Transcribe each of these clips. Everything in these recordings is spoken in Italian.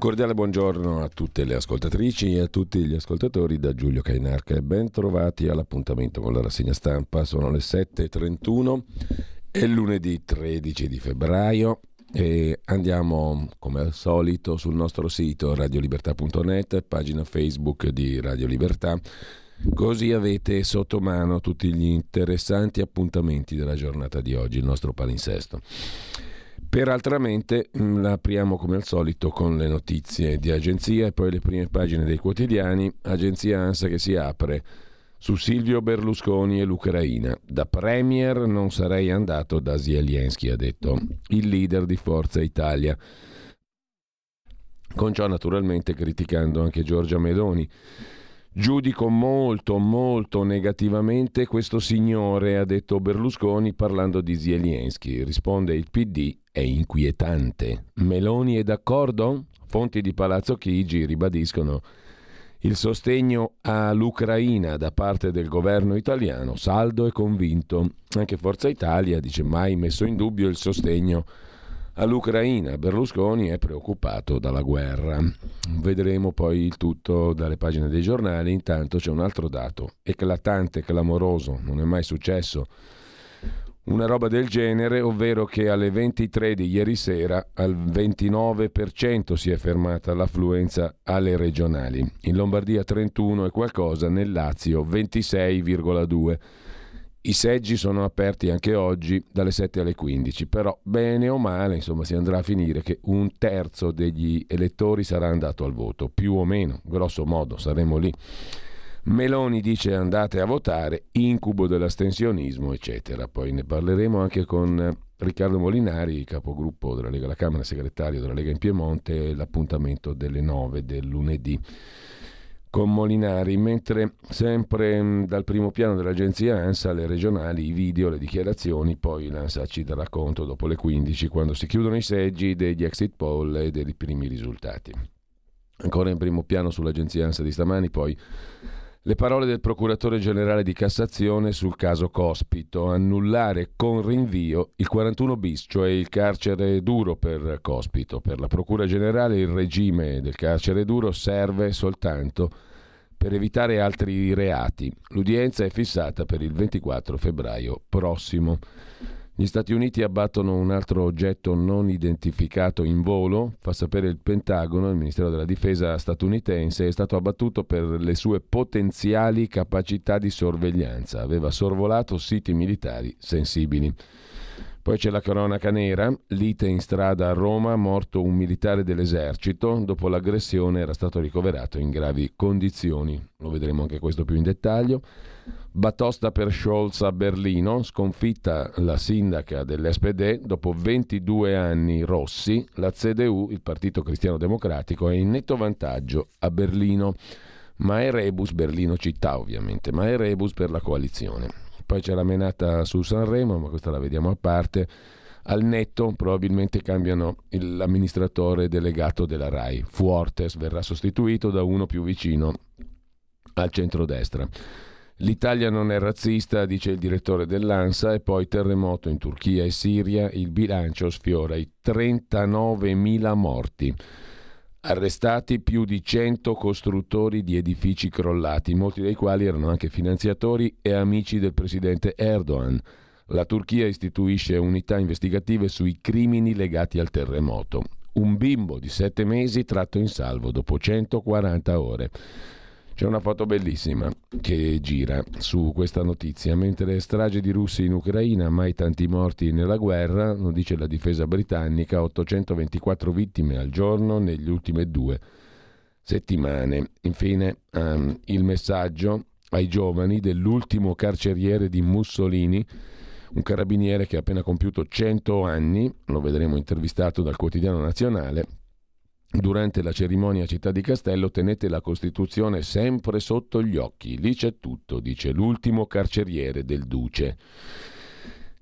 Cordiale buongiorno a tutte le ascoltatrici e a tutti gli ascoltatori da Giulio Cainarca e ben all'appuntamento con la rassegna stampa. Sono le 7.31 è lunedì 13 di febbraio e andiamo come al solito sul nostro sito radiolibertà.net, pagina Facebook di Radio Libertà. Così avete sotto mano tutti gli interessanti appuntamenti della giornata di oggi, il nostro palinsesto. Per altramente mm, la apriamo come al solito con le notizie di agenzia e poi le prime pagine dei quotidiani. Agenzia ANSA che si apre su Silvio Berlusconi e l'Ucraina. Da Premier non sarei andato da Zelensky, ha detto il leader di Forza Italia. Con ciò naturalmente criticando anche Giorgia Meloni. Giudico molto, molto negativamente questo signore, ha detto Berlusconi parlando di Zelensky. Risponde il PD, è inquietante. Meloni è d'accordo? Fonti di Palazzo Chigi ribadiscono il sostegno all'Ucraina da parte del governo italiano, saldo e convinto. Anche Forza Italia dice mai messo in dubbio il sostegno all'Ucraina. Berlusconi è preoccupato dalla guerra. Vedremo poi il tutto dalle pagine dei giornali. Intanto c'è un altro dato eclatante, clamoroso, non è mai successo una roba del genere, ovvero che alle 23 di ieri sera al 29% si è fermata l'affluenza alle regionali. In Lombardia 31 e qualcosa, nel Lazio 26,2. I seggi sono aperti anche oggi dalle 7 alle 15, però bene o male, insomma, si andrà a finire che un terzo degli elettori sarà andato al voto, più o meno, grosso modo, saremo lì. Meloni dice andate a votare, incubo dell'astensionismo, eccetera. Poi ne parleremo anche con Riccardo Molinari, capogruppo della Lega alla Camera, segretario della Lega in Piemonte, l'appuntamento delle 9 del lunedì con Molinari, mentre sempre mm, dal primo piano dell'agenzia ANSA, le regionali, i video, le dichiarazioni, poi l'ANSA ci darà conto dopo le 15 quando si chiudono i seggi degli exit poll e dei primi risultati. Ancora in primo piano sull'agenzia ANSA di stamani, poi le parole del procuratore generale di Cassazione sul caso Cospito, annullare con rinvio il 41 bis, cioè il carcere duro per Cospito. Per la Procura generale il regime del carcere duro serve soltanto per evitare altri reati. L'udienza è fissata per il 24 febbraio prossimo. Gli Stati Uniti abbattono un altro oggetto non identificato in volo, fa sapere il Pentagono, il Ministero della Difesa statunitense, è stato abbattuto per le sue potenziali capacità di sorveglianza, aveva sorvolato siti militari sensibili. Poi c'è la cronaca nera, lite in strada a Roma, morto un militare dell'esercito, dopo l'aggressione era stato ricoverato in gravi condizioni, lo vedremo anche questo più in dettaglio. Batosta per Scholz a Berlino, sconfitta la sindaca dell'SPD dopo 22 anni rossi, la CDU, il Partito Cristiano Democratico, è in netto vantaggio a Berlino, ma è rebus, Berlino città ovviamente, ma è rebus per la coalizione. Poi c'è la menata su Sanremo, ma questa la vediamo a parte. Al netto probabilmente cambiano l'amministratore delegato della RAI. Fuortes verrà sostituito da uno più vicino al centrodestra. L'Italia non è razzista, dice il direttore dell'ANSA, e poi terremoto in Turchia e Siria, il bilancio sfiora i 39.000 morti. Arrestati più di 100 costruttori di edifici crollati, molti dei quali erano anche finanziatori e amici del presidente Erdogan. La Turchia istituisce unità investigative sui crimini legati al terremoto. Un bimbo di 7 mesi tratto in salvo dopo 140 ore. C'è una foto bellissima che gira su questa notizia. Mentre strage di russi in Ucraina, mai tanti morti nella guerra, lo dice la difesa britannica, 824 vittime al giorno negli ultime due settimane. Infine um, il messaggio ai giovani dell'ultimo carceriere di Mussolini, un carabiniere che ha appena compiuto 100 anni, lo vedremo intervistato dal quotidiano nazionale, Durante la cerimonia a Città di Castello tenete la Costituzione sempre sotto gli occhi, lì c'è tutto, dice l'ultimo carceriere del Duce,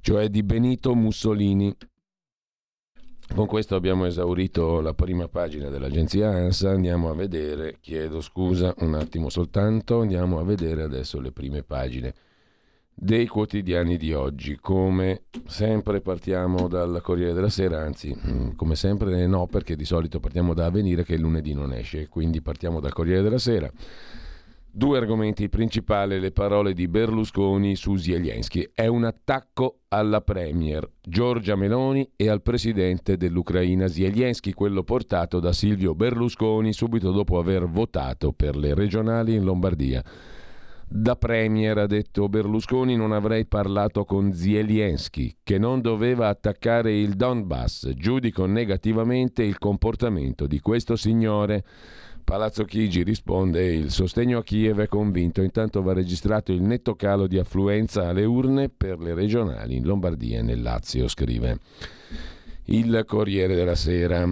cioè di Benito Mussolini. Con questo abbiamo esaurito la prima pagina dell'agenzia ANSA, andiamo a vedere, chiedo scusa un attimo soltanto, andiamo a vedere adesso le prime pagine dei quotidiani di oggi. Come sempre partiamo dal Corriere della Sera, anzi mm, come sempre no perché di solito partiamo da Avvenire che il lunedì non esce, quindi partiamo dal Corriere della Sera. Due argomenti principali, le parole di Berlusconi su Zelensky. È un attacco alla Premier Giorgia Meloni e al presidente dell'Ucraina Zelensky, quello portato da Silvio Berlusconi subito dopo aver votato per le regionali in Lombardia. Da Premier, ha detto Berlusconi, non avrei parlato con Zelensky, che non doveva attaccare il Donbass. Giudico negativamente il comportamento di questo signore. Palazzo Chigi risponde il sostegno a Kiev è convinto, intanto va registrato il netto calo di affluenza alle urne per le regionali in Lombardia e nel Lazio, scrive il Corriere della Sera.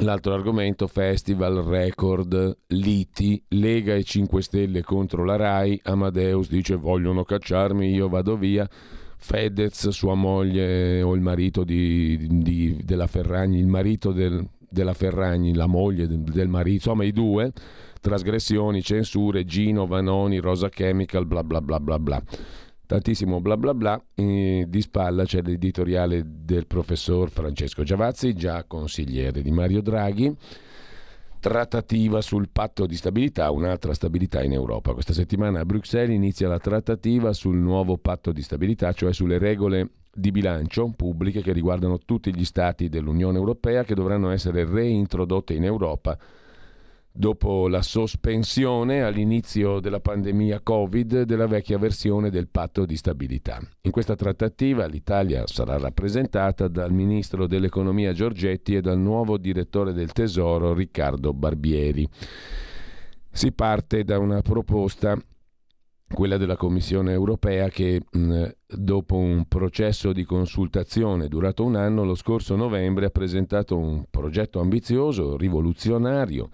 L'altro argomento, festival, record, liti, Lega e 5 Stelle contro la RAI, Amadeus dice vogliono cacciarmi, io vado via, Fedez, sua moglie o il marito di, di, della Ferragni, il marito del, della Ferragni, la moglie del, del marito, insomma i due, trasgressioni, censure, Gino, Vanoni, Rosa Chemical, bla bla bla bla bla tantissimo bla bla bla. E di spalla c'è l'editoriale del professor Francesco Giavazzi, già consigliere di Mario Draghi. Trattativa sul patto di stabilità, un'altra stabilità in Europa. Questa settimana a Bruxelles inizia la trattativa sul nuovo patto di stabilità, cioè sulle regole di bilancio pubbliche che riguardano tutti gli stati dell'Unione Europea che dovranno essere reintrodotte in Europa dopo la sospensione all'inizio della pandemia Covid della vecchia versione del patto di stabilità. In questa trattativa l'Italia sarà rappresentata dal ministro dell'economia Giorgetti e dal nuovo direttore del Tesoro Riccardo Barbieri. Si parte da una proposta quella della Commissione europea che mh, dopo un processo di consultazione durato un anno lo scorso novembre ha presentato un progetto ambizioso, rivoluzionario,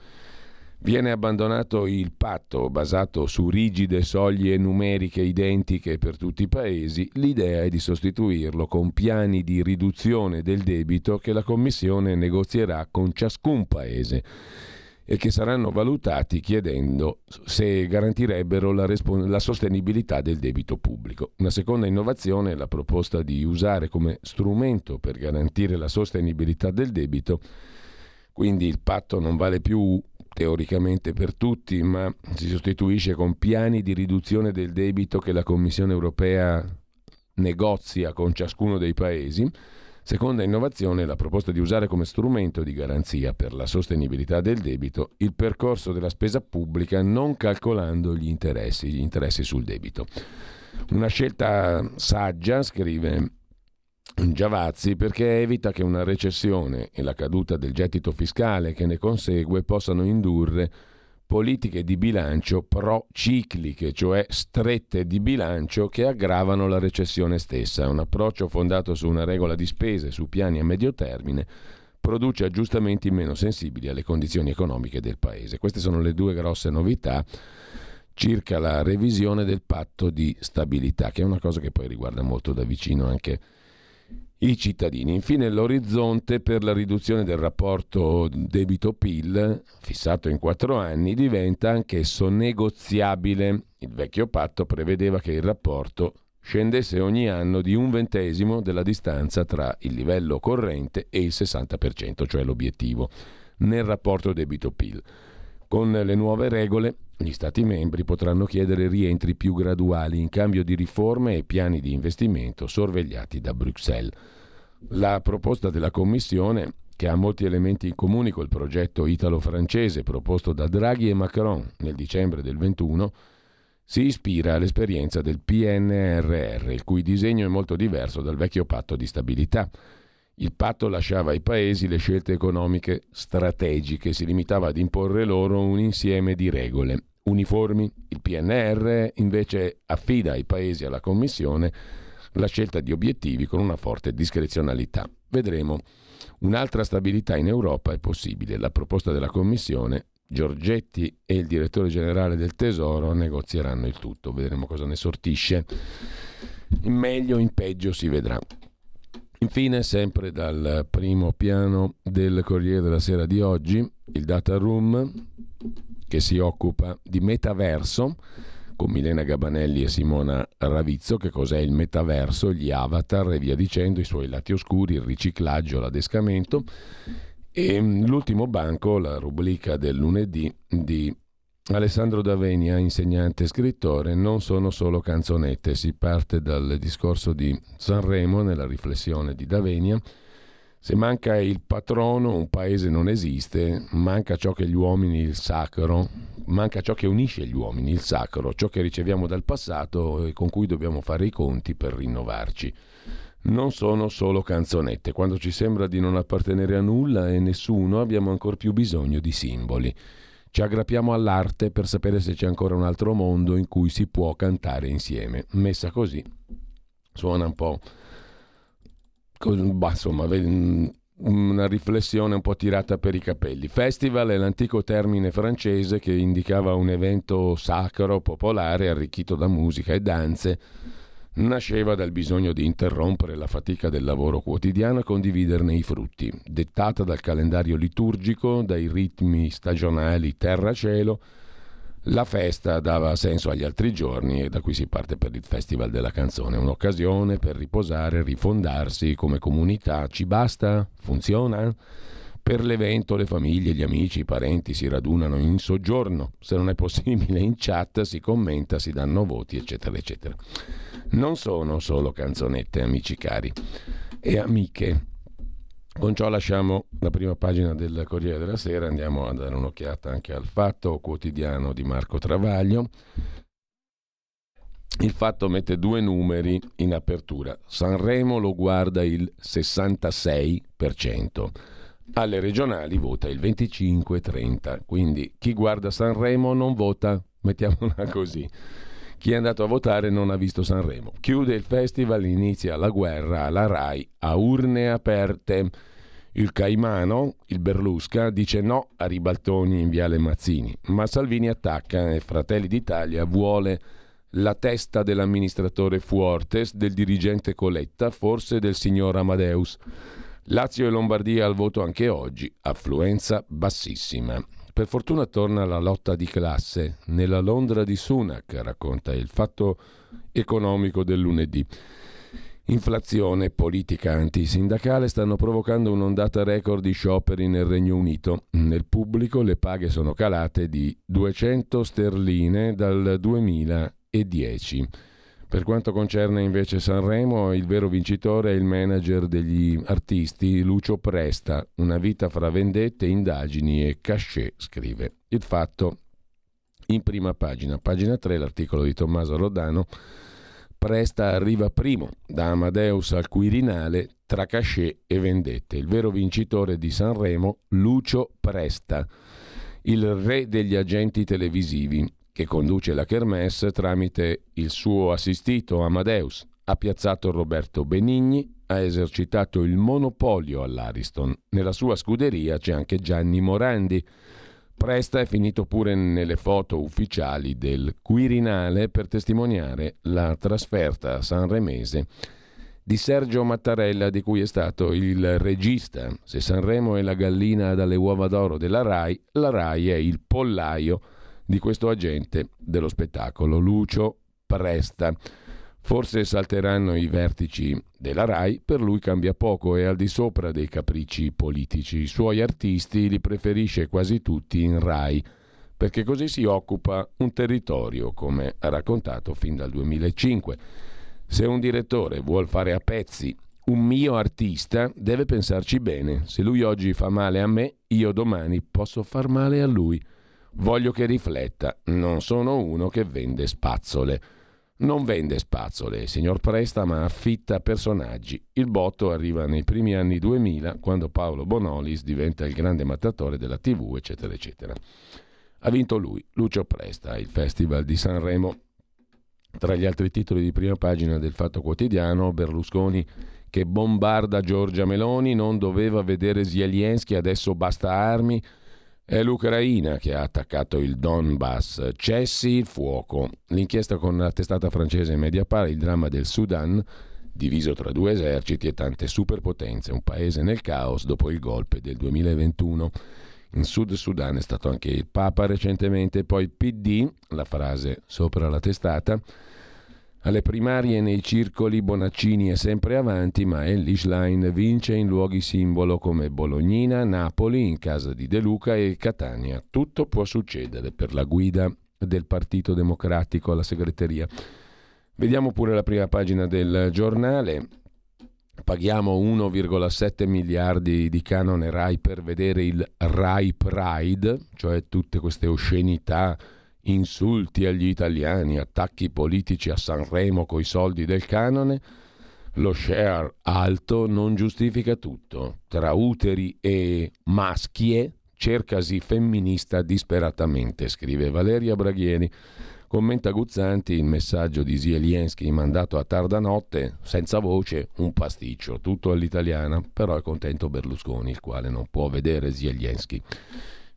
Viene abbandonato il patto basato su rigide soglie numeriche identiche per tutti i paesi, l'idea è di sostituirlo con piani di riduzione del debito che la Commissione negozierà con ciascun paese e che saranno valutati chiedendo se garantirebbero la, respons- la, sostenibilità del debito pubblico. Una seconda innovazione è la proposta di usare come strumento per garantire la sostenibilità del debito, quindi il patto non vale più teoricamente per tutti, ma si sostituisce con piani di riduzione del debito che la Commissione europea negozia con ciascuno dei paesi. Seconda innovazione, la proposta di usare come strumento di garanzia per la sostenibilità del debito il percorso della spesa pubblica non calcolando gli interessi, gli interessi sul debito. Una scelta saggia, scrive Giavazzi perché evita che una recessione e la caduta del gettito fiscale che ne consegue possano indurre politiche di bilancio procicliche, cioè strette di bilancio che aggravano la recessione stessa. Un approccio fondato su una regola di spese su piani a medio termine produce aggiustamenti meno sensibili alle condizioni economiche del Paese. Queste sono le due grosse novità circa la revisione del patto di stabilità, che è una cosa che poi riguarda molto da vicino anche i cittadini. Infine l'orizzonte per la riduzione del rapporto debito-PIL, fissato in quattro anni, diventa anch'esso negoziabile. Il vecchio patto prevedeva che il rapporto scendesse ogni anno di un ventesimo della distanza tra il livello corrente e il 60%, cioè l'obiettivo, nel rapporto debito-PIL. Con le nuove regole gli Stati membri potranno chiedere rientri più graduali in cambio di riforme e piani di investimento sorvegliati da Bruxelles. La proposta della Commissione, che ha molti elementi in comune col progetto italo-francese proposto da Draghi e Macron nel dicembre del 21, si ispira all'esperienza del PNRR, il cui disegno è molto diverso dal vecchio patto di stabilità il patto lasciava ai paesi le scelte economiche strategiche, si limitava ad imporre loro un insieme di regole uniformi. Il PNR invece affida ai paesi e alla Commissione la scelta di obiettivi con una forte discrezionalità. Vedremo. Un'altra stabilità in Europa è possibile. La proposta della Commissione, Giorgetti e il direttore generale del Tesoro negozieranno il tutto. Vedremo cosa ne sortisce. In meglio o in peggio si vedrà. Infine, sempre dal primo piano del Corriere della Sera di oggi, il data room che si occupa di metaverso con Milena Gabanelli e Simona Ravizzo, che cos'è il metaverso, gli avatar e via dicendo, i suoi lati oscuri, il riciclaggio, l'adescamento. E l'ultimo banco, la rubrica del lunedì di Alessandro Davenia, insegnante e scrittore, non sono solo canzonette, si parte dal discorso di Sanremo nella riflessione di Davenia. Se manca il patrono, un paese non esiste, manca ciò che gli uomini, il sacro, manca ciò che unisce gli uomini, il sacro, ciò che riceviamo dal passato e con cui dobbiamo fare i conti per rinnovarci. Non sono solo canzonette, quando ci sembra di non appartenere a nulla e nessuno abbiamo ancora più bisogno di simboli. Ci aggrappiamo all'arte per sapere se c'è ancora un altro mondo in cui si può cantare insieme. Messa così suona un po'... Insomma, una riflessione un po' tirata per i capelli. Festival è l'antico termine francese che indicava un evento sacro, popolare, arricchito da musica e danze nasceva dal bisogno di interrompere la fatica del lavoro quotidiano e condividerne i frutti, dettata dal calendario liturgico, dai ritmi stagionali terra-cielo. La festa dava senso agli altri giorni e da qui si parte per il Festival della canzone, un'occasione per riposare, rifondarsi come comunità. Ci basta? Funziona? Per l'evento le famiglie, gli amici, i parenti si radunano in soggiorno, se non è possibile in chat si commenta, si danno voti, eccetera, eccetera non sono solo canzonette, amici cari e amiche. Con ciò lasciamo la prima pagina del Corriere della Sera, andiamo a dare un'occhiata anche al fatto quotidiano di Marco Travaglio. Il fatto mette due numeri in apertura. Sanremo lo guarda il 66%. Alle regionali vota il 25-30, quindi chi guarda Sanremo non vota, mettiamola così. Chi è andato a votare non ha visto Sanremo. Chiude il festival, inizia la guerra alla RAI a urne aperte. Il Caimano, il Berlusca, dice no a ribaltoni in Viale Mazzini, ma Salvini attacca e Fratelli d'Italia vuole la testa dell'amministratore Fuortes, del dirigente Coletta, forse del signor Amadeus. Lazio e Lombardia al voto anche oggi, affluenza bassissima. Per fortuna torna la lotta di classe nella Londra di Sunak, racconta il fatto economico del lunedì. Inflazione e politica antisindacale stanno provocando un'ondata record di scioperi nel Regno Unito. Nel pubblico le paghe sono calate di 200 sterline dal 2010. Per quanto concerne invece Sanremo, il vero vincitore è il manager degli artisti Lucio Presta, una vita fra vendette, indagini e cachet, scrive. Il fatto in prima pagina, pagina 3, l'articolo di Tommaso Rodano. Presta arriva primo, da Amadeus al Quirinale, tra cachet e vendette. Il vero vincitore di Sanremo, Lucio Presta, il re degli agenti televisivi che conduce la Kermesse tramite il suo assistito Amadeus. Ha piazzato Roberto Benigni, ha esercitato il monopolio all'Ariston. Nella sua scuderia c'è anche Gianni Morandi. Presta è finito pure nelle foto ufficiali del Quirinale per testimoniare la trasferta sanremese di Sergio Mattarella, di cui è stato il regista. Se Sanremo è la gallina dalle uova d'oro della RAI, la RAI è il pollaio di questo agente dello spettacolo, Lucio Presta. Forse salteranno i vertici della RAI, per lui cambia poco, è al di sopra dei capricci politici. I suoi artisti li preferisce quasi tutti in RAI, perché così si occupa un territorio, come ha raccontato fin dal 2005. Se un direttore vuol fare a pezzi un mio artista, deve pensarci bene. Se lui oggi fa male a me, io domani posso far male a lui. Voglio che rifletta, non sono uno che vende spazzole. Non vende spazzole, signor Presta, ma affitta personaggi. Il botto arriva nei primi anni 2000, quando Paolo Bonolis diventa il grande mattatore della TV, eccetera, eccetera. Ha vinto lui, Lucio Presta, il Festival di Sanremo. Tra gli altri titoli di prima pagina del Fatto Quotidiano, Berlusconi che bombarda Giorgia Meloni, non doveva vedere Zelensky, adesso basta armi. È l'Ucraina che ha attaccato il Donbass. Cessi il fuoco. L'inchiesta con la testata francese Mediapart, il dramma del Sudan, diviso tra due eserciti e tante superpotenze, un paese nel caos dopo il golpe del 2021. In Sud Sudan è stato anche il Papa recentemente, poi PD, la frase sopra la testata, alle primarie nei circoli Bonaccini è sempre avanti, ma Ellis Line vince in luoghi simbolo come Bolognina, Napoli, in casa di De Luca e Catania. Tutto può succedere per la guida del Partito Democratico alla segreteria. Vediamo pure la prima pagina del giornale. Paghiamo 1,7 miliardi di canone RAI per vedere il RAI Pride, cioè tutte queste oscenità insulti agli italiani, attacchi politici a Sanremo coi soldi del canone, lo share alto non giustifica tutto. Tra uteri e maschie cercasi femminista disperatamente, scrive Valeria Braghieri. Commenta Guzzanti il messaggio di Zelensky mandato a tarda notte, senza voce, un pasticcio, tutto all'italiana, però è contento Berlusconi, il quale non può vedere Zelensky.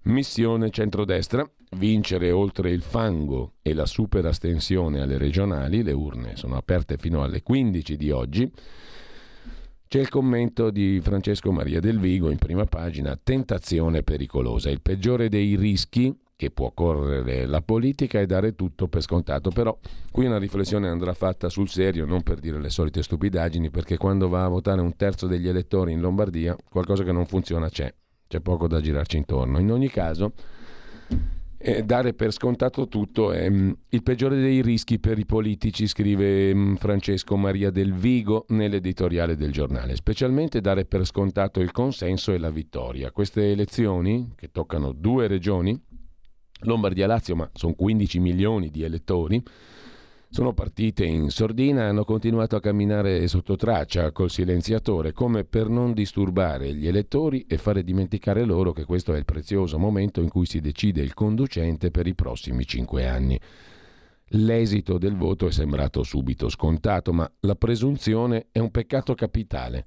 Missione centrodestra, vincere oltre il fango e la super astensione alle regionali, le urne sono aperte fino alle 15 di oggi. C'è il commento di Francesco Maria Del Vigo in prima pagina, tentazione pericolosa, il peggiore dei rischi che può correre la politica è dare tutto per scontato, però qui una riflessione andrà fatta sul serio, non per dire le solite stupidaggini, perché quando va a votare un terzo degli elettori in Lombardia qualcosa che non funziona c'è c'è poco da girarci intorno. In ogni caso, eh, dare per scontato tutto è mh, mm, il peggiore dei rischi per i politici, scrive mh, mm, Francesco Maria Del Vigo nell'editoriale del giornale, specialmente dare per scontato il consenso e la vittoria. Queste elezioni, che toccano due regioni, Lombardia-Lazio, ma sono 15 milioni di elettori, sono partite in sordina e hanno continuato a camminare sotto traccia col silenziatore come per non disturbare gli elettori e fare dimenticare loro che questo è il prezioso momento in cui si decide il conducente per i prossimi cinque anni. L'esito del voto è sembrato subito scontato, ma la presunzione è un peccato capitale.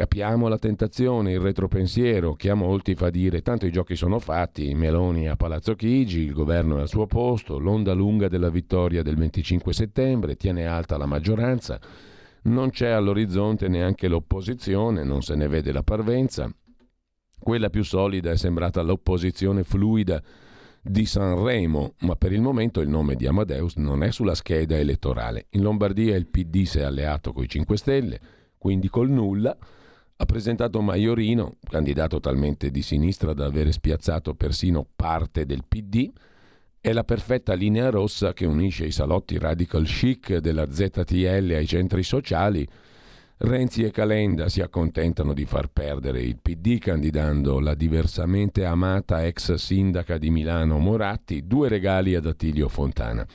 Capiamo la tentazione, il retropensiero che a molti fa dire tanto i giochi sono fatti, Meloni a Palazzo Chigi, il governo è al suo posto, l'onda lunga della vittoria del 25 settembre tiene alta la maggioranza, non c'è all'orizzonte neanche l'opposizione, non se ne vede la parvenza. Quella più solida è sembrata l'opposizione fluida di Sanremo, ma per il momento il nome di Amadeus non è sulla scheda elettorale. In Lombardia il PD si è alleato con i 5 Stelle, quindi col nulla ha presentato Maiorino, candidato talmente di sinistra da avere spiazzato persino parte del PD, è la perfetta linea rossa che unisce i salotti radical chic della ZTL ai centri sociali. Renzi e Calenda si accontentano di far perdere il PD candidando la diversamente amata ex sindaca di Milano Moratti, due regali ad Attilio Fontana.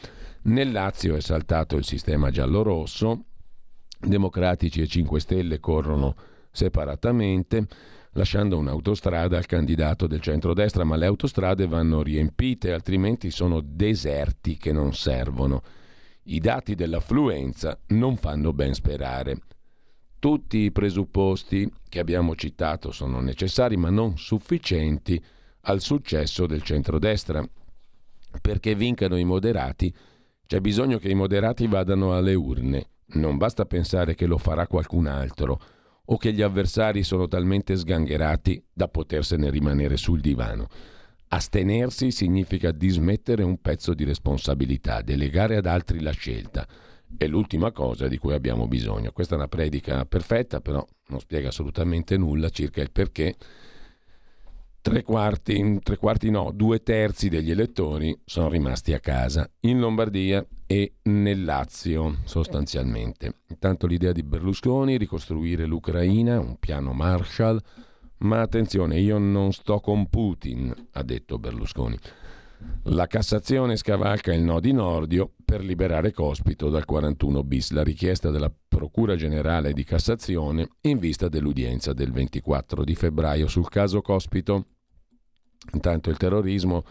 Nel Lazio è saltato il sistema giallo-rosso, Democratici e 5 Stelle corrono separatamente, lasciando un'autostrada al candidato del centrodestra, ma le autostrade vanno riempite, altrimenti sono deserti che non servono. I dati dell'affluenza non fanno ben sperare. Tutti i presupposti che abbiamo citato sono necessari, ma non sufficienti al successo del centrodestra. Perché vincano i moderati, c'è bisogno che i moderati vadano alle urne. Non basta pensare che lo farà qualcun altro o che gli avversari sono talmente sgangherati da potersene rimanere sul divano. Astenersi significa dismettere un pezzo di responsabilità, delegare ad altri la scelta. È l'ultima cosa di cui abbiamo bisogno. Questa è una predica perfetta, però non spiega assolutamente nulla circa il perché tre quarti, tre quarti no, due terzi degli elettori sono rimasti a casa in Lombardia e nel Lazio sostanzialmente. Intanto l'idea di Berlusconi, ricostruire l'Ucraina, un piano Marshall, ma attenzione, io non sto con Putin, ha detto Berlusconi. La Cassazione scavalca il no di Nordio per liberare Cospito dal 41 bis, la richiesta della Procura Generale di Cassazione in vista dell'udienza del 24 di febbraio sul caso Cospito. Intanto il terrorismo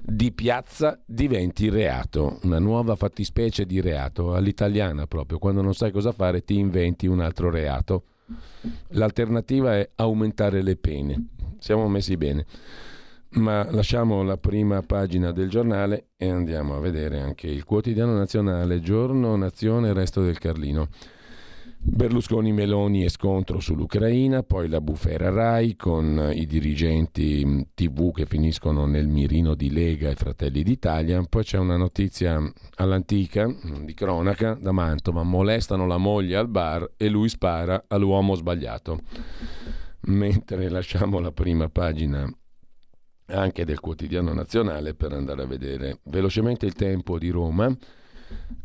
di piazza diventi reato, una nuova fattispecie di reato, all'italiana proprio, quando non sai cosa fare ti inventi un altro reato. L'alternativa è aumentare le pene. Siamo messi bene. Ma lasciamo la prima pagina del giornale e andiamo a vedere anche il quotidiano nazionale, giorno, nazione, resto del Carlino. Berlusconi Meloni e scontro sull'Ucraina, poi la bufera RAI con i dirigenti TV che finiscono nel mirino di Lega e Fratelli d'Italia, poi c'è una notizia all'antica di cronaca da Mantova, molestano la moglie al bar e lui spara all'uomo sbagliato. Mentre lasciamo la prima pagina anche del quotidiano nazionale per andare a vedere velocemente il tempo di Roma.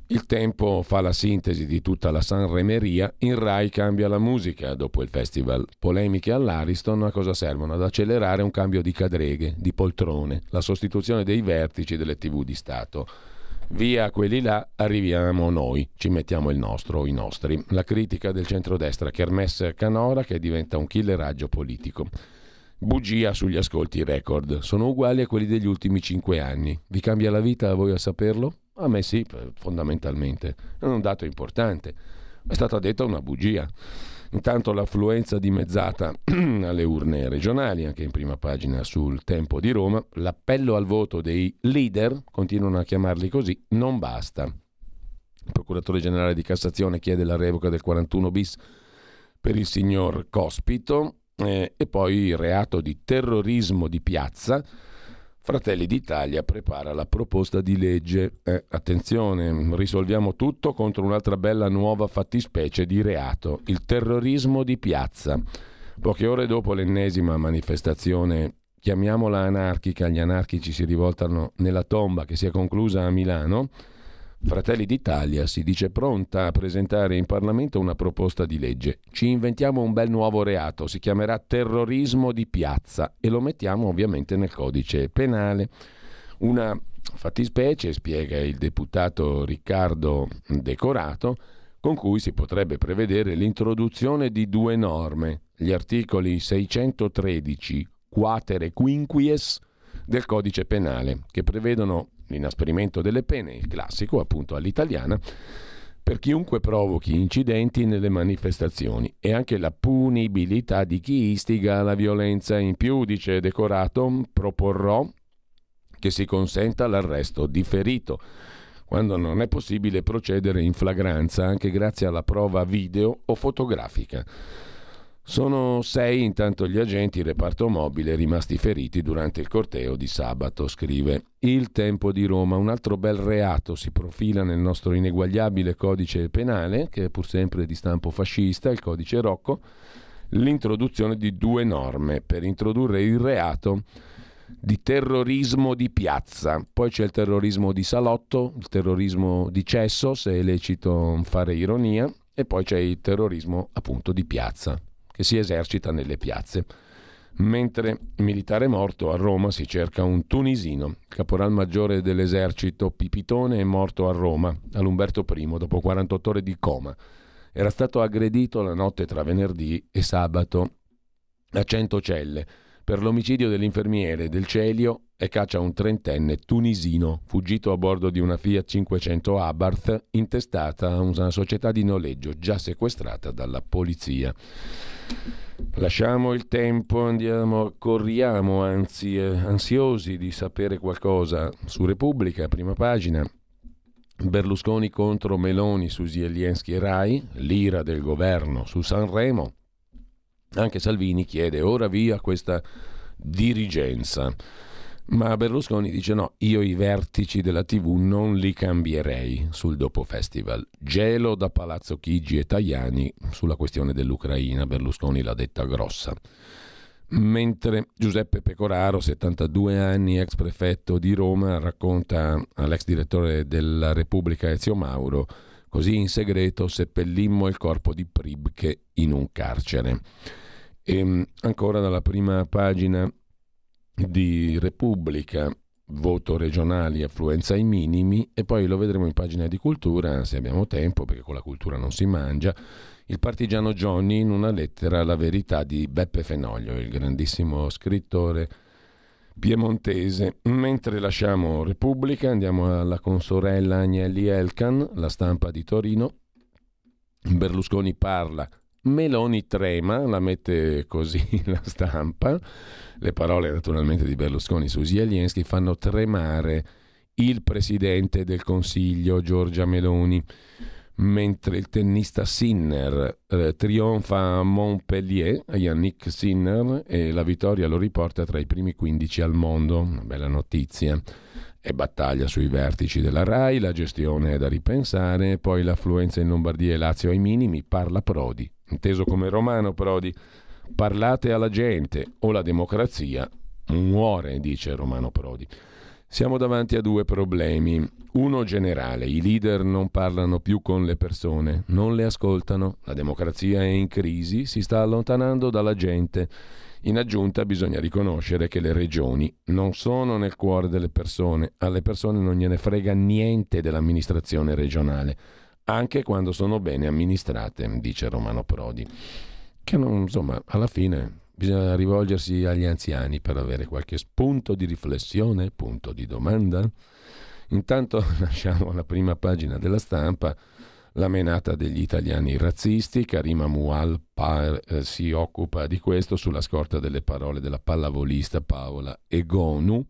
Il tempo fa la sintesi di tutta la Sanremeria, in Rai cambia la musica dopo il festival. Polemiche all'Ariston a cosa servono? Ad accelerare un cambio di cadreghe, di poltrone, la sostituzione dei vertici delle tv di Stato. Via quelli là, arriviamo noi, ci mettiamo il nostro i nostri. La critica del centrodestra, Kermesse Canora che diventa un killeraggio politico. Bugia sugli ascolti record, sono uguali a quelli degli ultimi cinque anni. Vi cambia la vita a voi a saperlo? A me sì, fondamentalmente. È un dato importante. È stata detta una bugia. Intanto l'affluenza dimezzata alle urne regionali, anche in prima pagina sul Tempo di Roma, l'appello al voto dei leader, continuano a chiamarli così, non basta. Il procuratore generale di Cassazione chiede la revoca del 41 bis per il signor Cospito, eh, e poi il reato di terrorismo di piazza. Fratelli d'Italia prepara la proposta di legge. Eh, attenzione, risolviamo tutto contro un'altra bella nuova fattispecie di reato, il terrorismo di piazza. Poche ore dopo l'ennesima manifestazione, chiamiamola anarchica, gli anarchici si rivoltano nella tomba che si è conclusa a Milano, Fratelli d'Italia si dice pronta a presentare in Parlamento una proposta di legge. Ci inventiamo un bel nuovo reato, si chiamerà terrorismo di piazza e lo mettiamo ovviamente nel codice penale. Una fattispecie, spiega il deputato Riccardo Decorato, con cui si potrebbe prevedere l'introduzione di due norme, gli articoli 613 quater e quinquies del codice penale, che prevedono l'inasprimento delle pene, il classico appunto all'italiana, per chiunque provochi incidenti nelle manifestazioni e anche la punibilità di chi istiga alla violenza. In più, dice Decorato, proporrò che si consenta l'arresto differito quando non è possibile procedere in flagranza anche grazie alla prova video o fotografica. Sono sei intanto gli agenti reparto mobile rimasti feriti durante il corteo di sabato, scrive Il Tempo di Roma. Un altro bel reato si profila nel nostro ineguagliabile codice penale, che è pur sempre di stampo fascista, il codice Rocco, l'introduzione di due norme per introdurre il reato di terrorismo di piazza. Poi c'è il terrorismo di salotto, il terrorismo di cesso, se è lecito fare ironia, e poi c'è il terrorismo appunto di piazza che si esercita nelle piazze. Mentre militare morto a Roma si cerca un tunisino. Caporal maggiore dell'esercito Pipitone è morto a Roma, all'Umberto I, dopo 48 ore di coma. Era stato aggredito la notte tra venerdì e sabato a Centocelle per l'omicidio dell'infermiere del Celio e caccia un trentenne tunisino fuggito a bordo di una Fiat 500 Abarth intestata a una società di noleggio già sequestrata dalla polizia. Lasciamo il tempo, andiamo, corriamo, anzi, eh, ansiosi di sapere qualcosa su Repubblica, prima pagina. Berlusconi contro Meloni su Zelensky e Rai, l'ira del governo su Sanremo. Anche Salvini chiede ora via questa dirigenza. Ma Berlusconi dice no, io i vertici della TV non li cambierei sul dopo festival. Gelo da Palazzo Chigi e Tajani sulla questione dell'Ucraina, Berlusconi l'ha detta grossa. Mentre Giuseppe Pecoraro, 72 anni, ex prefetto di Roma, racconta all'ex direttore della Repubblica Ezio Mauro, così in segreto seppellimmo il corpo di Pribche in un carcere. E ehm, ancora dalla prima pagina di Repubblica, voto regionali, affluenza ai minimi e poi lo vedremo in pagina di cultura se abbiamo tempo perché con la cultura non si mangia. Il partigiano Johnny in una lettera alla verità di Beppe Fenoglio, il grandissimo scrittore piemontese. Mentre lasciamo Repubblica, andiamo alla consorella Agnelli Elkan, la stampa di Torino. Berlusconi parla, Meloni trema, la mette così la stampa. Le parole naturalmente di Berlusconi su Zelensky fanno tremare il presidente del Consiglio Giorgia Meloni mentre il tennista Sinner eh, trionfa a Montpellier, Yannick Sinner, e la vittoria lo riporta tra i primi 15 al mondo. Una bella notizia. E battaglia sui vertici della RAI, la gestione è da ripensare, poi l'affluenza in Lombardia e Lazio ai minimi, parla Prodi, inteso come romano Prodi. Parlate alla gente o la democrazia muore, dice Romano Prodi. Siamo davanti a due problemi. Uno generale, i leader non parlano più con le persone, non le ascoltano, la democrazia è in crisi, si sta allontanando dalla gente. In aggiunta bisogna riconoscere che le regioni non sono nel cuore delle persone, alle persone non gliene frega niente dell'amministrazione regionale, anche quando sono bene amministrate, dice Romano Prodi. Che non, insomma, alla fine Bisogna rivolgersi agli anziani per avere qualche spunto di riflessione, punto di domanda. Intanto lasciamo alla prima pagina della stampa la menata degli italiani razzisti. Karima Mual eh, si occupa di questo sulla scorta delle parole della pallavolista Paola Egonu.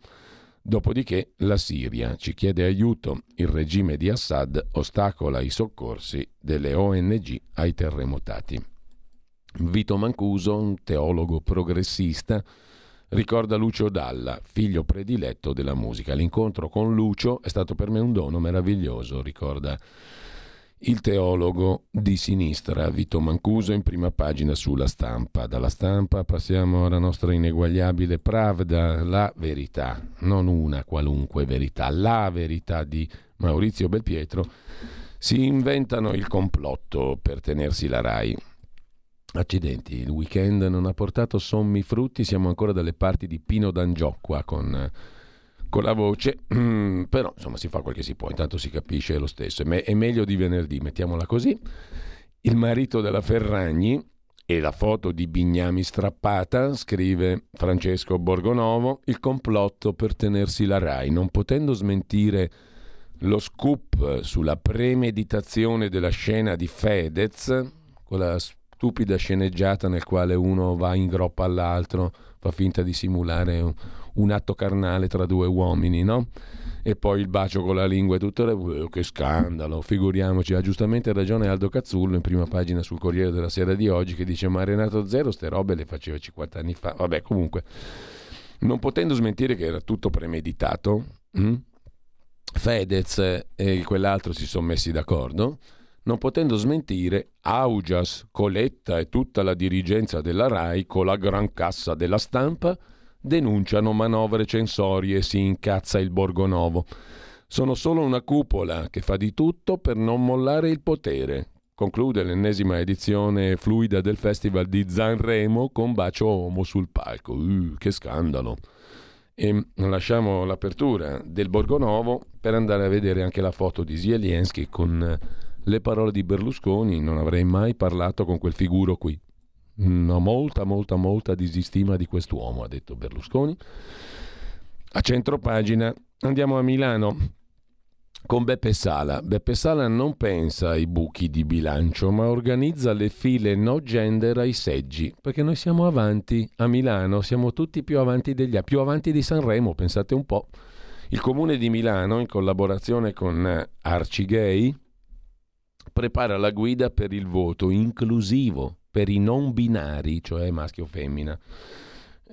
Dopodiché la Siria ci chiede aiuto. Il regime di Assad ostacola i soccorsi delle ONG ai terremotati. Vito Mancuso, un teologo progressista, ricorda Lucio Dalla, figlio prediletto della musica. L'incontro con Lucio è stato per me un dono meraviglioso, ricorda il teologo di sinistra Vito Mancuso in prima pagina sulla stampa. Dalla stampa passiamo alla nostra ineguagliabile Pravda, la verità, non una qualunque verità, la verità di Maurizio Belpietro. Si inventano il complotto per tenersi la RAI. Accidenti, il weekend non ha portato sommi frutti, siamo ancora dalle parti di Pino D'Angiò qua con, con la voce, però insomma si fa quel che si può, intanto si capisce lo stesso, è meglio di venerdì, mettiamola così. Il marito della Ferragni e la foto di Bignami strappata, scrive Francesco Borgonovo, il complotto per tenersi la RAI, non potendo smentire lo scoop sulla premeditazione della scena di Fedez, quella stupida sceneggiata nel quale uno va in groppa all'altro, fa finta di simulare un, un atto carnale tra due uomini, no? E poi il bacio con la lingua e tutto, le... che scandalo, figuriamoci, ha giustamente ragione Aldo Cazzullo in prima pagina sul Corriere della Sera di oggi che dice ma Renato Zero ste robe le faceva 50 anni fa, vabbè comunque, non potendo smentire che era tutto premeditato, hm? Fedez e quell'altro si sono messi d'accordo, non potendo smentire, Augias, Coletta e tutta la dirigenza della RAI con la gran cassa della stampa denunciano manovre censorie si incazza il Borgonovo. Sono solo una cupola che fa di tutto per non mollare il potere. Conclude l'ennesima edizione fluida del Festival di Zanremo con bacio Omo sul palco. Uh, che scandalo! E lasciamo l'apertura del Borgonovo per andare a vedere anche la foto di Zelensky con le parole di Berlusconi, non avrei mai parlato con quel figuro qui. Ho molta, molta, molta disistima di quest'uomo, ha detto Berlusconi. A centro pagina andiamo a Milano con Beppe Sala. Beppe Sala non pensa ai buchi di bilancio, ma organizza le file no gender ai seggi, perché noi siamo avanti a Milano, siamo tutti più avanti degli altri, più avanti di Sanremo, pensate un po'. Il comune di Milano, in collaborazione con Arcigay, prepara la guida per il voto inclusivo per i non binari, cioè maschio o femmina.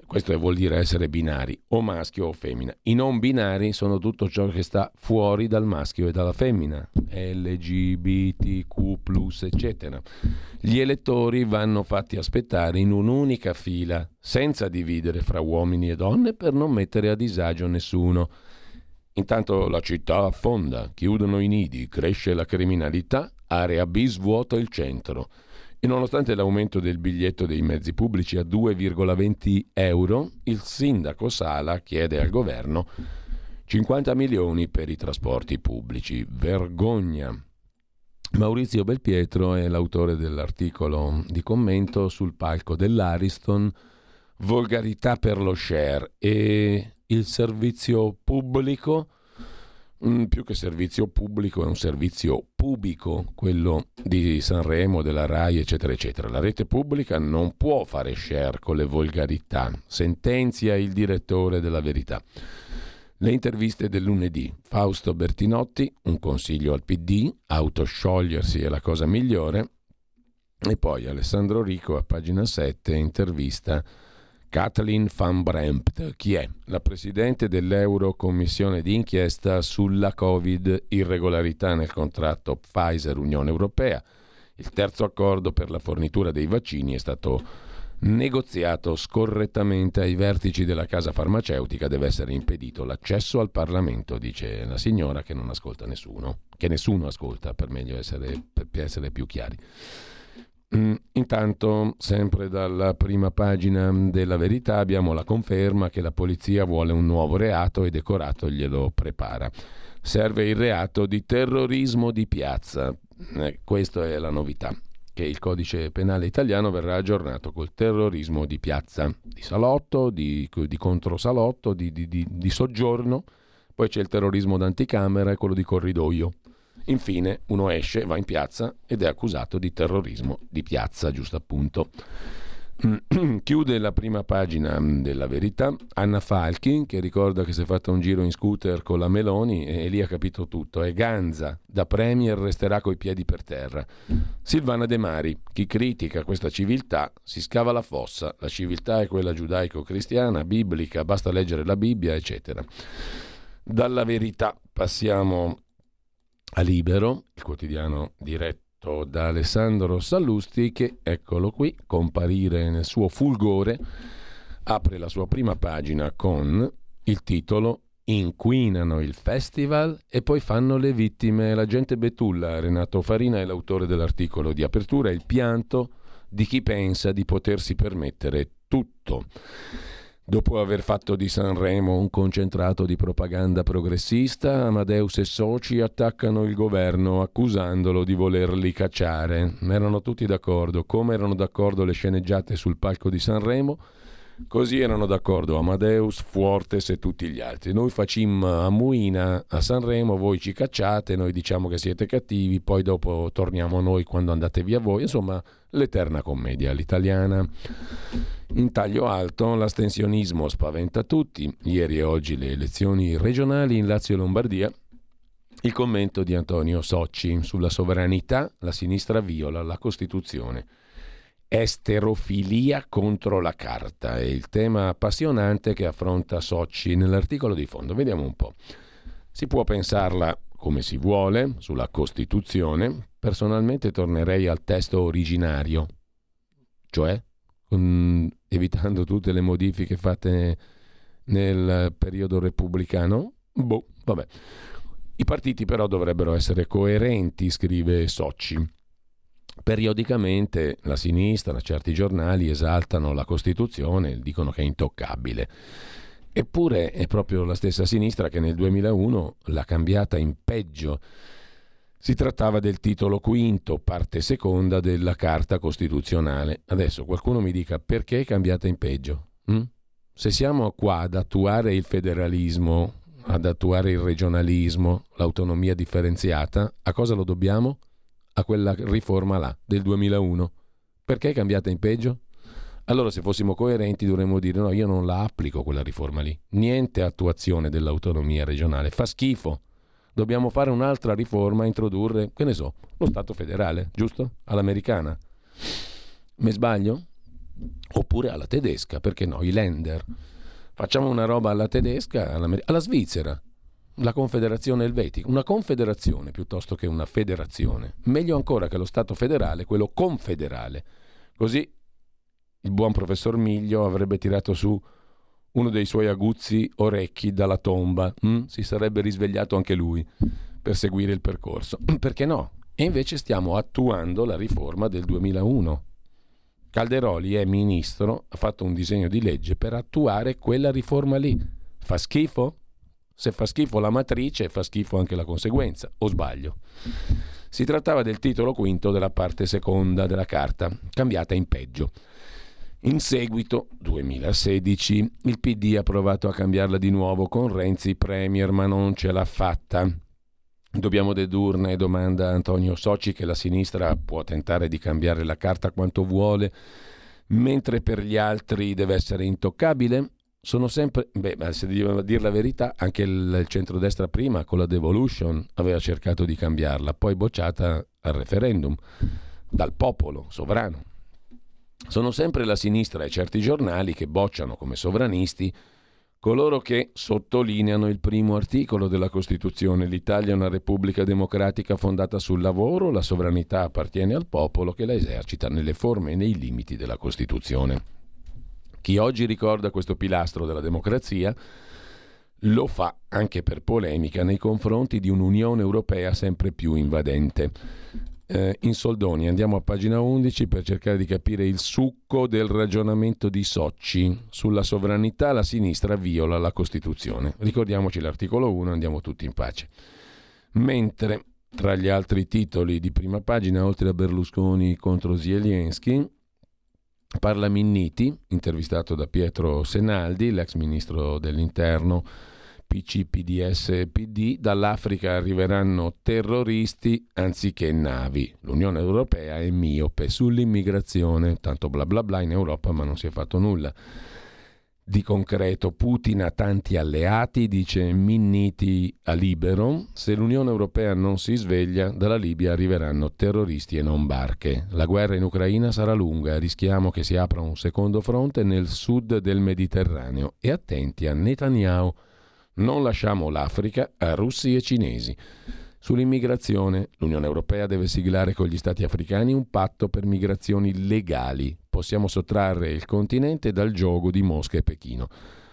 Questo vuol dire essere binari, o maschio o femmina. I non binari sono tutto ciò che sta fuori dal maschio e dalla femmina, LGBTQ, eccetera. Gli elettori vanno fatti aspettare in un'unica fila, senza dividere fra uomini e donne, per non mettere a disagio nessuno. Intanto la città affonda, chiudono i nidi, cresce la criminalità area B svuota il centro. E nonostante l'aumento del biglietto dei mezzi pubblici a 2,20 euro, il sindaco Sala chiede al governo 50 milioni per i trasporti pubblici. Vergogna. Maurizio Belpietro è l'autore dell'articolo di commento sul palco dell'Ariston Volgarità per lo share e il servizio pubblico Mm, più che servizio pubblico è un servizio pubblico, quello di Sanremo, della RAI, eccetera, eccetera. La rete pubblica non può fare share con le volgarità, sentenzia il direttore della verità. Le interviste del lunedì. Fausto Bertinotti, un consiglio al PD, autosciogliersi è la cosa migliore. E poi Alessandro Rico a pagina 7, intervista Kathleen Van Brempt, chi è? La presidente dell'Eurocommissione d'inchiesta sulla Covid, irregolarità nel contratto Pfizer-Unione Europea. Il terzo accordo per la fornitura dei vaccini è stato negoziato scorrettamente ai vertici della casa farmaceutica, deve essere impedito l'accesso al Parlamento, dice la signora che non ascolta nessuno, che nessuno ascolta, per meglio essere, per essere più chiari. Mm, intanto, sempre dalla prima pagina della verità, abbiamo la conferma che la polizia vuole un nuovo reato e Decorato glielo prepara. Serve il reato di terrorismo di piazza. Eh, questa è la novità, che il codice penale italiano verrà aggiornato col terrorismo di piazza, di salotto, di, di controsalotto, di, di, di soggiorno. Poi c'è il terrorismo d'anticamera e quello di corridoio. Infine uno esce, va in piazza ed è accusato di terrorismo di piazza, giusto appunto. Chiude la prima pagina della verità Anna Falchi che ricorda che si è fatta un giro in scooter con la Meloni e lì ha capito tutto. È Ganza, da Premier resterà coi piedi per terra. Silvana De Mari, chi critica questa civiltà si scava la fossa. La civiltà è quella giudaico-cristiana, biblica, basta leggere la Bibbia, eccetera. Dalla verità passiamo a Libero, il quotidiano diretto da Alessandro Sallusti, che eccolo qui, comparire nel suo fulgore, apre la sua prima pagina con il titolo Inquinano il festival e poi fanno le vittime. L'agente Betulla, Renato Farina, è l'autore dell'articolo di apertura, il pianto di chi pensa di potersi permettere tutto. Dopo aver fatto di Sanremo un concentrato di propaganda progressista, Amadeus e soci attaccano il governo accusandolo di volerli cacciare. Erano tutti d'accordo, come erano d'accordo le sceneggiate sul palco di Sanremo, così erano d'accordo Amadeus, Fuertes e tutti gli altri. Noi facciamo a Muina a Sanremo, voi ci cacciate, noi diciamo che siete cattivi, poi dopo torniamo noi quando andate via voi. Insomma, l'eterna commedia all'italiana. In taglio alto l'astensionismo spaventa tutti. Ieri e oggi le elezioni regionali in Lazio e Lombardia. Il commento di Antonio Socci sulla sovranità, la sinistra viola la Costituzione. Esterofilia contro la carta è il tema appassionante che affronta Socci nell'articolo di fondo. Vediamo un po'. Si può pensarla come si vuole sulla Costituzione, personalmente tornerei al testo originario, cioè con, evitando tutte le modifiche fatte nel periodo repubblicano. Boh, vabbè. I partiti però dovrebbero essere coerenti, scrive Socci. Periodicamente la sinistra, certi giornali esaltano la Costituzione, dicono che è intoccabile. Eppure è proprio la stessa sinistra che nel 2001 l'ha cambiata in peggio. Si trattava del titolo quinto, parte seconda della Carta Costituzionale. Adesso qualcuno mi dica perché è cambiata in peggio? Hm? Se siamo qua ad attuare il federalismo, ad attuare il regionalismo, l'autonomia differenziata, a cosa lo dobbiamo? A quella riforma là del 2001. Perché è cambiata in peggio? Allora se fossimo coerenti dovremmo dire no, io non la applico quella riforma lì. Niente attuazione dell'autonomia regionale. Fa schifo. Dobbiamo fare un'altra riforma, introdurre, che ne so, lo Stato federale, giusto? All'americana. Mi sbaglio? Oppure alla tedesca, perché no? I Länder. Facciamo una roba alla tedesca, alla Svizzera, la Confederazione Elvetica, una confederazione piuttosto che una federazione. Meglio ancora che lo Stato federale, quello confederale. Così il buon professor Miglio avrebbe tirato su uno dei suoi aguzzi orecchi dalla tomba, mm? si sarebbe risvegliato anche lui per seguire il percorso. Perché no? E invece stiamo attuando la riforma del 2001. Calderoli è ministro, ha fatto un disegno di legge per attuare quella riforma lì. Fa schifo? Se fa schifo la matrice, fa schifo anche la conseguenza, o sbaglio? Si trattava del titolo quinto della parte seconda della carta, cambiata in peggio. In seguito, 2016, il PD ha provato a cambiarla di nuovo con Renzi Premier, ma non ce l'ha fatta. Dobbiamo dedurne, domanda Antonio Soci, che la sinistra può tentare di cambiare la carta quanto vuole, mentre per gli altri deve essere intoccabile? Sono sempre, beh, se devo dire la verità, anche il, il centrodestra prima con la devolution aveva cercato di cambiarla, poi bocciata al referendum dal popolo sovrano. Sono sempre la sinistra e certi giornali che bocciano come sovranisti coloro che sottolineano il primo articolo della Costituzione. L'Italia è una repubblica democratica fondata sul lavoro, la sovranità appartiene al popolo che la esercita nelle forme e nei limiti della Costituzione. Chi oggi ricorda questo pilastro della democrazia lo fa anche per polemica nei confronti di un'Unione Europea sempre più invadente eh, in soldoni. Andiamo a pagina 11 per cercare di capire il succo del ragionamento di Socci. Sulla sovranità la sinistra viola la Costituzione. Ricordiamoci l'articolo 1, andiamo tutti in pace. Mentre tra gli altri titoli di prima pagina, oltre a Berlusconi contro Zelensky, parla Minniti, intervistato da Pietro Senaldi, l'ex ministro dell'interno PC, PDS e PD, dall'Africa arriveranno terroristi anziché navi. L'Unione Europea è miope sull'immigrazione, tanto bla bla bla in Europa ma non si è fatto nulla. Di concreto, Putin ha tanti alleati, dice Minniti a Libero. Se l'Unione Europea non si sveglia, dalla Libia arriveranno terroristi e non barche. La guerra in Ucraina sarà lunga, rischiamo che si apra un secondo fronte nel sud del Mediterraneo. E attenti a Netanyahu non lasciamo l'Africa a russi e cinesi. Sull'immigrazione, l'Unione Europea deve siglare con gli Stati africani un patto per migrazioni legali. Possiamo sottrarre il continente dal gioco di Mosca e Pechino.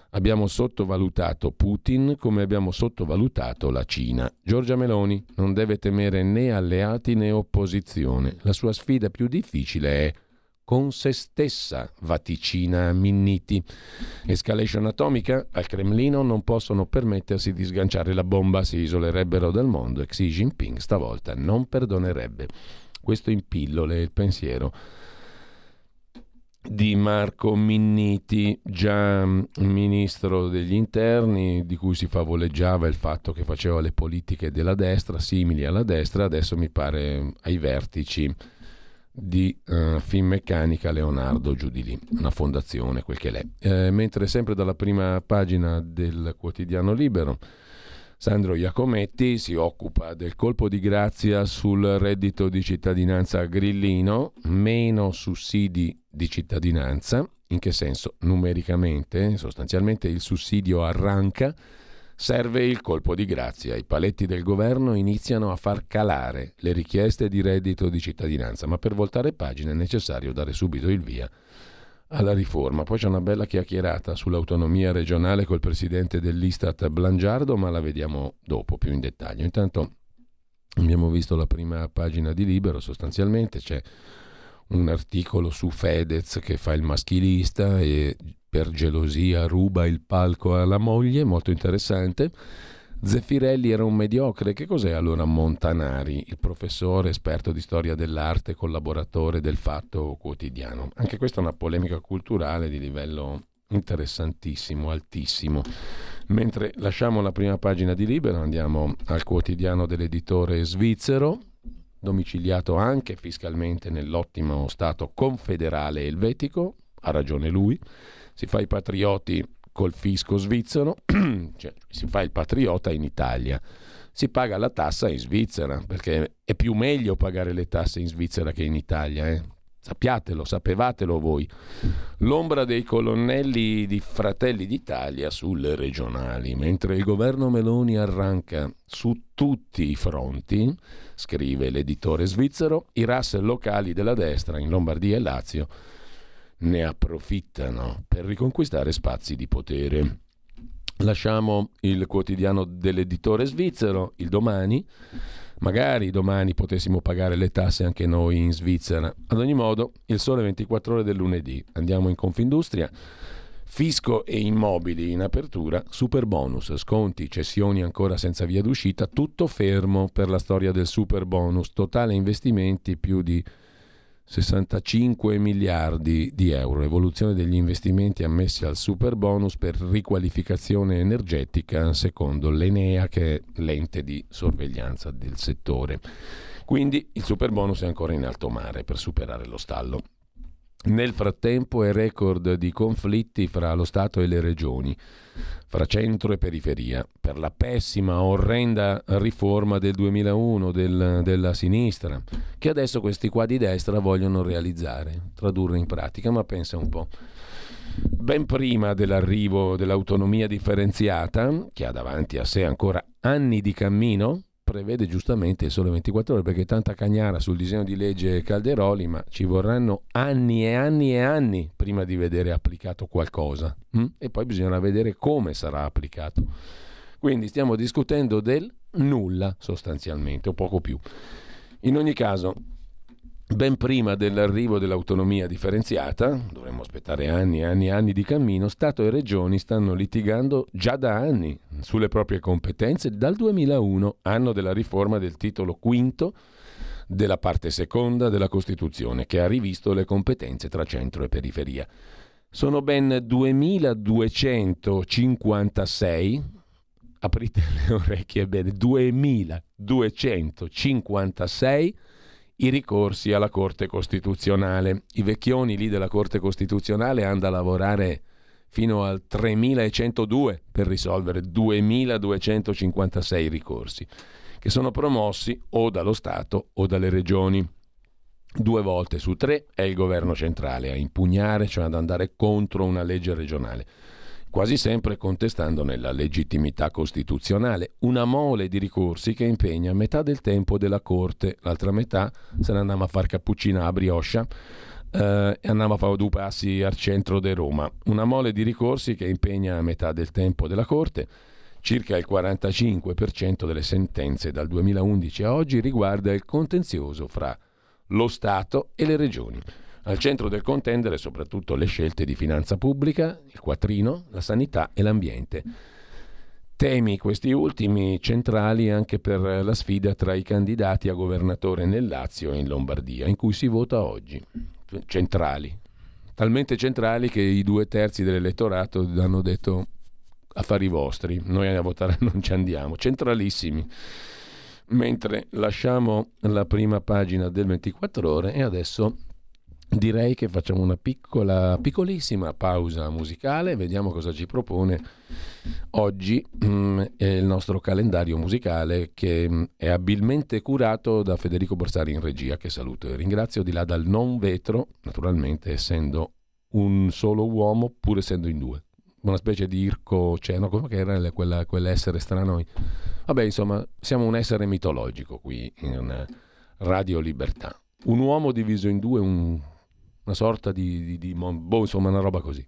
Abbiamo sottovalutato Putin come abbiamo sottovalutato la Cina. Giorgia Meloni non deve temere né alleati né opposizione. La sua sfida più difficile è con se stessa, vaticina Minniti. Escalation atomica? Al Cremlino non possono permettersi di sganciare la bomba, si isolerebbero dal mondo e Xi Jinping stavolta non perdonerebbe. Questo in pillole il pensiero di Marco Minniti, già ministro degli interni, di cui si favoleggiava il fatto che faceva le politiche della destra, simili alla destra, adesso mi pare ai vertici di uh, Finmeccanica Leonardo giù di lì, una fondazione, quel che l'è. Eh, mentre sempre dalla prima pagina del quotidiano Libero, Sandro Iacometti si occupa del colpo di grazia sul reddito di cittadinanza grillino, meno sussidi di cittadinanza, in che senso? Numericamente, sostanzialmente il sussidio arranca Serve il colpo di grazia. I paletti del governo iniziano a far calare le richieste di reddito di cittadinanza, ma per voltare pagina è necessario dare subito il via alla riforma. Poi c'è una bella chiacchierata sull'autonomia regionale col presidente dell'Istat Blangiardo, ma la vediamo dopo più in dettaglio. Intanto abbiamo visto la prima pagina di Libero, sostanzialmente c'è un articolo su Fedez che fa il maschilista e per gelosia ruba il palco alla moglie, molto interessante. Zeffirelli era un mediocre, che cos'è allora Montanari, il professore esperto di storia dell'arte, collaboratore del Fatto Quotidiano? Anche questa è una polemica culturale di livello interessantissimo, altissimo. Mentre lasciamo la prima pagina di Libero, andiamo al quotidiano dell'editore svizzero, domiciliato anche fiscalmente nell'ottimo Stato confederale elvetico, ha ragione lui, si fa i patrioti col fisco svizzero, cioè si fa il patriota in Italia, si paga la tassa in Svizzera, perché è più meglio pagare le tasse in Svizzera che in Italia, eh? Sappiatelo, sapevatelo voi. L'ombra dei colonnelli di Fratelli d'Italia sulle regionali, mentre il governo Meloni arranca su tutti i fronti, scrive l'editore svizzero, i RAS locali della destra in Lombardia e Lazio ne approfittano per riconquistare spazi di potere. Lasciamo il quotidiano dell'editore svizzero, il domani. Magari domani potessimo pagare le tasse anche noi in Svizzera. Ad ogni modo, il sole 24 ore del lunedì. Andiamo in Confindustria. Fisco e immobili in apertura, super bonus, sconti, cessioni ancora senza via d'uscita, tutto fermo per la storia del super bonus, totale investimenti più di 65 miliardi di euro, evoluzione degli investimenti ammessi al super bonus per riqualificazione energetica secondo l'Enea che è l'ente di sorveglianza del settore. Quindi il super bonus è ancora in alto mare per superare lo stallo. Nel frattempo è record di conflitti fra lo Stato e le regioni, fra centro e periferia, per la pessima, orrenda riforma del 2001 del, della sinistra, che adesso questi qua di destra vogliono realizzare, tradurre in pratica, ma pensa un po'. Ben prima dell'arrivo dell'autonomia differenziata, che ha davanti a sé ancora anni di cammino, prevede giustamente il sole 24 ore perché tanta cagnara sul disegno di legge Calderoli, ma ci vorranno anni e anni e anni prima di vedere applicato qualcosa hm? e poi bisognerà vedere come sarà applicato. Quindi stiamo discutendo del nulla sostanzialmente, o poco più. In ogni caso, Ben prima dell'arrivo dell'autonomia differenziata, dovremmo aspettare anni e anni e anni di cammino, Stato e Regioni stanno litigando già da anni sulle proprie competenze dal 2001, anno della riforma del titolo quinto della parte seconda della Costituzione, che ha rivisto le competenze tra centro e periferia. Sono ben 2256, aprite le orecchie bene, 2256 i ricorsi alla Corte Costituzionale. I vecchioni lì della Corte Costituzionale hanno da lavorare fino al 3102 per risolvere 2256 ricorsi, che sono promossi o dallo Stato o dalle regioni. Due volte su tre è il governo centrale a impugnare, cioè ad andare contro una legge regionale quasi sempre contestandone la legittimità costituzionale, una mole di ricorsi che impegna metà del tempo della Corte, l'altra metà se ne andiamo a fare cappuccina a Brioscia eh, e andiamo a fare due passi al centro di Roma, una mole di ricorsi che impegna metà del tempo della Corte, circa il 45% delle sentenze dal 2011 a oggi riguarda il contenzioso fra lo Stato e le regioni. Al centro del contendere soprattutto le scelte di finanza pubblica, il quattrino, la sanità e l'ambiente. Temi questi ultimi centrali anche per la sfida tra i candidati a governatore nel Lazio e in Lombardia, in cui si vota oggi. Centrali. Talmente centrali che i due terzi dell'elettorato hanno detto affari vostri, noi a votare non ci andiamo. Centralissimi. Mentre lasciamo la prima pagina del 24 ore e adesso direi che facciamo una piccola, piccolissima pausa musicale, vediamo cosa ci propone oggi mm, il nostro calendario musicale che mm, è abilmente curato da Federico Borsari in regia, che saluto e ringrazio di là dal non vetro, naturalmente essendo un solo uomo pur essendo in due. Una specie di Irco Ceno, come era quella, quell'essere strano? Vabbè, insomma, siamo un essere mitologico qui in Radio Libertà. Un uomo diviso in due, un una sorta di, di, di boh, insomma una roba così.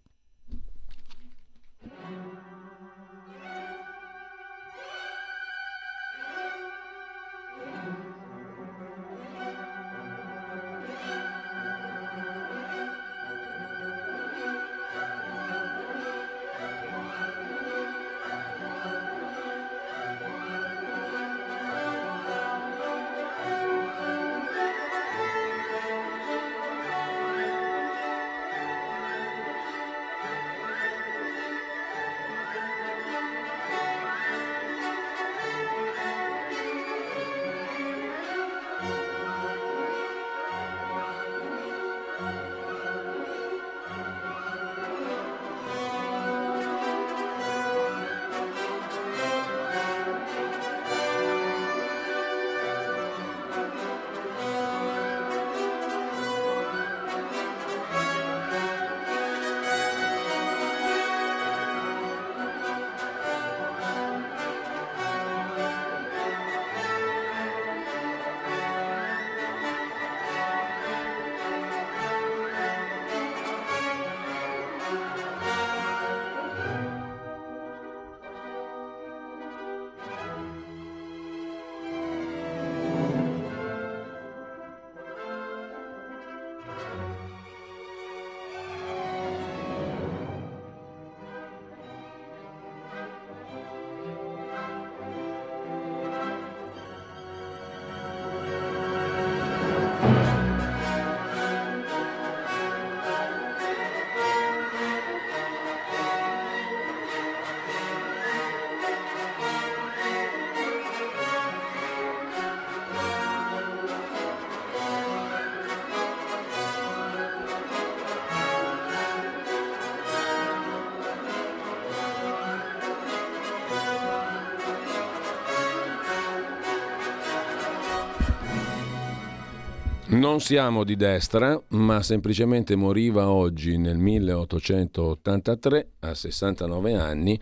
Non siamo di destra, ma semplicemente moriva oggi nel 1883 a 69 anni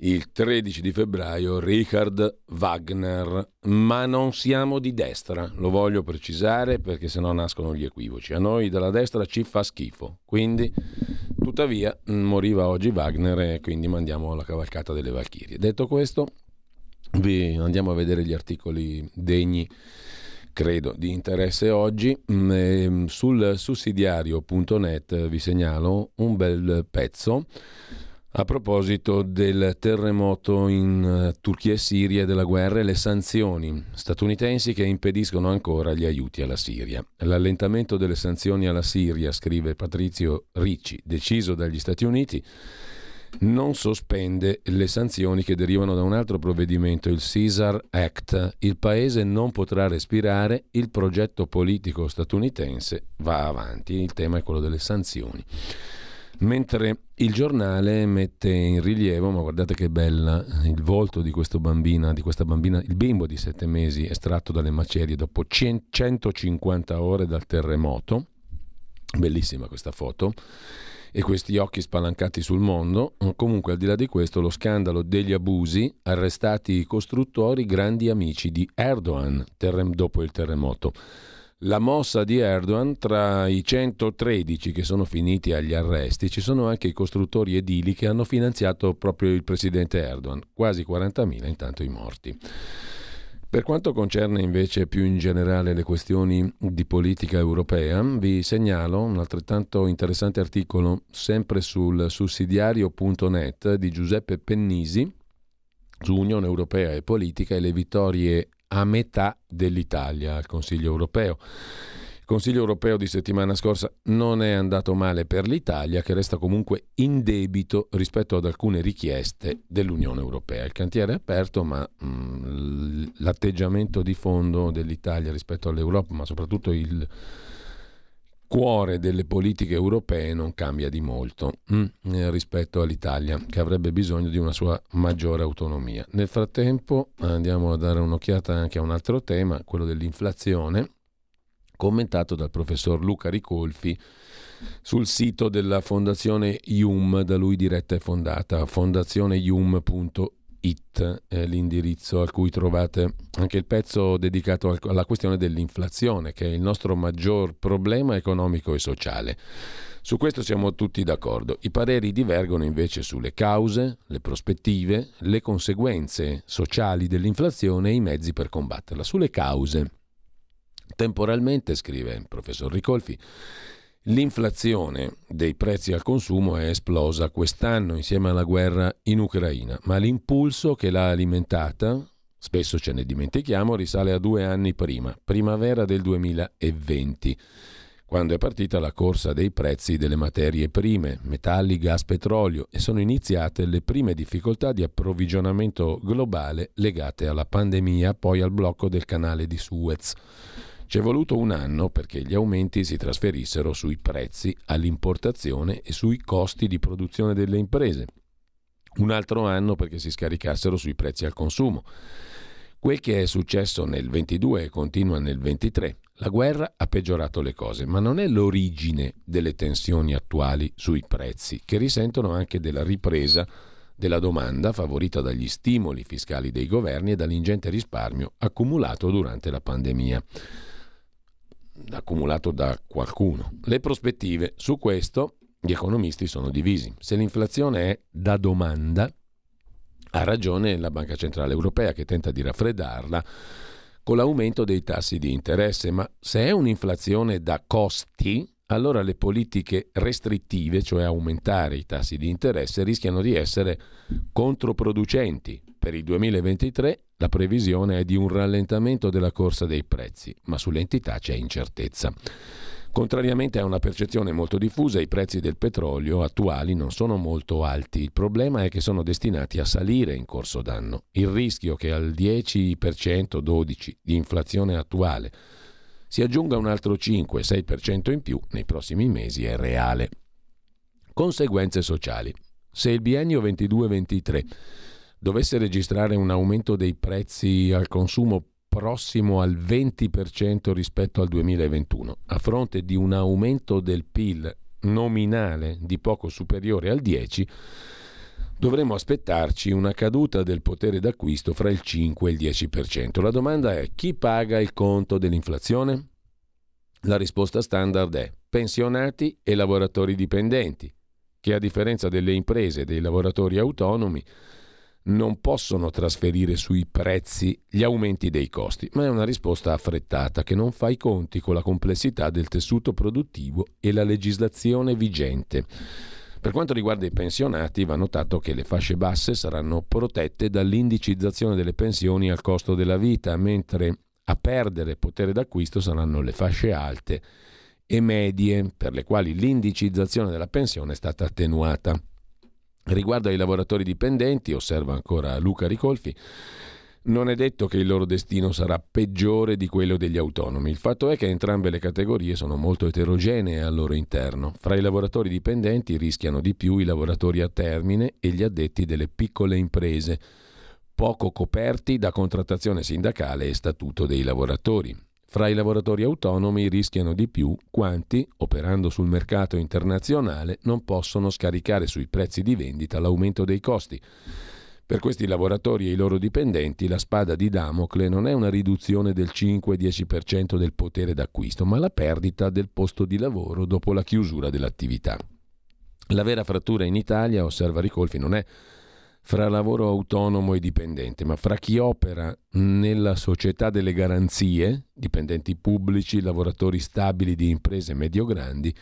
il 13 di febbraio Richard Wagner, ma non siamo di destra, lo voglio precisare perché sennò nascono gli equivoci. A noi della destra ci fa schifo, quindi tuttavia moriva oggi Wagner e quindi mandiamo la cavalcata delle Valchirie. Detto questo, vi andiamo a vedere gli articoli degni credo di interesse oggi. Mm, sul sussidiario.net vi segnalo un bel pezzo a proposito del terremoto in eh, Turchia e Siria e della guerra e le sanzioni statunitensi che impediscono ancora gli aiuti alla Siria. L'allentamento delle sanzioni alla Siria, scrive Patrizio Ricci, deciso dagli Stati Uniti, non sospende le sanzioni che derivano da un altro provvedimento, il Caesar Act. Il paese non potrà respirare, il progetto politico statunitense va avanti. Il tema è quello delle sanzioni. Mentre il giornale mette in rilievo, ma guardate che bella, il volto di bambina, di questa bambina, il bimbo di sette mesi estratto dalle macerie dopo 150 ore dal terremoto. Bellissima questa foto e questi occhi spalancati sul mondo. Comunque, al di là di questo, lo scandalo degli abusi, arrestati i costruttori, grandi amici di Erdogan terrem- dopo il terremoto. La mossa di Erdogan, tra i 113 che sono finiti agli arresti, ci sono anche i costruttori edili che hanno finanziato proprio il presidente Erdogan, quasi 40.000 intanto i morti. Per quanto concerne invece più in generale le questioni di politica europea, vi segnalo un altrettanto interessante articolo sempre sul sussidiario.net di Giuseppe Pennisi su Unione Europea e politica e le vittorie a metà dell'Italia al Consiglio europeo. Il Consiglio europeo di settimana scorsa non è andato male per l'Italia, che resta comunque in debito rispetto ad alcune richieste dell'Unione europea. Il cantiere è aperto, ma mm, l'atteggiamento di fondo dell'Italia rispetto all'Europa, ma soprattutto il cuore delle politiche europee non cambia di molto mm, rispetto all'Italia, che avrebbe bisogno di una sua maggiore autonomia. Nel frattempo andiamo a dare un'occhiata anche a un altro tema, quello dell'inflazione, commentato dal professor Luca Ricolfi sul sito della Fondazione IUM, da lui diretta e fondata, fondazioneium.it it è l'indirizzo a cui trovate anche il pezzo dedicato alla questione dell'inflazione, che è il nostro maggior problema economico e sociale. Su questo siamo tutti d'accordo. I pareri divergono invece sulle cause, le prospettive, le conseguenze sociali dell'inflazione e i mezzi per combatterla. Sulle cause. Temporalmente, scrive il professor Ricolfi, L'inflazione dei prezzi al consumo è esplosa quest'anno insieme alla guerra in Ucraina, ma l'impulso che l'ha alimentata, spesso ce ne dimentichiamo, risale a due anni prima, primavera del 2020, quando è partita la corsa dei prezzi delle materie prime, metalli, gas, petrolio e sono iniziate le prime difficoltà di approvvigionamento globale legate alla pandemia, poi al blocco del canale di Suez. Ci è voluto un anno perché gli aumenti si trasferissero sui prezzi all'importazione e sui costi di produzione delle imprese. Un altro anno perché si scaricassero sui prezzi al consumo. Quel che è successo nel 22 e continua nel 23. La guerra ha peggiorato le cose, ma non è l'origine delle tensioni attuali sui prezzi, che risentono anche della ripresa della domanda favorita dagli stimoli fiscali dei governi e dall'ingente risparmio accumulato durante la pandemia accumulato da qualcuno. Le prospettive su questo gli economisti sono divisi. Se l'inflazione è da domanda, ha ragione la Banca Centrale Europea che tenta di raffreddarla con l'aumento dei tassi di interesse, ma se è un'inflazione da costi, allora le politiche restrittive, cioè aumentare i tassi di interesse, rischiano di essere controproducenti. Per il 2023 la previsione è di un rallentamento della corsa dei prezzi, ma sull'entità c'è incertezza. Contrariamente a una percezione molto diffusa, i prezzi del petrolio attuali non sono molto alti. Il problema è che sono destinati a salire in corso d'anno. Il rischio che al 10%, 12% di inflazione attuale si aggiunga un altro 5-6% in più nei prossimi mesi è reale. Conseguenze sociali. Se il biennio 22-23 dovesse registrare un aumento dei prezzi al consumo prossimo al 20% rispetto al 2021, a fronte di un aumento del PIL nominale di poco superiore al 10%, dovremmo aspettarci una caduta del potere d'acquisto fra il 5 e il 10%. La domanda è chi paga il conto dell'inflazione? La risposta standard è pensionati e lavoratori dipendenti, che a differenza delle imprese e dei lavoratori autonomi non possono trasferire sui prezzi gli aumenti dei costi, ma è una risposta affrettata che non fa i conti con la complessità del tessuto produttivo e la legislazione vigente. Per quanto riguarda i pensionati, va notato che le fasce basse saranno protette dall'indicizzazione delle pensioni al costo della vita, mentre a perdere potere d'acquisto saranno le fasce alte e medie, per le quali l'indicizzazione della pensione è stata attenuata. Riguardo ai lavoratori dipendenti, osserva ancora Luca Ricolfi, non è detto che il loro destino sarà peggiore di quello degli autonomi. Il fatto è che entrambe le categorie sono molto eterogenee al loro interno. Fra i lavoratori dipendenti rischiano di più i lavoratori a termine e gli addetti delle piccole imprese poco coperti da contrattazione sindacale e statuto dei lavoratori. Fra i lavoratori autonomi rischiano di più quanti, operando sul mercato internazionale, non possono scaricare sui prezzi di vendita l'aumento dei costi. Per questi lavoratori e i loro dipendenti la spada di Damocle non è una riduzione del 5-10% del potere d'acquisto, ma la perdita del posto di lavoro dopo la chiusura dell'attività. La vera frattura in Italia, osserva Ricolfi, non è fra lavoro autonomo e dipendente, ma fra chi opera nella società delle garanzie, dipendenti pubblici, lavoratori stabili di imprese medio-grandi,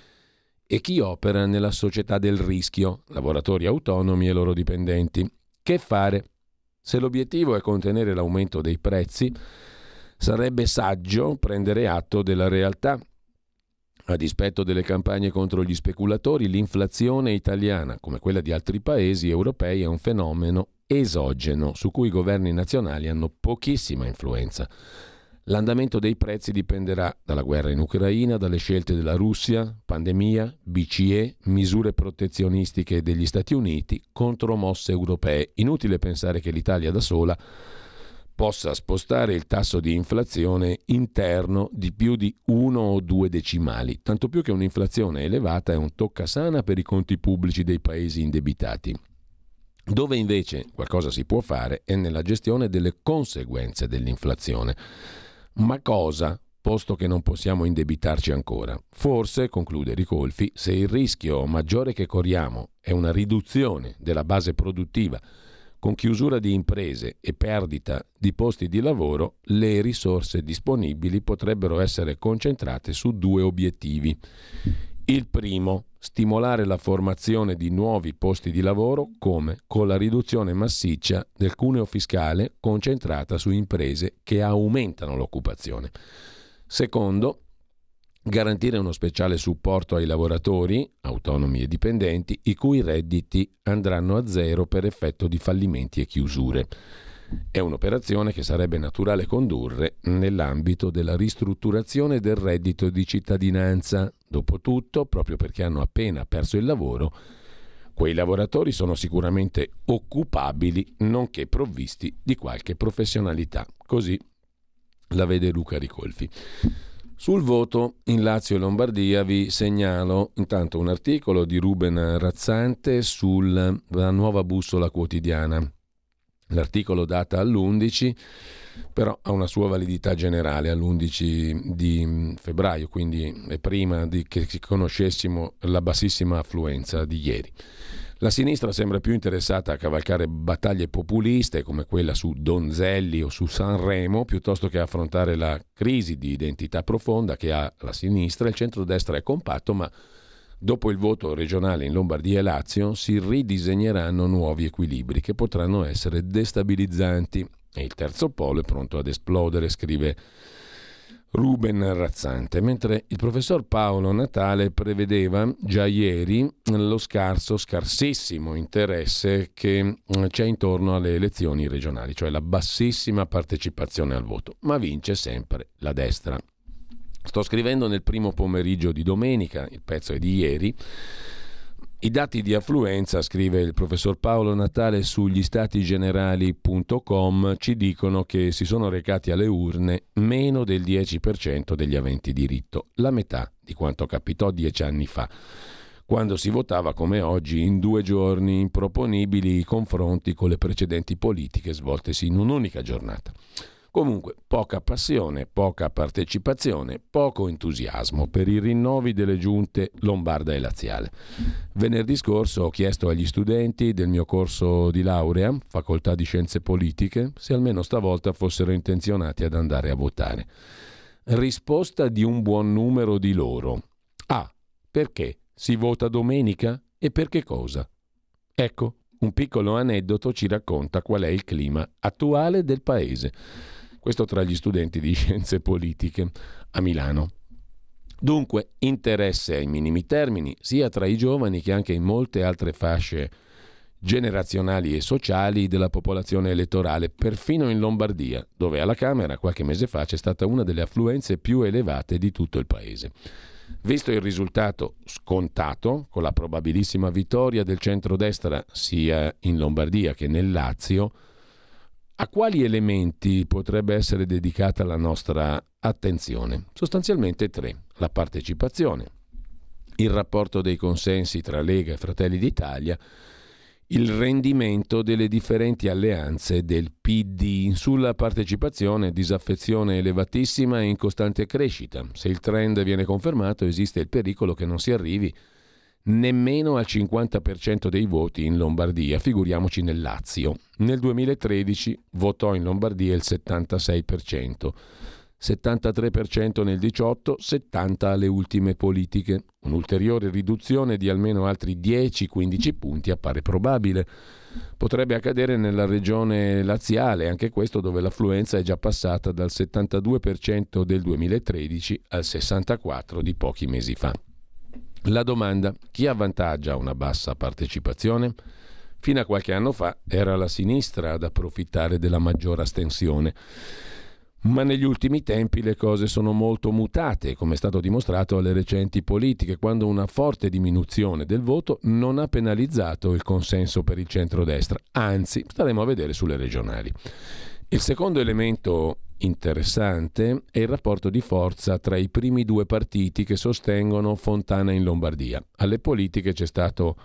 e chi opera nella società del rischio, lavoratori autonomi e loro dipendenti. Che fare? Se l'obiettivo è contenere l'aumento dei prezzi, sarebbe saggio prendere atto della realtà a dispetto delle campagne contro gli speculatori, l'inflazione italiana, come quella di altri paesi europei, è un fenomeno esogeno su cui i governi nazionali hanno pochissima influenza. L'andamento dei prezzi dipenderà dalla guerra in Ucraina, dalle scelte della Russia, pandemia, BCE, misure protezionistiche degli Stati Uniti, contromosse europee. Inutile pensare che l'Italia da sola possa spostare il tasso di inflazione interno di più di uno o due decimali, tanto più che un'inflazione elevata è un toccasana per i conti pubblici dei paesi indebitati. Dove invece qualcosa si può fare è nella gestione delle conseguenze dell'inflazione. Ma cosa, posto che non possiamo indebitarci ancora? Forse, conclude Ricolfi, se il rischio maggiore che corriamo è una riduzione della base produttiva, con chiusura di imprese e perdita di posti di lavoro, le risorse disponibili potrebbero essere concentrate su due obiettivi. Il primo, stimolare la formazione di nuovi posti di lavoro come con la riduzione massiccia del cuneo fiscale concentrata su imprese che aumentano l'occupazione. Secondo, garantire uno speciale supporto ai lavoratori, autonomi e dipendenti, i cui redditi andranno a zero per effetto di fallimenti e chiusure. È un'operazione che sarebbe naturale condurre nell'ambito della ristrutturazione del reddito di cittadinanza. Dopotutto, proprio perché hanno appena perso il lavoro, quei lavoratori sono sicuramente occupabili, nonché provvisti di qualche professionalità. Così la vede Luca Ricolfi. Sul voto in Lazio e Lombardia vi segnalo intanto un articolo di Ruben Razzante sulla nuova bussola quotidiana. L'articolo data all'11 però ha una sua validità generale all'11 di febbraio, quindi è prima che conoscessimo la bassissima affluenza di ieri. La sinistra sembra più interessata a cavalcare battaglie populiste come quella su Donzelli o su Sanremo piuttosto che affrontare la crisi di identità profonda che ha la sinistra. Il centrodestra è compatto, ma dopo il voto regionale in Lombardia e Lazio si ridisegneranno nuovi equilibri che potranno essere destabilizzanti. E il terzo polo è pronto ad esplodere, scrive Ruben Razzante, mentre il professor Paolo Natale prevedeva già ieri lo scarso, scarsissimo interesse che mm, c'è intorno alle elezioni regionali, cioè la bassissima partecipazione al voto, ma vince sempre la destra. Sto scrivendo nel primo pomeriggio di domenica, il pezzo è di ieri, I dati di affluenza, scrive il professor Paolo Natale sugli statigenerali.com, ci dicono che si sono recati alle urne meno del 10% degli aventi diritto, la metà di quanto capitò dieci anni fa, quando si votava come oggi in due giorni improponibili i confronti con le precedenti politiche svoltesi in un'unica giornata. Comunque, poca passione, poca partecipazione, poco entusiasmo per i rinnovi delle giunte lombarda e laziale. Venerdì scorso ho chiesto agli studenti del mio corso di laurea, facoltà di scienze politiche, se almeno stavolta fossero intenzionati ad andare a votare. Risposta di un buon numero di loro. Ah, perché? Si vota domenica? E per che cosa? Ecco, un piccolo aneddoto ci racconta qual è il clima attuale del paese. Questo tra gli studenti di scienze politiche a Milano. Dunque, interesse ai minimi termini, sia tra i giovani che anche in molte altre fasce generazionali e sociali della popolazione elettorale, perfino in Lombardia, dove alla Camera qualche mese fa c'è stata una delle affluenze più elevate di tutto il paese. Visto il risultato scontato, con la probabilissima vittoria del centrodestra sia in Lombardia che nel Lazio, a quali elementi potrebbe essere dedicata la nostra attenzione? Sostanzialmente tre. La partecipazione, il rapporto dei consensi tra Lega e Fratelli d'Italia, il rendimento delle differenti alleanze del PD. Sulla partecipazione, disaffezione elevatissima e in costante crescita. Se il trend viene confermato, esiste il pericolo che non si arrivi a nemmeno al 50% dei voti in Lombardia, figuriamoci nel Lazio. Nel 2013 votò in Lombardia il 76%, 73% nel 18, 70 alle ultime politiche. Un'ulteriore riduzione di almeno altri 10-15 punti appare probabile. Potrebbe accadere nella regione laziale, anche questo dove l'affluenza è già passata dal 72% del 2013 al 64% di pochi mesi fa. La domanda, chi avvantaggia una bassa partecipazione? Fino a qualche anno fa era la sinistra ad approfittare della maggiore astensione. Ma negli ultimi tempi le cose sono molto mutate, come è stato dimostrato alle recenti politiche, quando una forte diminuzione del voto non ha penalizzato il consenso per il centrodestra, anzi staremo a vedere sulle regionali. Il secondo elemento interessante è il rapporto di forza tra i primi due partiti che sostengono Fontana in Lombardia. Alle politiche c'è stato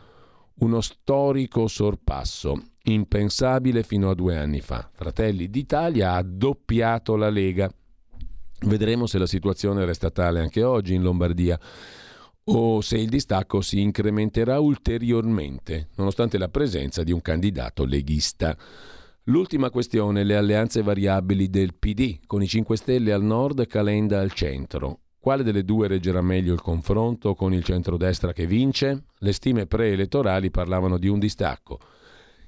uno storico sorpasso, impensabile fino a due anni fa. Fratelli d'Italia ha doppiato la Lega. Vedremo se la situazione resta tale anche oggi in Lombardia o se il distacco si incrementerà ulteriormente, nonostante la presenza di un candidato leghista. L'ultima questione, le alleanze variabili del PD, con i 5 Stelle al nord e Calenda al centro. Quale delle due reggerà meglio il confronto con il centrodestra che vince? Le stime preelettorali parlavano di un distacco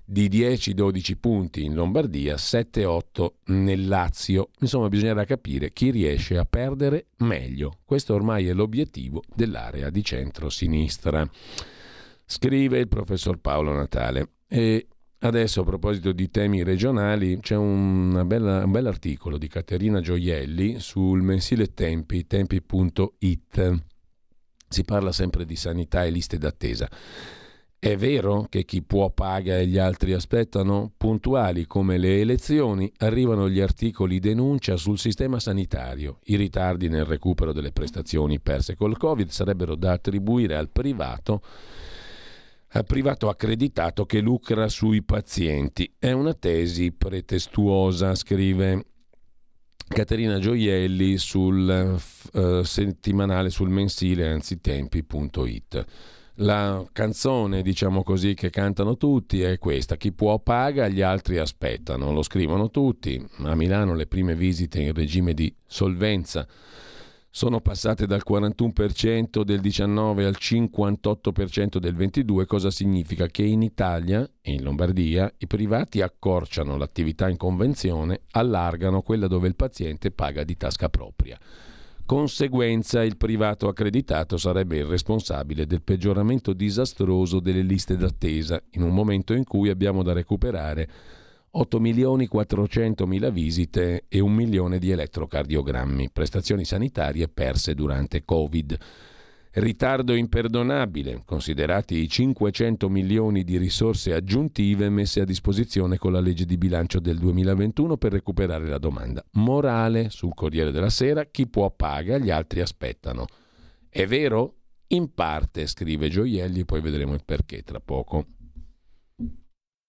di 10-12 punti in Lombardia, 7-8 nel Lazio. Insomma, bisognerà capire chi riesce a perdere meglio. Questo ormai è l'obiettivo dell'area di centro-sinistra. Scrive il professor Paolo Natale. E Adesso a proposito di temi regionali c'è bella, un bell'articolo di Caterina Gioielli sul mensile Tempi, tempi.it. Si parla sempre di sanità e liste d'attesa. È vero che chi può paga e gli altri aspettano? Puntuali come le elezioni arrivano gli articoli denuncia sul sistema sanitario. I ritardi nel recupero delle prestazioni perse col Covid sarebbero da attribuire al privato privato accreditato che lucra sui pazienti. È una tesi pretestuosa, scrive Caterina Gioielli sul uh, settimanale, sul mensile, anzi tempi.it. La canzone, diciamo così, che cantano tutti è questa: chi può paga, gli altri aspettano. Lo scrivono tutti. A Milano le prime visite in regime di solvenza sono passate dal 41% del 19 al 58% del 22, cosa significa? Che in Italia e in Lombardia i privati accorciano l'attività in convenzione, allargano quella dove il paziente paga di tasca propria. Conseguenza, il privato accreditato sarebbe il responsabile del peggioramento disastroso delle liste d'attesa, in un momento in cui abbiamo da recuperare 8 milioni 400 mila visite e un milione di elettrocardiogrammi, prestazioni sanitarie perse durante Covid. Ritardo imperdonabile, considerati i 500 milioni di risorse aggiuntive messe a disposizione con la legge di bilancio del 2021 per recuperare la domanda. Morale sul Corriere della Sera, chi può paga, gli altri aspettano. È vero? In parte, scrive Gioielli, poi vedremo il perché tra poco.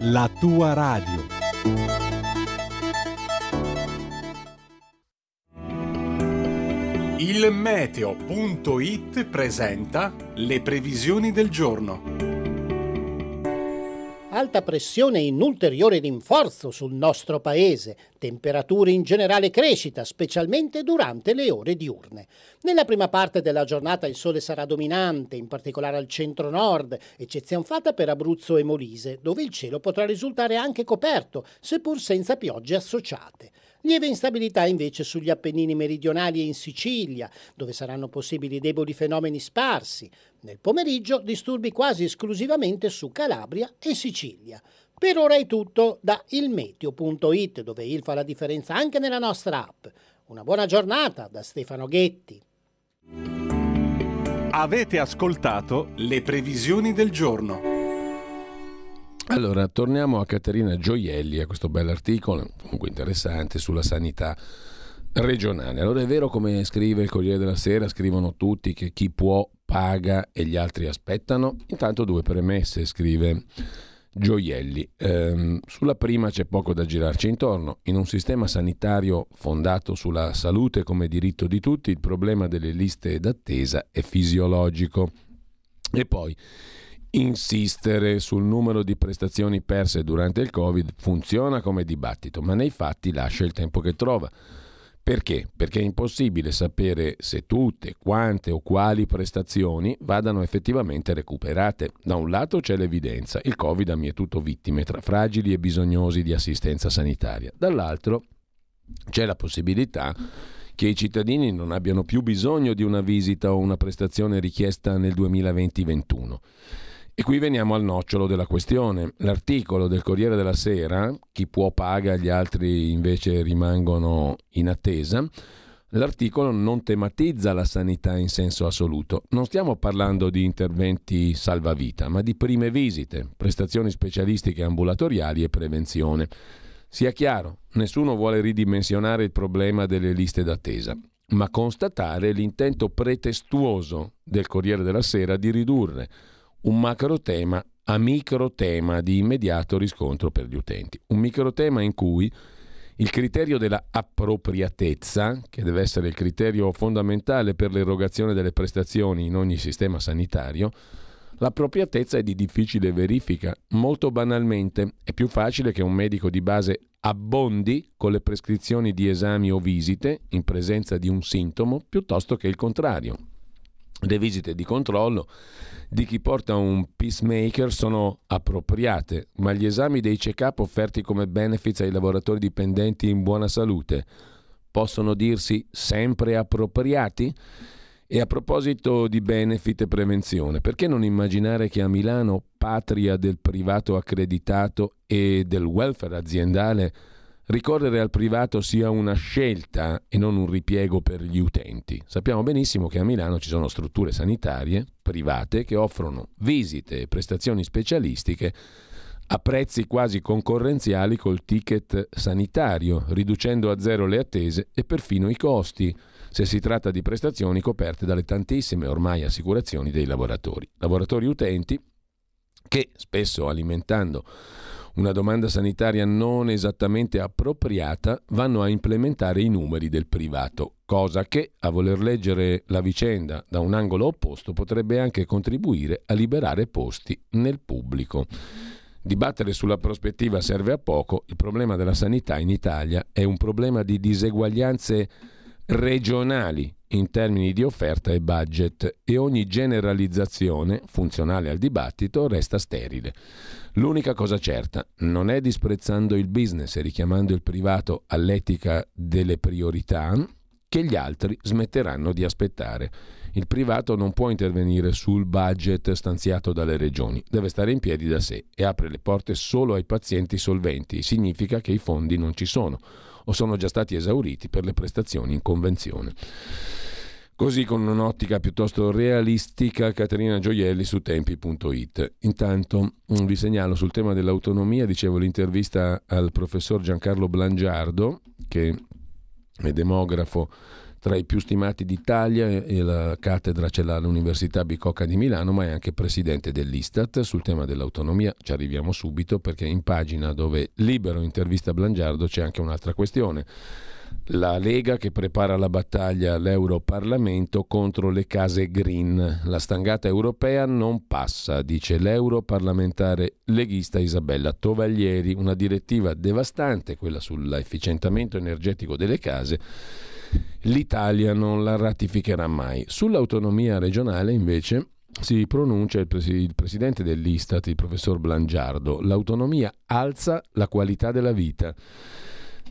la tua radio. Il meteo.it presenta le previsioni del giorno alta pressione in ulteriore rinforzo sul nostro paese, temperature in generale crescita, specialmente durante le ore diurne. Nella prima parte della giornata il sole sarà dominante, in particolare al centro-nord, eccezione fatta per Abruzzo e Molise, dove il cielo potrà risultare anche coperto, seppur senza piogge associate. Lieve instabilità invece sugli Appennini meridionali e in Sicilia, dove saranno possibili deboli fenomeni sparsi. Nel pomeriggio disturbi quasi esclusivamente su Calabria e Sicilia. Per ora è tutto da ilmeteo.it, dove il fa la differenza anche nella nostra app. Una buona giornata da Stefano Ghetti. Avete ascoltato le previsioni del giorno. Allora, torniamo a Caterina Gioielli, a questo bell'articolo, comunque interessante, sulla sanità regionale. Allora è vero come scrive il Corriere della Sera, scrivono tutti che chi può paga e gli altri aspettano? Intanto due premesse, scrive Gioielli. Ehm, sulla prima c'è poco da girarci intorno. In un sistema sanitario fondato sulla salute come diritto di tutti, il problema delle liste d'attesa è fisiologico. E poi insistere sul numero di prestazioni perse durante il Covid funziona come dibattito, ma nei fatti lascia il tempo che trova. Perché? Perché è impossibile sapere se tutte, quante o quali prestazioni vadano effettivamente recuperate. Da un lato c'è l'evidenza, il Covid ha mietuto vittime tra fragili e bisognosi di assistenza sanitaria. Dall'altro c'è la possibilità che i cittadini non abbiano più bisogno di una visita o una prestazione richiesta nel 2020-21. E qui veniamo al nocciolo della questione. L'articolo del Corriere della Sera, chi può paga, gli altri invece rimangono in attesa, l'articolo non tematizza la sanità in senso assoluto. Non stiamo parlando di interventi salvavita, ma di prime visite, prestazioni specialistiche ambulatoriali e prevenzione. Sia chiaro, nessuno vuole ridimensionare il problema delle liste d'attesa, ma constatare l'intento pretestuoso del Corriere della Sera di ridurre un macro tema a micro tema di immediato riscontro per gli utenti. Un micro tema in cui il criterio della appropriatezza, che deve essere il criterio fondamentale per l'erogazione delle prestazioni in ogni sistema sanitario, l'appropriatezza è di difficile verifica. Molto banalmente è più facile che un medico di base abbondi con le prescrizioni di esami o visite in presenza di un sintomo piuttosto che il contrario. Le visite di controllo di chi porta un peacemaker sono appropriate, ma gli esami dei check-up offerti come benefits ai lavoratori dipendenti in buona salute possono dirsi sempre appropriati? E a proposito di benefit e prevenzione, perché non immaginare che a Milano, patria del privato accreditato e del welfare aziendale, ricorrere al privato sia una scelta e non un ripiego per gli utenti. Sappiamo benissimo che a Milano ci sono strutture sanitarie private che offrono visite e prestazioni specialistiche a prezzi quasi concorrenziali col ticket sanitario, riducendo a zero le attese e perfino i costi, se si tratta di prestazioni coperte dalle tantissime ormai assicurazioni dei lavoratori. Lavoratori utenti che spesso alimentando una domanda sanitaria non esattamente appropriata, vanno a implementare i numeri del privato, cosa che, a voler leggere la vicenda da un angolo opposto, potrebbe anche contribuire a liberare posti nel pubblico. Dibattere sulla prospettiva serve a poco, il problema della sanità in Italia è un problema di diseguaglianze regionali in termini di offerta e budget e ogni generalizzazione funzionale al dibattito resta sterile. L'unica cosa certa non è disprezzando il business e richiamando il privato all'etica delle priorità che gli altri smetteranno di aspettare. Il privato non può intervenire sul budget stanziato dalle regioni, deve stare in piedi da sé e apre le porte solo ai pazienti solventi. Significa che i fondi non ci sono o sono già stati esauriti per le prestazioni in convenzione. Così con un'ottica piuttosto realistica Caterina Gioielli su tempi.it. Intanto mm, vi segnalo sul tema dell'autonomia, dicevo l'intervista al professor Giancarlo Blangiardo, che è demografo tra i più stimati d'Italia e la cattedra ce l'ha all'Università Bicocca di Milano, ma è anche presidente dell'Istat. Sul tema dell'autonomia ci arriviamo subito perché in pagina dove libero intervista Blangiardo c'è anche un'altra questione. La Lega che prepara la battaglia all'Europarlamento contro le case green. La stangata europea non passa, dice l'europarlamentare leghista Isabella Tovaglieri. Una direttiva devastante, quella sull'efficientamento energetico delle case l'Italia non la ratificherà mai. Sull'autonomia regionale invece si pronuncia il, pres- il, presidente dell'Istat, il professor Blangiardo. L'autonomia alza la qualità della vita.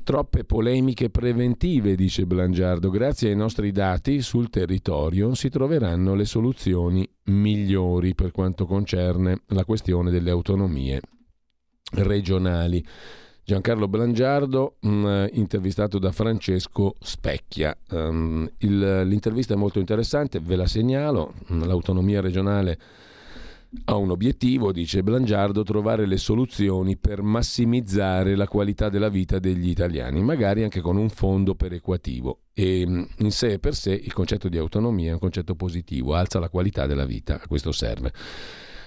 Troppe polemiche preventive, dice Blangiardo. Grazie ai nostri dati sul territorio si troveranno le soluzioni migliori per quanto concerne la questione delle autonomie regionali. Giancarlo Blangiardo, mh, mm, intervistato da Francesco Specchia. Um, il, l'intervista è molto interessante, ve la segnalo. L'autonomia regionale ha un obiettivo, dice Blangiardo, trovare le soluzioni per massimizzare la qualità della vita degli italiani, magari anche con un fondo perequativo. E mm, in sé e per sé il concetto di autonomia è un concetto positivo, alza la qualità della vita, a questo serve.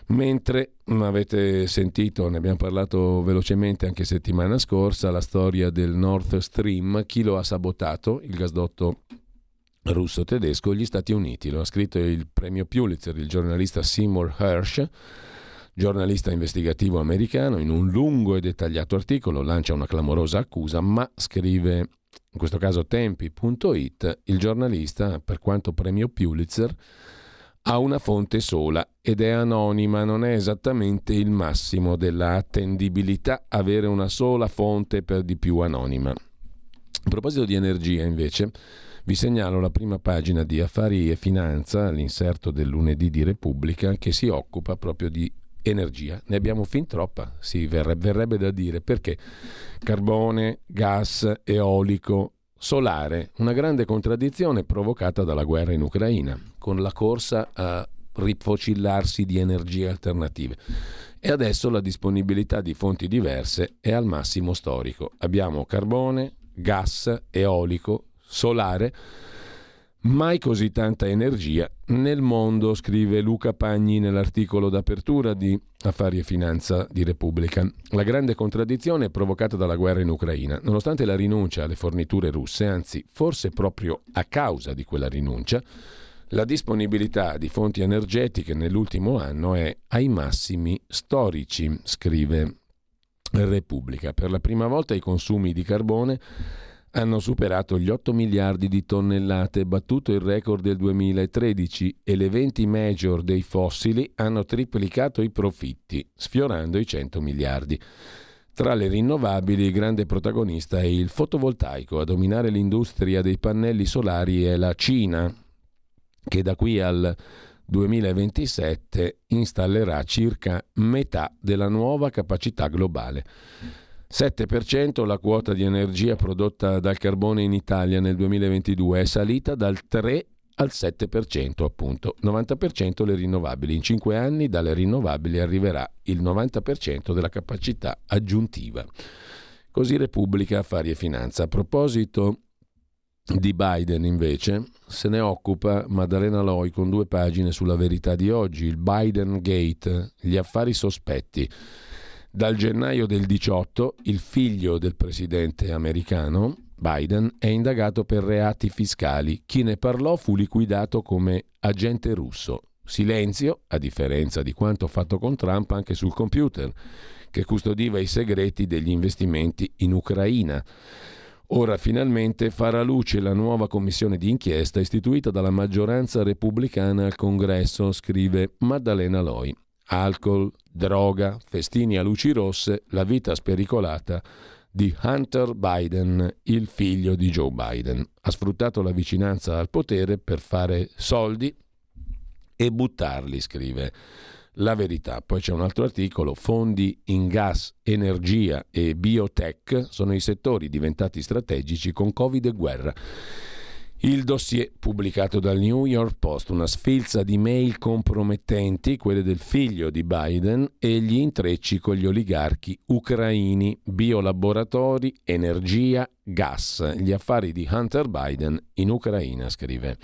Mentre avete sentito, ne abbiamo parlato velocemente anche settimana scorsa, la storia del Nord Stream, chi lo ha sabotato, il gasdotto russo-tedesco, gli Stati Uniti. Lo ha scritto il premio Pulitzer, il giornalista Seymour Hersh, giornalista investigativo americano, in un lungo e dettagliato articolo lancia una clamorosa accusa, ma scrive, in questo caso tempi.it, il giornalista, per quanto premio Pulitzer, ha una fonte sola ed è anonima, non è esattamente il massimo della attendibilità avere una sola fonte per di più anonima. A proposito di energia, invece, vi segnalo la prima pagina di Affari e Finanza, l'inserto del lunedì di Repubblica, che si occupa proprio di energia. Ne abbiamo fin troppa, si verrebbe, da dire, perché carbone, gas, eolico, solare, una grande contraddizione provocata dalla guerra in Ucraina, con la corsa a rifocillarsi di energie alternative. E adesso la disponibilità di fonti diverse è al massimo storico. Abbiamo carbone, gas, eolico, solare Mai così tanta energia nel mondo, scrive Luca Pagni nell'articolo d'apertura di Affari e Finanza di Repubblica. La grande contraddizione è provocata dalla guerra in Ucraina. Nonostante la rinuncia alle forniture russe, anzi forse proprio a causa di quella rinuncia, la disponibilità di fonti energetiche nell'ultimo anno è ai massimi storici, scrive Repubblica. Per la prima volta i consumi di carbone hanno superato gli 8 miliardi di tonnellate, battuto il record del 2013 e le 20 major dei fossili hanno triplicato i profitti, sfiorando i 100 miliardi. Tra le rinnovabili il grande protagonista è il fotovoltaico. A dominare l'industria dei pannelli solari è la Cina, che da qui al 2027 installerà circa metà della nuova capacità globale. 7% la quota di energia prodotta dal carbone in Italia nel 2022 è salita dal 3 al 7%, appunto. 90% le rinnovabili. In 5 anni dalle rinnovabili arriverà il 90% della capacità aggiuntiva. Così Repubblica Affari e Finanza. A proposito di Biden invece se ne occupa Maddalena Loi con due pagine sulla verità di oggi, il Biden Gate, gli affari sospetti. Dal gennaio del 18 il figlio del presidente americano, Biden, è indagato per reati fiscali. Chi ne parlò fu liquidato come agente russo. Silenzio, a differenza di quanto fatto con Trump anche sul computer, che custodiva i segreti degli investimenti in Ucraina. Ora finalmente farà luce la nuova commissione di inchiesta istituita dalla maggioranza repubblicana al Congresso, scrive Maddalena Loi. Alcol, droga, festini a luci rosse, la vita spericolata di Hunter Biden, il figlio di Joe Biden. Ha sfruttato la vicinanza al potere per fare soldi e buttarli, scrive la verità. Poi c'è un altro articolo, fondi in gas, energia e biotech sono i settori diventati strategici con Covid e guerra. Il dossier pubblicato dal New York Post, una sfilza di mail compromettenti, quelle del figlio di Biden, e gli intrecci con gli oligarchi ucraini, biolaboratori, energia, gas, gli affari di Hunter Biden in Ucraina, scrive.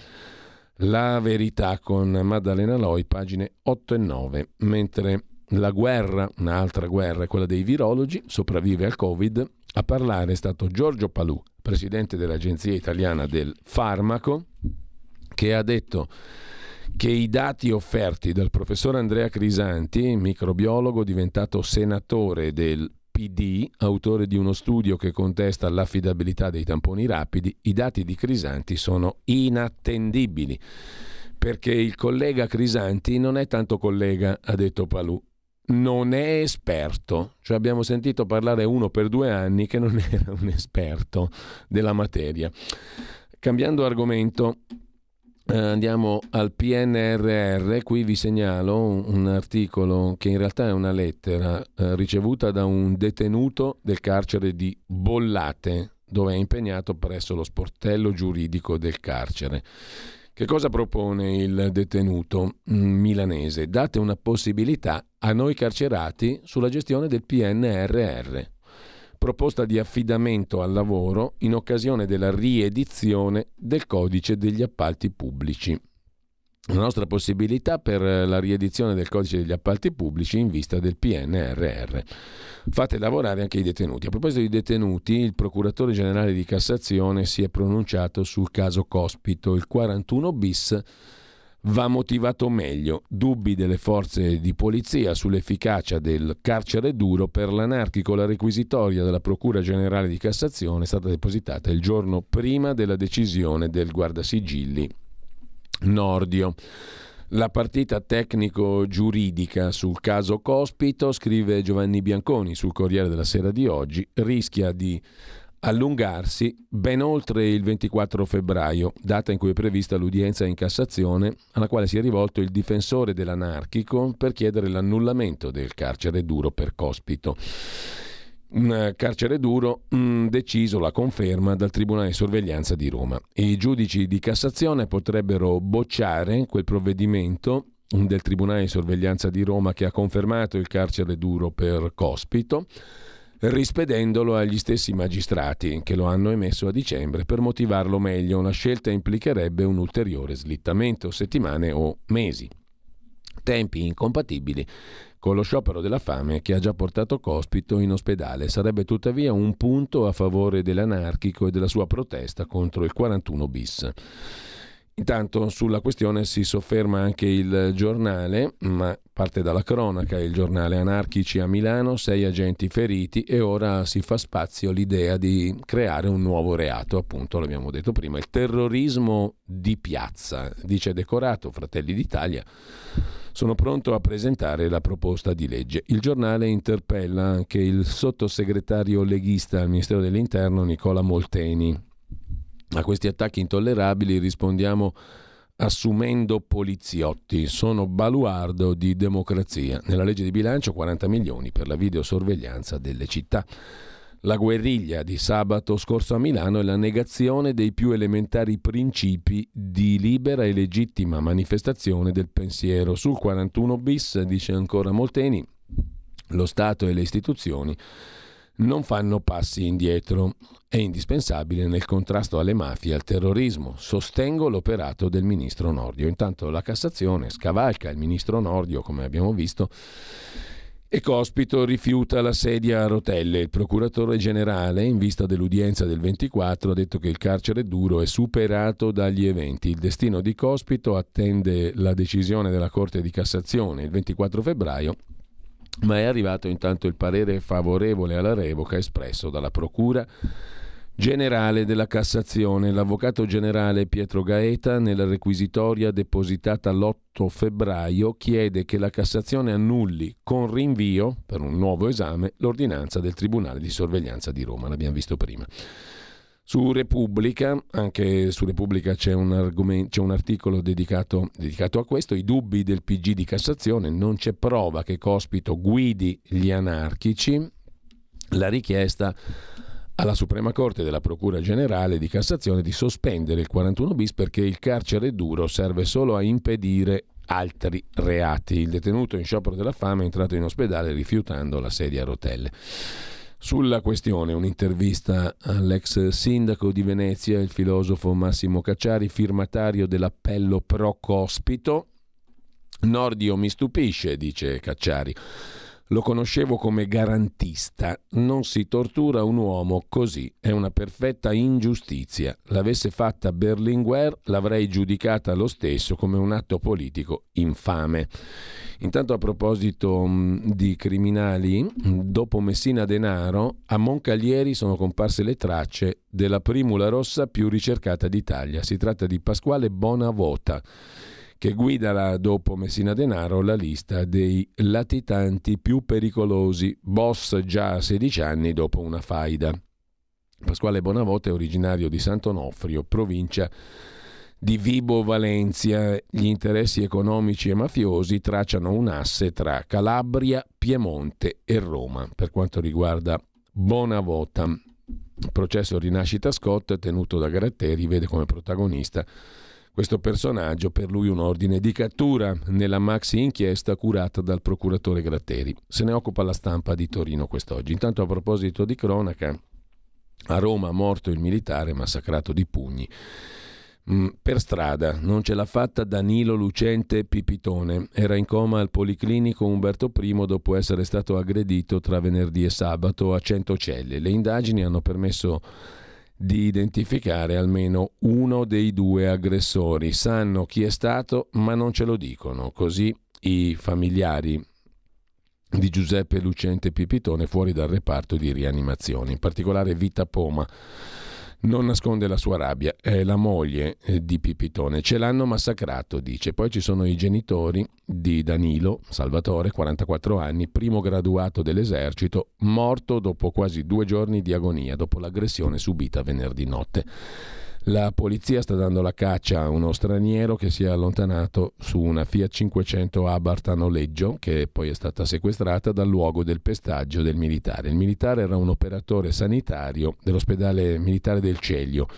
La verità con Maddalena Loi, pagine 8 e 9, mentre la guerra, un'altra guerra, quella dei virologi, sopravvive al Covid, a parlare è stato Giorgio Palù, presidente dell'Agenzia Italiana del Farmaco, che ha detto che i dati offerti dal professor Andrea Crisanti, microbiologo diventato senatore del PD, autore di uno studio che contesta l'affidabilità dei tamponi rapidi, i dati di Crisanti sono inattendibili. Perché il collega Crisanti non è tanto collega, ha detto Palù, non è esperto. Cioè abbiamo sentito parlare uno per due anni che non era un esperto della materia. Cambiando argomento, eh, andiamo al PNRR, qui vi segnalo un, articolo che in realtà è una lettera eh, ricevuta da un detenuto del carcere di Bollate, dove è impegnato presso lo sportello giuridico del carcere. Che cosa propone il detenuto mm, milanese? Date una possibilità a noi carcerati sulla gestione del PNRR proposta di affidamento al lavoro in occasione della riedizione del codice degli appalti pubblici. La nostra possibilità per la riedizione del codice degli appalti pubblici in vista del PNRR. Fate lavorare anche i detenuti. A proposito di detenuti, il procuratore generale di Cassazione si è pronunciato sul caso Cospito, il 41 bis va motivato meglio. Dubbi delle forze di polizia sull'efficacia del carcere duro per l'anarchico. La requisitoria della Procura Generale di Cassazione è stata depositata il giorno prima della decisione del guardasigilli Nordio. La partita tecnico-giuridica sul caso Cospito, scrive Giovanni Bianconi sul Corriere della Sera di oggi, rischia di allungarsi ben oltre il 24 febbraio, data in cui è prevista l'udienza in Cassazione, alla quale si è rivolto il difensore dell'anarchico per chiedere l'annullamento del carcere duro per Cospito. Un carcere duro mh, mm, deciso, la conferma, dal Tribunale di Sorveglianza di Roma. I giudici di Cassazione potrebbero bocciare quel provvedimento del Tribunale di Sorveglianza di Roma che ha confermato il carcere duro per Cospito rispedendolo agli stessi magistrati che lo hanno emesso a dicembre per motivarlo meglio. Una scelta implicherebbe un ulteriore slittamento, settimane o mesi. Tempi incompatibili con lo sciopero della fame che ha già portato Cospito in ospedale. Sarebbe tuttavia un punto a favore dell'anarchico e della sua protesta contro il 41 bis. Intanto sulla questione si sofferma anche il giornale, ma parte dalla cronaca, il giornale Anarchici a Milano, sei agenti feriti e ora si fa spazio l'idea di creare un nuovo reato, appunto l'abbiamo detto prima, il terrorismo di piazza, dice Decorato, Fratelli d'Italia. Sono pronto a presentare la proposta di legge. Il giornale interpella anche il sottosegretario leghista al Ministero dell'Interno Nicola Molteni a questi attacchi intollerabili rispondiamo assumendo poliziotti. Sono baluardo di democrazia. Nella legge di bilancio 40 milioni per la videosorveglianza delle città. La guerriglia di sabato scorso a Milano è la negazione dei più elementari principi di libera e legittima manifestazione del pensiero. Sul 41 bis, dice ancora Molteni, lo Stato e le istituzioni non fanno passi indietro. È indispensabile nel contrasto alle mafie e al terrorismo. Sostengo l'operato del ministro Nordio. Intanto la Cassazione scavalca il ministro Nordio, come abbiamo visto, e Cospito rifiuta la sedia a rotelle. Il procuratore generale, in vista dell'udienza del 24, ha detto che il carcere duro è superato dagli eventi. Il destino di Cospito attende la decisione della Corte di Cassazione il 24 febbraio ma è arrivato intanto il parere favorevole alla revoca espresso dalla Procura generale della Cassazione. L'avvocato generale Pietro Gaeta, nella requisitoria depositata l'8 febbraio, chiede che la Cassazione annulli con rinvio per un nuovo esame l'ordinanza del Tribunale di sorveglianza di Roma. L'abbiamo visto prima. Su Repubblica, anche su Repubblica c'è un, c'è un articolo dedicato, dedicato, a questo, i dubbi del PG di Cassazione, non c'è prova che Cospito guidi gli anarchici, la richiesta alla Suprema Corte della Procura Generale di Cassazione di sospendere il 41 bis perché il carcere duro serve solo a impedire altri reati. Il detenuto in sciopero della fame è entrato in ospedale rifiutando la sedia a rotelle. Sulla questione, un'intervista all'ex sindaco di Venezia, il filosofo Massimo Cacciari, firmatario dell'appello pro cospito. Nordio mi stupisce, dice Cacciari. Lo conoscevo come garantista. Non si tortura un uomo così, è una perfetta ingiustizia. L'avesse fatta Berlinguer, l'avrei giudicata lo stesso come un atto politico infame. Intanto a proposito mh, di criminali, dopo Messina Denaro, a Moncalieri sono comparse le tracce della primula rossa più ricercata d'Italia. Si tratta di Pasquale Bonavota che guiderà dopo Messina Denaro la lista dei latitanti più pericolosi, boss già a 16 anni dopo una faida. Pasquale Bonavote è originario di Sant'Onofrio, provincia di Vibo Valencia. Gli interessi economici e mafiosi tracciano un asse tra Calabria, Piemonte e Roma. Per quanto riguarda Bonavota, il processo Rinascita Scott, tenuto da Gratteri, vede come protagonista questo personaggio per lui un ordine di cattura nella maxi inchiesta curata dal procuratore Gratteri. Se ne occupa la stampa di Torino quest'oggi. Intanto a proposito di cronaca, a Roma morto il militare massacrato di pugni. Mm, per strada non ce l'ha fatta Danilo Lucente Pipitone. Era in coma al Policlinico Umberto I dopo essere stato aggredito tra venerdì e sabato a Centocelle. Le indagini hanno permesso di identificare almeno uno dei due aggressori. Sanno chi è stato, ma non ce lo dicono. Così i familiari di Giuseppe Lucente Pipitone fuori dal reparto di rianimazione, in particolare Vita Poma non nasconde la sua rabbia, è la moglie eh, di Pipitone. Ce l'hanno massacrato, dice. Poi ci sono i genitori di Danilo Salvatore, 44 anni, primo graduato dell'esercito, morto dopo quasi due giorni di agonia, dopo l'aggressione subita venerdì notte. La polizia sta dando la caccia a uno straniero che si è allontanato su una Fiat 500 Abarth a noleggio, che poi è stata sequestrata dal luogo del pestaggio del militare. Il militare era un operatore sanitario dell'ospedale militare del Celio.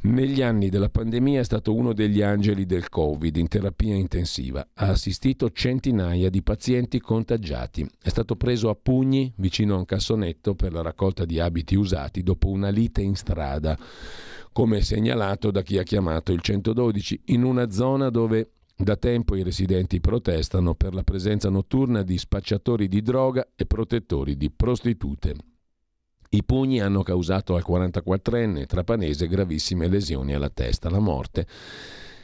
Negli anni della pandemia è stato uno degli angeli del Covid in terapia intensiva. Ha assistito centinaia di pazienti contagiati. È stato preso a pugni vicino a un cassonetto per la raccolta di abiti usati dopo una lite in strada come segnalato da chi ha chiamato il 112, in una zona dove da tempo i residenti protestano per la presenza notturna di spacciatori di droga e protettori di prostitute. I pugni hanno causato al 44enne trapanese gravissime lesioni alla testa. La morte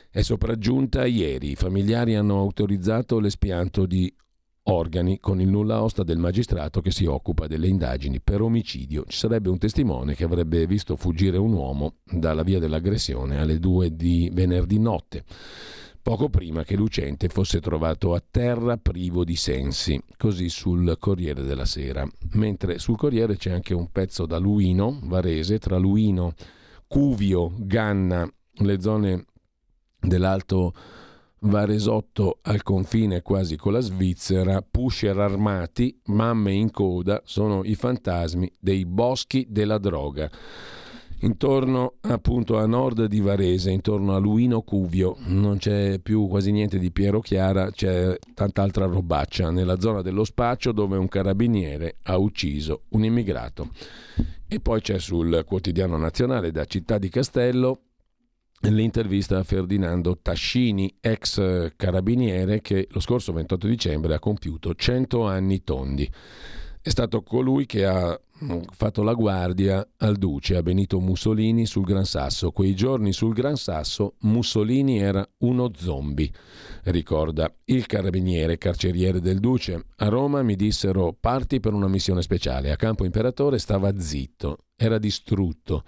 è sopraggiunta ieri. I familiari hanno autorizzato l'espianto di organi con il nulla osta del magistrato che si occupa delle indagini per omicidio. Ci sarebbe un testimone che avrebbe visto fuggire un uomo dalla via dell'aggressione alle due di venerdì notte, poco prima che Lucente fosse trovato a terra privo di sensi, così sul Corriere della Sera. Mentre sul Corriere c'è anche un pezzo da Luino, Varese, tra Luino, Cuvio, Ganna, le zone dell'Alto Varesotto al confine quasi con la Svizzera, pusher armati, mamme in coda, sono i fantasmi dei boschi della droga. intorno appunto a nord di Varese, intorno a Luino Cuvio, non c'è più quasi niente di Piero Chiara, c'è tant'altra robaccia nella zona dello spaccio dove un carabiniere ha ucciso un immigrato. E poi c'è sul quotidiano nazionale da Città di Castello l'intervista a Ferdinando Tascini, ex carabiniere che lo scorso 28 dicembre ha compiuto 100 anni tondi. È stato colui che ha mm, fatto la guardia al duce, a Benito Mussolini sul Gran Sasso. Quei giorni sul Gran Sasso Mussolini era uno zombie, ricorda il carabiniere carceriere del duce. A Roma mi dissero parti per una missione speciale. A Campo Imperatore stava zitto, era distrutto.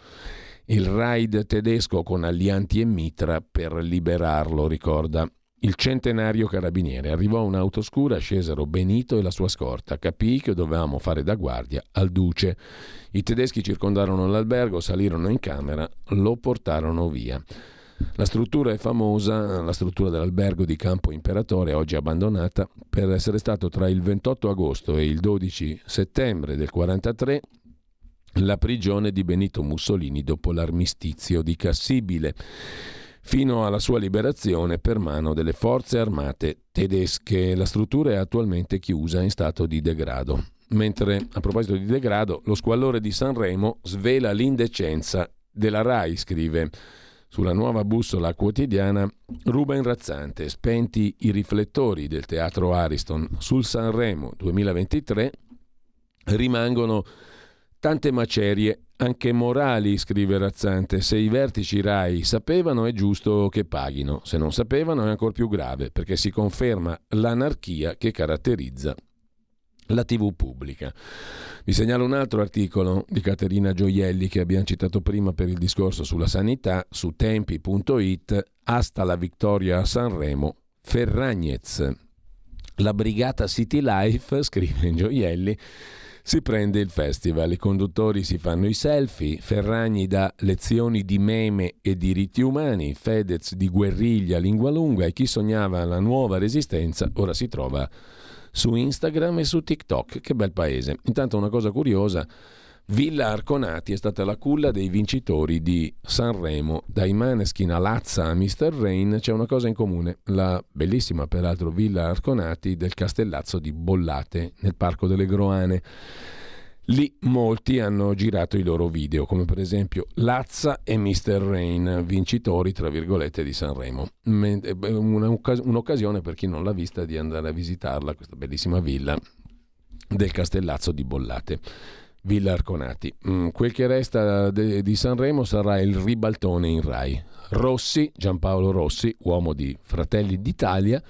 Il raid tedesco con Allianti e Mitra per liberarlo, ricorda. Il centenario carabiniere arrivò un'auto scura, scesero Benito e la sua scorta. Capì che dovevamo fare da guardia al duce. I tedeschi circondarono l'albergo, salirono in camera, lo portarono via. La struttura è famosa, la struttura dell'albergo di Campo Imperatore, oggi abbandonata, per essere stato tra il 28 agosto e il 12 settembre del 1943 la prigione di Benito Mussolini dopo l'armistizio di Cassibile fino alla sua liberazione per mano delle forze armate tedesche. La struttura è attualmente chiusa in stato di degrado. Mentre, a proposito di degrado, lo squallore di Sanremo svela l'indecenza della RAI, scrive sulla nuova bussola quotidiana Ruben Razzante, spenti i riflettori del teatro Ariston sul Sanremo 2023, rimangono tante macerie anche morali, scrive Razzante. Se i vertici RAI sapevano è giusto che paghino, se non sapevano è ancora più grave perché si conferma l'anarchia che caratterizza la TV pubblica. Vi segnalo un altro articolo di Caterina Gioielli che abbiamo citato prima per il discorso sulla sanità su tempi.it, hasta la vittoria a Sanremo, Ferragnez. La brigata City Life, scrive Gioielli, si prende il festival, i conduttori si fanno i selfie, Ferragni dà lezioni di meme e diritti umani, Fedez di guerriglia, lingua lunga e chi sognava la nuova resistenza ora si trova su Instagram e su TikTok. Che bel paese. Intanto una cosa curiosa, Villa Arconati è stata la culla dei vincitori di Sanremo. Dai Maneskin a Lazza a Mr. Rain c'è una cosa in comune, la bellissima peraltro Villa Arconati del Castellazzo di Bollate nel Parco delle Groane. Lì molti hanno girato i loro video, come per esempio Lazza e Mr. Rain, vincitori tra virgolette di Sanremo. Un'occasione per chi non l'ha vista di andare a visitarla, questa bellissima villa del Castellazzo di Bollate. Villa Arconati. Mm, quel che resta di Sanremo sarà il ribaltone in Rai. Rossi, Giampaolo Rossi, uomo di Fratelli d'Italia,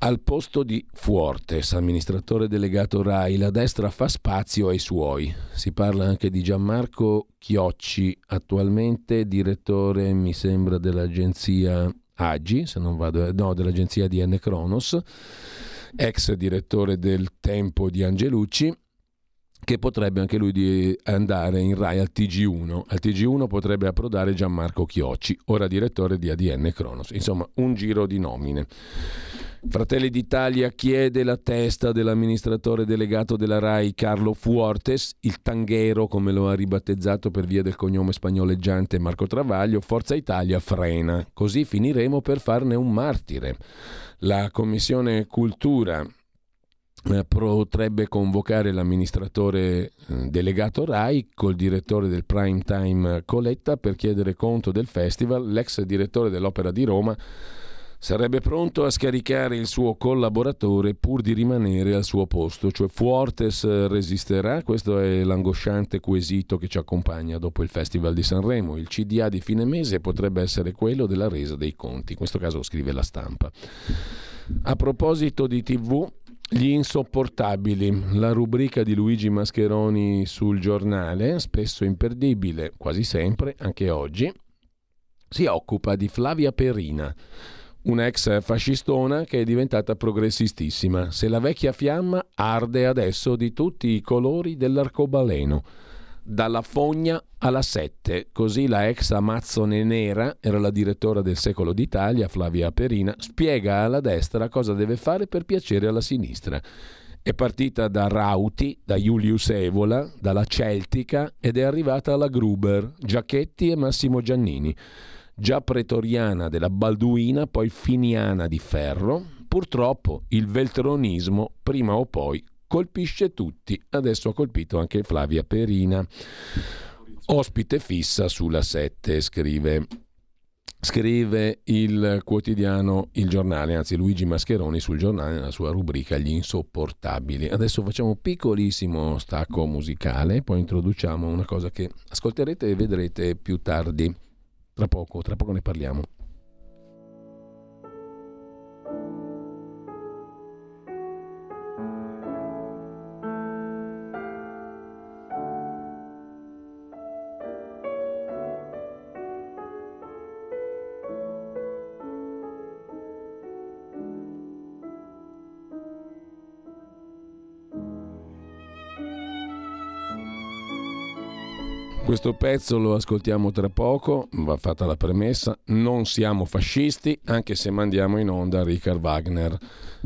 al posto di Fuortes, amministratore delegato Rai. La destra fa spazio ai suoi. Si parla anche di Gianmarco Chiocci, attualmente direttore, mi sembra, dell'agenzia Agi, se non vado, no, dell'agenzia di N. Cronos, ex direttore del Tempo di Angelucci che potrebbe anche lui andare in Rai al TG1. Al TG1 potrebbe approdare Gianmarco Chiocci, ora direttore di ADN Cronos. Insomma, un giro di nomine. Fratelli d'Italia chiede la testa dell'amministratore delegato della RAI Carlo Fuortes, il tanghero come lo ha ribattezzato per via del cognome spagnoleggiante Marco Travaglio, Forza Italia frena, così finiremo per farne un martire. La Commissione Cultura potrebbe convocare l'amministratore eh, delegato RAI col direttore del prime time Coletta per chiedere conto del festival. L'ex direttore dell'Opera di Roma sarebbe pronto a scaricare il suo collaboratore pur di rimanere al suo posto, cioè Fuortes resisterà? Questo è l'angosciante quesito che ci accompagna dopo il Festival di Sanremo. Il CDA di fine mese potrebbe essere quello della resa dei conti, in questo caso scrive la stampa. A proposito di TV, gli insopportabili, la rubrica di Luigi Mascheroni sul giornale, spesso imperdibile, quasi sempre, anche oggi, si occupa di Flavia Perina, un'ex fascistona che è diventata progressistissima. Se la vecchia fiamma arde adesso di tutti i colori dell'arcobaleno dalla fogna alla sette. Così la ex Amazzone Nera, era la direttora del Secolo d'Italia, Flavia Perina, spiega alla destra cosa deve fare per piacere alla sinistra. È partita da Rauti, da Julius Evola, dalla Celtica ed è arrivata alla Gruber, Giacchetti e Massimo Giannini. Già pretoriana della Balduina, poi finiana di ferro. Purtroppo il veltronismo prima o poi colpisce tutti. Adesso ha colpito anche Flavia Perina. Ospite fissa sulla 7, scrive scrive il quotidiano Il Giornale, anzi Luigi Mascheroni sul giornale nella sua rubrica Gli insopportabili. Adesso facciamo un piccolissimo stacco musicale, poi introduciamo una cosa che ascolterete e vedrete più tardi. Tra poco, tra poco ne parliamo. Questo pezzo lo ascoltiamo tra poco, va fatta la premessa, non siamo fascisti anche se mandiamo in onda Richard Wagner,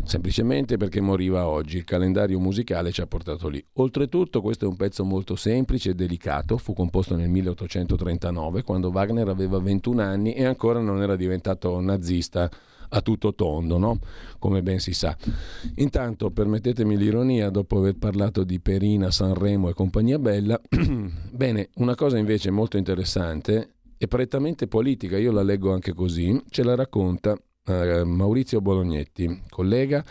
semplicemente perché moriva oggi, il calendario musicale ci ha portato lì. Oltretutto questo è un pezzo molto semplice e delicato, fu composto nel 1839 quando Wagner aveva 21 anni e ancora non era diventato nazista a tutto tondo, no? come ben si sa. Intanto, permettetemi l'ironia, dopo aver parlato di Perina, Sanremo e compagnia bella, bene, una cosa invece molto interessante e prettamente politica, io la leggo anche così, ce la racconta eh, Maurizio Bolognetti, collega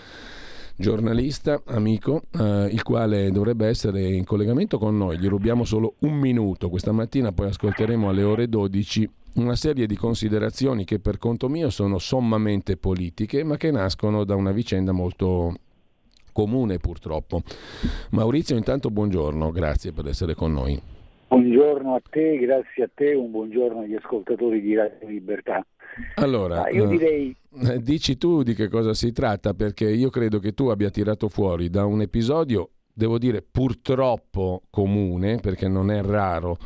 giornalista, amico, eh, il quale dovrebbe essere in collegamento con noi. Gli rubiamo solo un minuto questa mattina, poi ascolteremo alle ore 12 una serie di considerazioni che per conto mio sono sommamente politiche, ma che nascono da una vicenda molto comune purtroppo. Maurizio, intanto buongiorno, grazie per essere con noi. Buongiorno a te, grazie a te, un buongiorno agli ascoltatori di Radio Libertà. Allora, io eh, direi... Dici tu di che cosa si tratta, perché io credo che tu abbia tirato fuori da un episodio, devo dire purtroppo comune, perché non è raro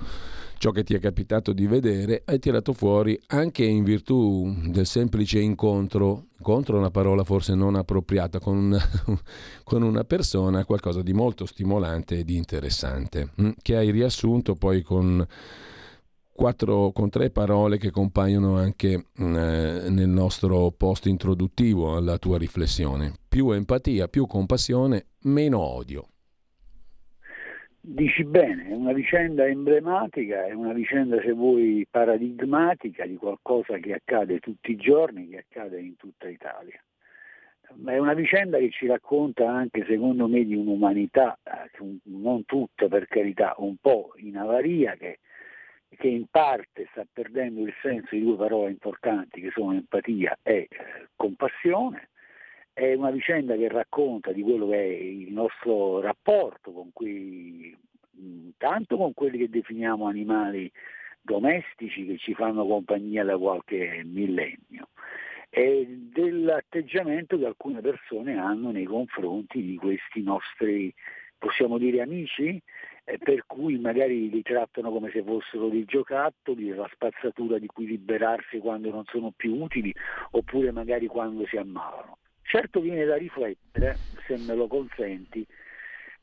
ciò che ti è capitato di vedere, hai tirato fuori anche in virtù del semplice incontro, incontro è una parola forse non appropriata, con una, con una persona, qualcosa di molto stimolante e di interessante, mm, che hai riassunto poi con, quattro, con tre parole che compaiono anche mm, eh, nel nostro post introduttivo alla tua riflessione. Più empatia, più compassione, meno odio. Dici bene, è una vicenda emblematica, è una vicenda se vuoi paradigmatica di qualcosa che accade tutti i giorni, che accade in tutta Italia. Ma è una vicenda che ci racconta anche secondo me di un'umanità, eh, non tutta per carità, un po' in avaria che, che in parte sta perdendo il senso di due parole importanti che sono empatia e compassione è una vicenda che racconta di quello che è il nostro rapporto con quei, tanto con quelli che definiamo animali domestici che ci fanno compagnia da qualche millennio e dell'atteggiamento che alcune persone hanno nei confronti di questi nostri, possiamo dire, amici, per cui magari li trattano come se fossero dei giocattoli, la spazzatura di cui liberarsi quando non sono più utili, oppure magari quando si ammalano. Certo viene da riflettere, se me lo consenti,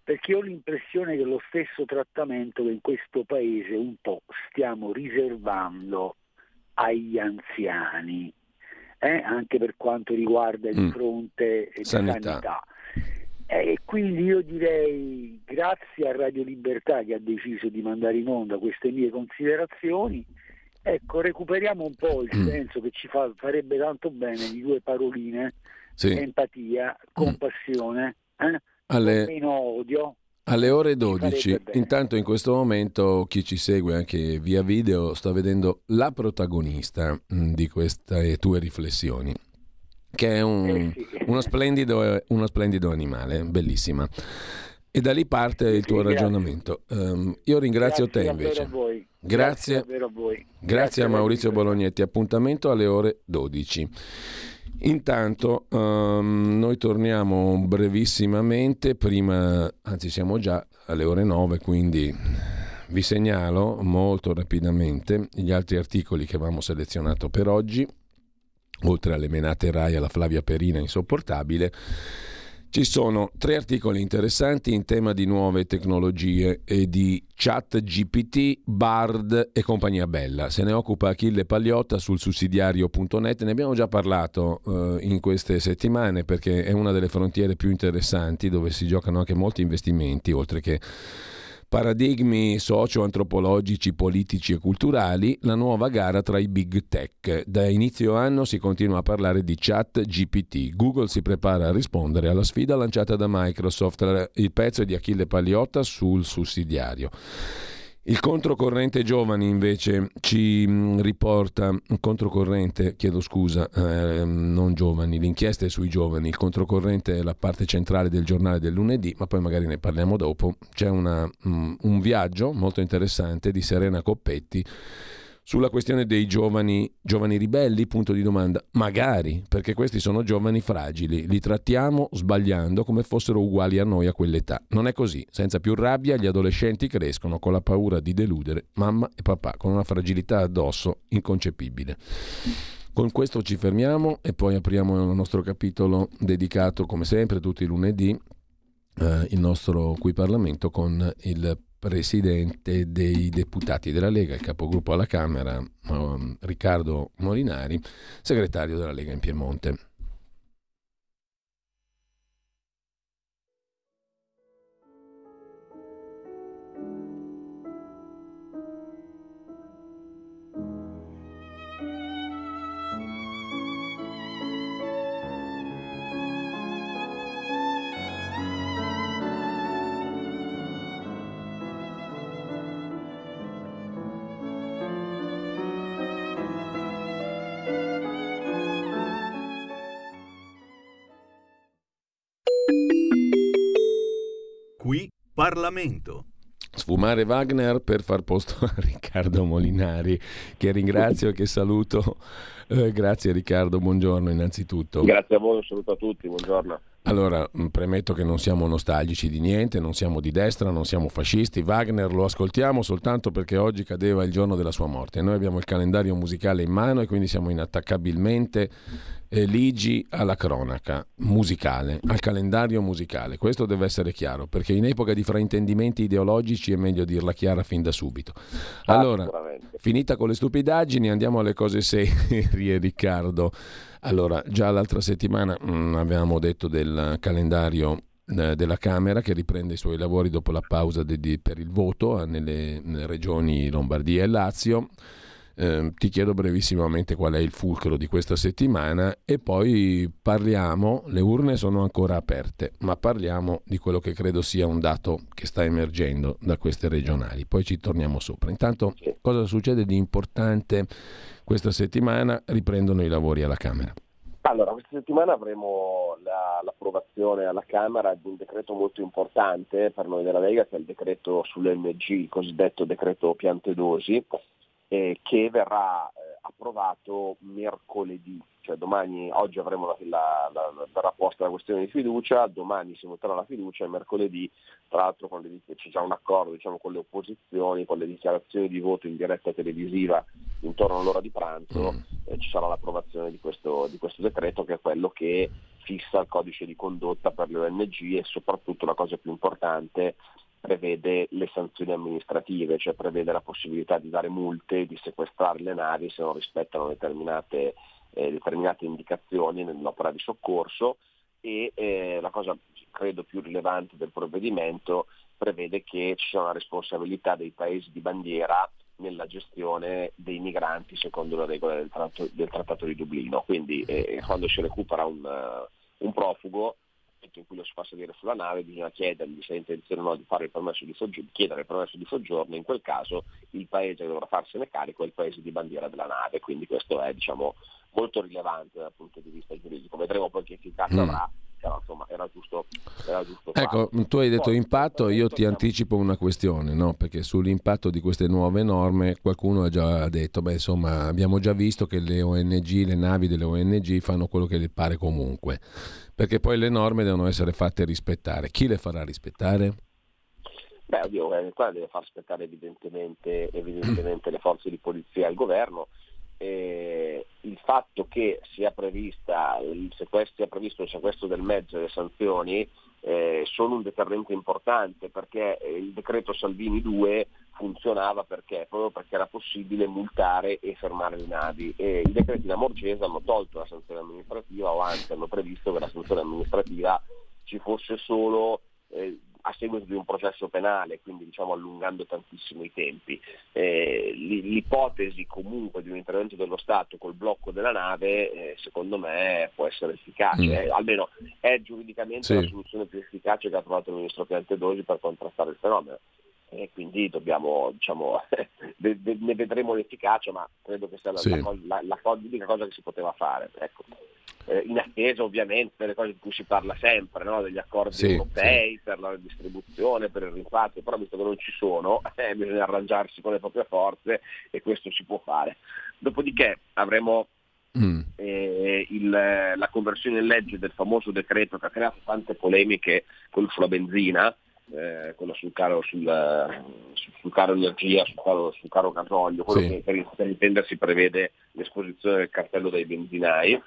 perché ho l'impressione che lo stesso trattamento che in questo paese un po' stiamo riservando agli anziani, eh? anche per quanto riguarda il mm. fronte mm. sanità. sanità. E quindi io direi grazie a Radio Libertà che ha deciso di mandare in onda queste mie considerazioni, ecco, recuperiamo un po' il mm. senso che ci fa, farebbe tanto bene di due paroline sì. empatia, mm. compassione, eh? Alle... meno odio. Alle ore 12, intanto in questo momento chi ci segue anche via video sta vedendo la protagonista mm, di queste tue riflessioni, che è un, eh sì. uno, splendido, uno, splendido, animale, bellissima. E da lì parte il tuo grazie. ragionamento. Um, io ringrazio grazie te invece. Grazie, grazie, a voi. Grazie, a Maurizio Bolognetti. Appuntamento alle ore 12. Intanto um, noi torniamo brevissimamente, prima, anzi siamo già alle ore 9, quindi vi segnalo molto rapidamente gli altri articoli che avevamo selezionato per oggi, oltre alle menate Rai alla Flavia Perina insopportabile. Ci sono tre articoli interessanti in tema di nuove tecnologie e di chat GPT, Bard e compagnia bella. Se ne occupa Achille Pagliotta sul sussidiario.net. Ne abbiamo già parlato eh, in queste settimane perché è una delle frontiere più interessanti dove si giocano anche molti investimenti, oltre che Paradigmi socio-antropologici, politici e culturali, la nuova gara tra i big tech. Da inizio anno si continua a parlare di chat GPT. Google si prepara a rispondere alla sfida lanciata da Microsoft. Il pezzo di Achille Pagliotta sul sussidiario. Il controcorrente giovani invece ci mm, riporta, controcorrente, chiedo scusa, eh, non giovani, l'inchiesta è sui giovani, il controcorrente è la parte centrale del giornale del lunedì, ma poi magari ne parliamo dopo. C'è una, um, un viaggio molto interessante di Serena Coppetti sulla questione dei giovani, giovani ribelli, punto di domanda, magari, perché questi sono giovani fragili, li trattiamo sbagliando come fossero uguali a noi a quell'età. Non è così, senza più rabbia gli adolescenti crescono con la paura di deludere mamma e papà, con una fragilità addosso inconcepibile. Con questo ci fermiamo e poi apriamo il nostro capitolo dedicato, come sempre, tutti i lunedì, eh, il nostro qui Parlamento con il presidente dei deputati della Lega, il capogruppo alla Camera, um, Riccardo Molinari, segretario della Lega in Piemonte. Parlamento. Sfumare Wagner per far posto a Riccardo Molinari, che ringrazio e che saluto. Eh, grazie Riccardo, buongiorno innanzitutto. Grazie a voi, un saluto a tutti, buongiorno. Allora, mm, premetto che non siamo nostalgici di niente, non siamo di destra, non siamo fascisti. Wagner lo ascoltiamo soltanto perché oggi cadeva il giorno della sua morte. Noi abbiamo il calendario musicale in mano e quindi siamo inattaccabilmente eh, ligi alla cronaca musicale, al calendario musicale. Questo deve essere chiaro perché in epoca di fraintendimenti ideologici è meglio dirla chiara fin da subito. Allora, finita con le stupidaggini, andiamo alle cose serie, Riccardo. Allora, già l'altra settimana mh, mm, avevamo detto del calendario eh, della Camera che riprende i suoi lavori dopo la pausa de, de, per il voto eh, nelle, nelle, regioni Lombardia e Lazio. Eh, ti chiedo brevissimamente qual è il fulcro di questa settimana e poi parliamo, le urne sono ancora aperte, ma parliamo di quello che credo sia un dato che sta emergendo da queste regionali. Poi ci torniamo sopra. Intanto cosa succede di importante questa settimana? Riprendono i lavori alla Camera. Allora, questa settimana avremo la, l'approvazione alla Camera di un decreto molto importante per noi della Lega, che è il decreto sull'NG, il cosiddetto decreto piante dosi, eh, che verrà eh, approvato mercoledì, cioè domani, oggi avremo la, la, la, verrà posta la questione di fiducia, domani si voterà la fiducia e mercoledì, tra l'altro le, c'è già un accordo diciamo, con le opposizioni, con le dichiarazioni di voto in diretta televisiva intorno all'ora di pranzo, mm. eh, ci sarà l'approvazione di questo, di questo decreto che è quello che fissa il codice di condotta per le ONG e soprattutto la cosa più importante prevede le sanzioni amministrative, cioè prevede la possibilità di dare multe, di sequestrare le navi se non rispettano determinate, eh, determinate indicazioni nell'opera di soccorso e eh, la cosa credo più rilevante del provvedimento prevede che ci sia una responsabilità dei paesi di bandiera nella gestione dei migranti secondo le regole del, trattato, del trattato di Dublino. Quindi eh, quando si recupera un, uh, un profugo in cui lo si fa salire sulla nave bisogna chiedergli se ha intenzione o no di fare il permesso di soggiorno, chiedere il permesso di soggiorno, in quel caso il paese che dovrà farsene carico è il paese di bandiera della nave, quindi questo è diciamo, molto rilevante dal punto di vista giuridico. Vedremo poi che efficacia mm. avrà però insomma era giusto, era giusto ecco tu hai detto Poi, impatto io ti anticipo una questione no? perché sull'impatto di queste nuove norme qualcuno ha già detto beh insomma abbiamo già visto che le ONG le navi delle ONG fanno quello che le pare comunque perché poi le norme devono essere fatte rispettare chi le farà rispettare? Beh, oddio, eh, qua deve far rispettare evidentemente, evidentemente le forze di polizia e il governo, eh, il fatto che sia, prevista, sequestro, sia previsto il sequestro del mezzo e le sanzioni eh, sono un deterrente importante perché eh, il decreto Salvini 2 funzionava perché? proprio perché era possibile multare e fermare le navi e i decreti da Morgese hanno tolto la sanzione amministrativa o anzi hanno previsto che la sanzione amministrativa ci fosse solo eh, a seguito di un processo penale, quindi diciamo allungando tantissimo i tempi. Eh, l'ipotesi comunque di un intervento dello Stato col blocco della nave, eh, secondo me, può essere efficace, mm. eh, almeno è giuridicamente sì. la soluzione più efficace che ha trovato il ministro Piantedosi per contrastare il fenomeno. E quindi dobbiamo, diciamo, ne vedremo l'efficacia, ma credo che sia la, sì. la, la, la, l'unica cosa che si poteva fare. Ecco eh, in attesa ovviamente delle cose di cui si parla sempre, no? degli accordi sì, europei sì. per la distribuzione, per il rimpatrio, però visto che non ci sono eh, bisogna arrangiarsi con le proprie forze e questo si può fare. Dopodiché avremo mm. eh, il, la conversione in legge del famoso decreto che ha creato tante polemiche, quello sulla benzina, eh, quello sul caro, sul, sul caro, energia, sul caro, sul caro gasolio, quello sì. che per, per intendersi prevede l'esposizione del cartello dei benzinai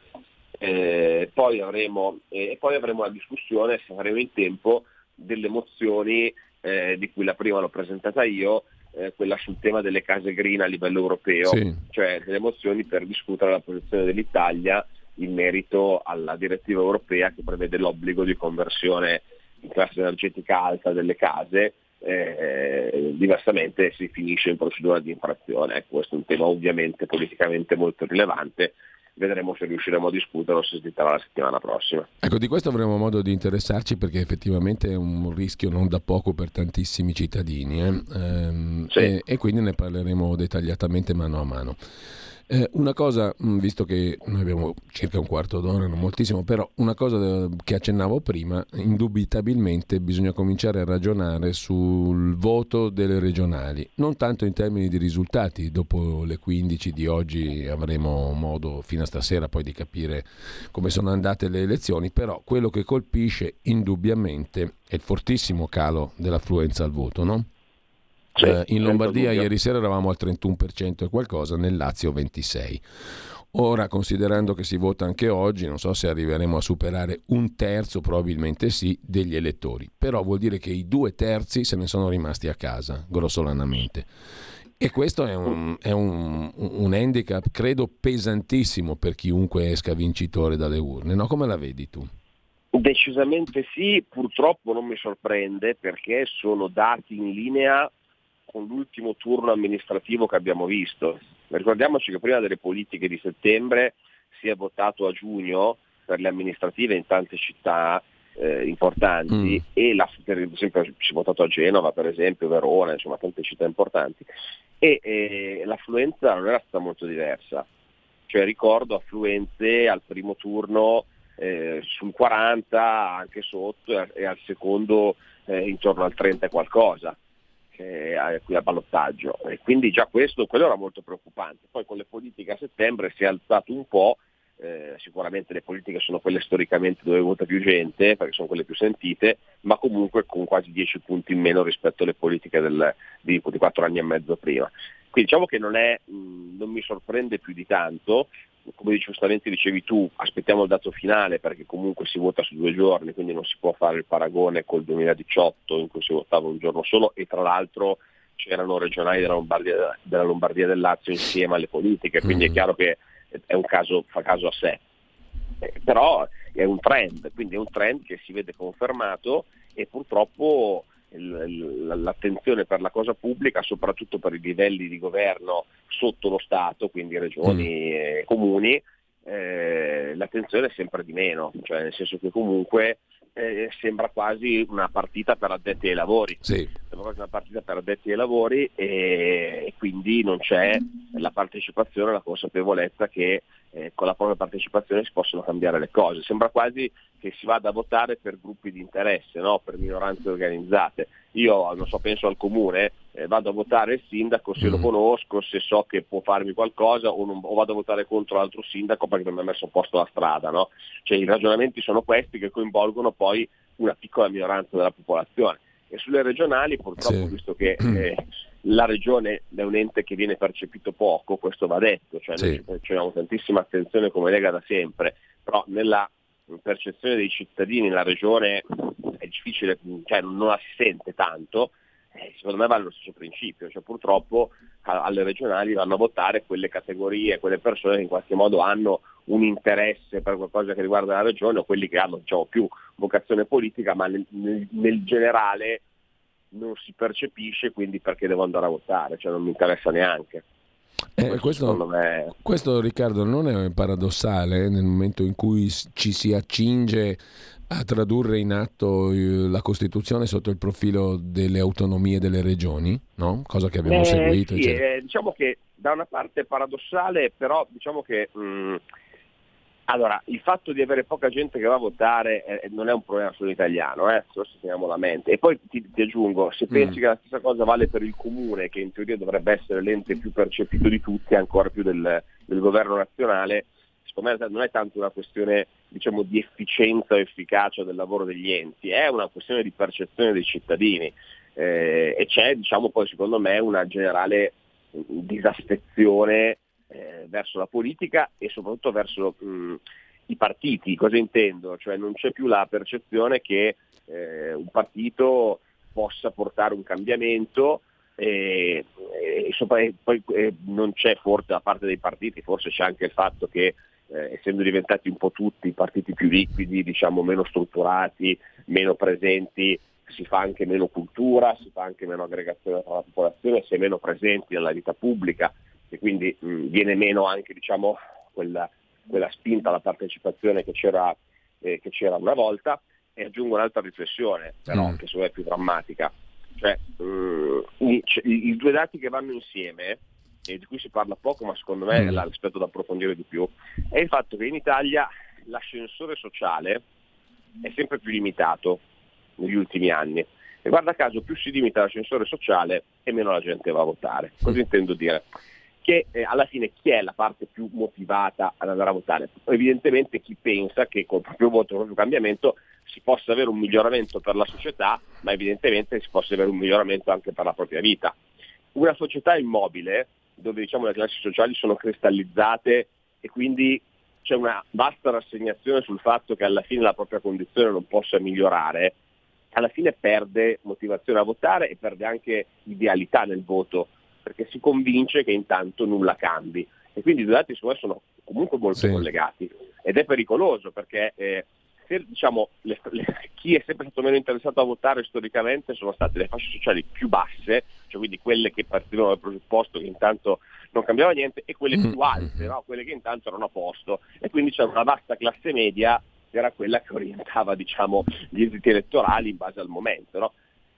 eh, poi, avremo, eh, poi avremo la discussione, se faremo in tempo, delle mozioni eh, di cui la prima l'ho presentata io, eh, quella sul tema delle case green a livello europeo, sì. cioè delle mozioni per discutere la posizione dell'Italia in merito alla direttiva europea che prevede l'obbligo di conversione in classe energetica alta delle case, eh, diversamente si finisce in procedura di infrazione. Ecco, questo è un tema ovviamente politicamente molto rilevante, vedremo se riusciremo a discuterlo se si la settimana prossima. Ecco, di questo avremo modo di interessarci perché effettivamente è un rischio non da poco per tantissimi cittadini eh? ehm, sì. e, e quindi ne parleremo dettagliatamente mano a mano. Eh, una cosa, mm, visto che noi abbiamo circa un quarto d'ora, non moltissimo, però una cosa eh, che accennavo prima, indubitabilmente bisogna cominciare a ragionare sul voto delle regionali, non tanto in termini di risultati, dopo le 15 di oggi avremo modo fino a stasera poi di capire come sono andate le elezioni, però quello che colpisce indubbiamente è il fortissimo calo dell'affluenza al voto, no? Sì, eh, in Lombardia ieri sera eravamo al 31% e qualcosa, nel Lazio 26%. Ora, considerando che si vota anche oggi, non so se arriveremo a superare un terzo, probabilmente sì, degli elettori. Però vuol dire che i due terzi se ne sono rimasti a casa, grossolanamente. E questo è un, è un, un handicap, credo, pesantissimo per chiunque esca vincitore dalle urne. No? Come la vedi tu? Decisamente sì, purtroppo non mi sorprende perché sono dati in linea con l'ultimo turno amministrativo che abbiamo visto. Ricordiamoci che prima delle politiche di settembre si è votato a giugno per le amministrative in tante città eh, importanti mm. e la, per esempio si è votato a Genova, per esempio, Verona, insomma tante città importanti e eh, l'affluenza non era stata molto diversa. Cioè ricordo affluenze al primo turno eh, sul 40, anche sotto, e, al secondo eh, intorno al 30 e qui al ballottaggio. E quindi già questo, quello era molto preoccupante. Poi con le politiche a settembre si è alzato un po', eh, sicuramente le politiche sono quelle storicamente dove vota più gente, perché sono quelle più sentite, ma comunque con quasi 10 punti in meno rispetto alle politiche del, di, di 4 anni e mezzo prima. Quindi diciamo che non, è, mh, non mi sorprende più di tanto, come giustamente dicevi tu, aspettiamo il dato finale perché comunque si vota su due giorni, quindi non si può fare il paragone col 2018 in cui si votava un giorno solo e tra l'altro c'erano regionali della Lombardia, della Lombardia del Lazio insieme alle politiche, quindi è mm. chiaro che è un caso, fa caso a sé. Eh, però è un trend, quindi è un trend che si vede confermato e purtroppo l'attenzione per la cosa pubblica, soprattutto per i livelli di governo sotto lo Stato, quindi regioni mm. e comuni, eh, l'attenzione è sempre di meno, cioè nel senso che comunque eh, sembra quasi una partita per addetti ai lavori. Sì. Sembra quasi una partita per addetti ai lavori e, e quindi non c'è la partecipazione, la consapevolezza che eh, con la propria partecipazione si possono cambiare le cose. Sembra quasi che si vada a votare per gruppi di interesse, no? per minoranze organizzate. Io non so, penso al comune, eh, vado a votare il sindaco se mm. lo conosco, se so che può farmi qualcosa o, non, o, vado a votare contro l'altro sindaco perché non mi ha messo a posto la strada. No? Cioè, I ragionamenti sono questi che coinvolgono poi una piccola minoranza della popolazione. E sulle regionali purtroppo, sì. visto che eh, la regione è un ente che viene percepito poco, questo va detto, cioè sì. noi ci abbiamo tantissima attenzione come Lega da sempre, però nella percezione dei cittadini la regione è difficile, cioè non la si sente tanto, eh, secondo me vale lo stesso principio, cioè purtroppo alle regionali vanno a votare quelle categorie, quelle persone che in qualche modo hanno un interesse per qualcosa che riguarda la regione o quelli che hanno diciamo, più vocazione politica, ma nel, nel, nel generale non si percepisce, quindi perché devo andare a votare, cioè non mi interessa neanche. Eh, questo, me... questo, Riccardo non è paradossale nel momento in cui ci si accinge a tradurre in atto eh, la Costituzione sotto il profilo delle autonomie delle regioni, no? cosa che abbiamo eh, seguito. Sì, eh, diciamo che da una parte è paradossale, però diciamo che mh, mm, allora, il fatto di avere poca gente che va a votare eh, non è un problema solo italiano, eh? forse teniamo la mente. E poi ti, ti aggiungo, se pensi mm. che la stessa cosa vale per il comune, che in teoria dovrebbe essere l'ente più percepito di tutti, ancora più del, del governo nazionale, secondo me non è tanto una questione diciamo, di efficienza o efficacia del lavoro degli enti, è una questione di percezione dei cittadini. Eh, e c'è, diciamo, poi secondo me una generale disaffezione eh, verso la politica e soprattutto verso mh, i partiti. Cosa intendo? Cioè non c'è più la percezione che eh, un partito possa portare un cambiamento e, e, e poi eh, non c'è forse da parte dei partiti, forse c'è anche il fatto che eh, essendo diventati un po' tutti partiti più liquidi, diciamo meno strutturati, meno presenti, si fa anche meno cultura, si fa anche meno aggregazione tra la popolazione, si è meno presenti nella vita pubblica e quindi mh, viene meno anche diciamo, quella, quella, spinta alla partecipazione che c'era, eh, che c'era, una volta. E aggiungo un'altra riflessione, però mm. che secondo me è più drammatica. Cioè, mh, i, i, i, due dati che vanno insieme, e di cui si parla poco, ma secondo me mm. è l'aspetto da approfondire di più, è il fatto che in Italia l'ascensore sociale è sempre più limitato negli ultimi anni. E guarda caso, più si limita l'ascensore sociale e meno la gente va a votare. Cosa mm. intendo dire? Che eh, alla fine chi è la parte più motivata ad andare a votare? Evidentemente chi pensa che col proprio voto, col proprio cambiamento si possa avere un miglioramento per la società, ma evidentemente si possa avere un miglioramento anche per la propria vita. Una società immobile, dove diciamo, le classi sociali sono cristallizzate e quindi c'è una vasta rassegnazione sul fatto che alla fine la propria condizione non possa migliorare, alla fine perde motivazione a votare e perde anche idealità nel voto perché si convince che intanto nulla cambi. E quindi i due dati secondo me sono comunque molto sì. collegati ed è pericoloso perché eh, se, diciamo, le, le, chi è sempre stato meno interessato a votare storicamente sono state le fasce sociali più basse, cioè quindi quelle che partivano dal presupposto che intanto non cambiava niente, e quelle più mm. alte, no? quelle che intanto erano a posto. E quindi c'era una vasta classe media che era quella che orientava diciamo, gli esiti elettorali in base al momento. No?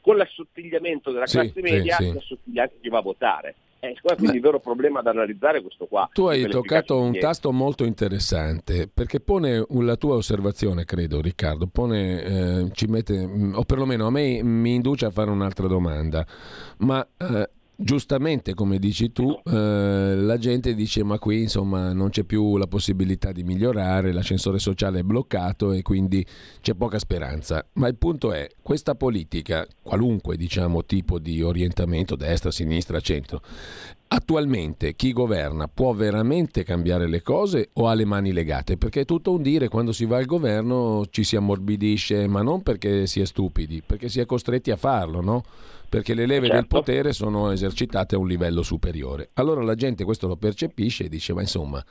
Con l'assottigliamento della classe sì, media sì, sì. si assottiglia anche chi va a votare. Eh, quindi il vero problema da analizzare è questo qua. Tu hai toccato un tasto molto interessante perché pone la tua osservazione, credo Riccardo, pone, eh, ci mette, o perlomeno a me mi induce a fare un'altra domanda. Ma eh, giustamente, come dici tu, eh, la gente dice ma qui insomma non c'è più la possibilità di migliorare, l'ascensore sociale è bloccato e quindi c'è poca speranza. Ma il punto è, questa politica, qualunque diciamo tipo di orientamento, destra, sinistra, centro, Attualmente chi governa può veramente cambiare le cose o ha le mani legate? Perché è tutto un dire quando si va al governo ci si ammorbidisce, ma non perché si è stupidi, perché si è costretti a farlo, no? Perché le leve certo. del potere sono esercitate a un livello superiore. Allora la gente questo lo percepisce e dice, ma insomma,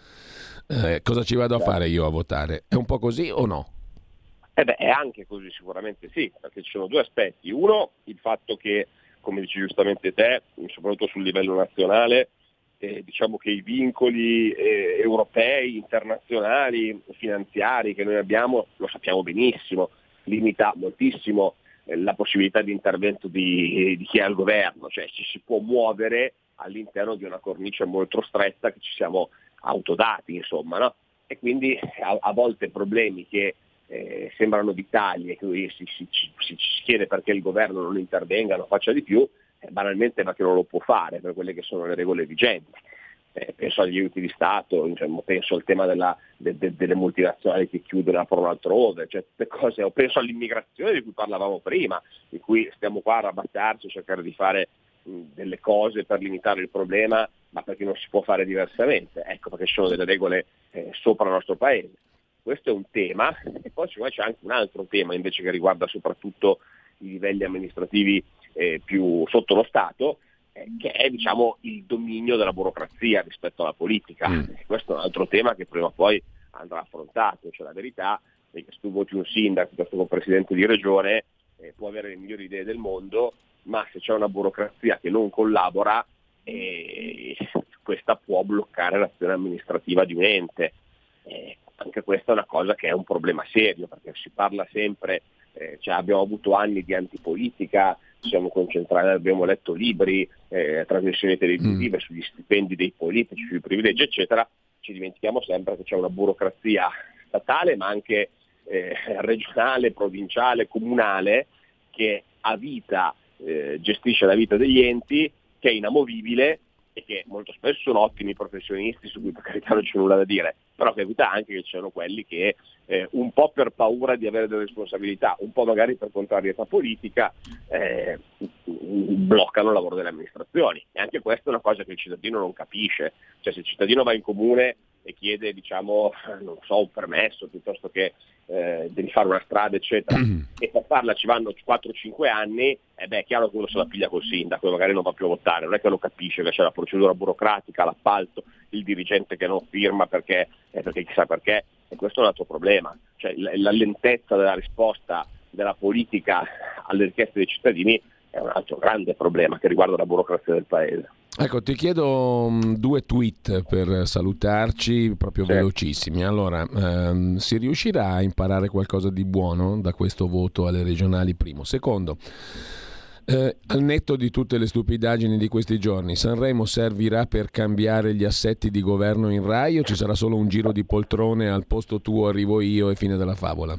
eh, cosa ci vado a certo. fare io a votare? È un po' così o no? Eh beh, è anche così sicuramente sì, perché ci sono due aspetti. Uno, il fatto che, come dici giustamente te, soprattutto sul livello nazionale, eh, diciamo che i vincoli eh, europei, internazionali, finanziari che noi abbiamo, lo sappiamo benissimo, limita moltissimo la possibilità di intervento di, di, chi è al governo, cioè ci si può muovere all'interno di una cornice molto stretta che ci siamo autodati, insomma, no? E quindi a, a volte problemi che eh, sembrano vitali e cui si, si, si, si, chiede perché il governo non intervenga, non faccia di più, eh, banalmente perché non lo può fare per quelle che sono le regole vigenti eh, penso agli aiuti di Stato, diciamo, penso al tema della, de, de, delle multinazionali che chiudono e aprono altrove, cioè, cose, penso all'immigrazione di cui parlavamo prima, di cui stiamo qua a rabattarci, cercare di fare delle cose per limitare il problema, ma perché non si può fare diversamente. Ecco perché ci sono delle regole eh, sopra il nostro paese. Questo è un tema e poi c'è anche un altro tema invece che riguarda soprattutto i livelli amministrativi eh, più sotto lo Stato, che è diciamo, il dominio della burocrazia rispetto alla politica. Mm. Questo è un altro tema che prima o poi andrà affrontato, cioè la verità è che se tu voti un sindaco piuttosto che un presidente di regione eh, può avere le migliori idee del mondo, ma se c'è una burocrazia che non collabora, eh, questa può bloccare l'azione amministrativa di un ente. Eh, anche questa è una cosa che è un problema serio, perché si parla sempre, eh, cioè abbiamo avuto anni di antipolitica, siamo concentrati, abbiamo letto libri, eh, trasmissioni televisive mm. sugli stipendi dei politici, sui privilegi, eccetera, ci dimentichiamo sempre che c'è una burocrazia statale, ma anche eh, regionale, provinciale, comunale, che ha vita eh, gestisce la vita degli enti, che è inamovibile e che molto spesso sono ottimi professionisti su cui per carità non c'è nulla da dire, però capita anche che ci siano quelli che eh, un po' per paura di avere delle responsabilità, un po' magari per contrarietà politica, eh, bloccano il lavoro delle amministrazioni. E anche questa è una cosa che il cittadino non capisce, cioè se il cittadino va in comune e chiede diciamo, non so, un permesso piuttosto che eh, devi fare una strada eccetera mm. e per farla ci vanno 4-5 anni, eh beh, è chiaro che uno se la piglia col sindaco e magari non va più a votare, non è che lo capisce che c'è la procedura burocratica, l'appalto, il dirigente che non firma perché, eh, perché chissà perché, e questo è un altro problema, cioè la, la lentezza della risposta della politica alle richieste dei cittadini è un altro grande problema che riguarda la burocrazia del paese. Ecco, ti chiedo um, due tweet per salutarci, proprio sì. velocissimi. Allora, ehm, si riuscirà a imparare qualcosa di buono da questo voto alle regionali? Primo. Secondo, eh, al netto di tutte le stupidaggini di questi giorni, Sanremo servirà per cambiare gli assetti di governo in Rai o ci sarà solo un giro di poltrone al posto tuo arrivo io e fine della favola?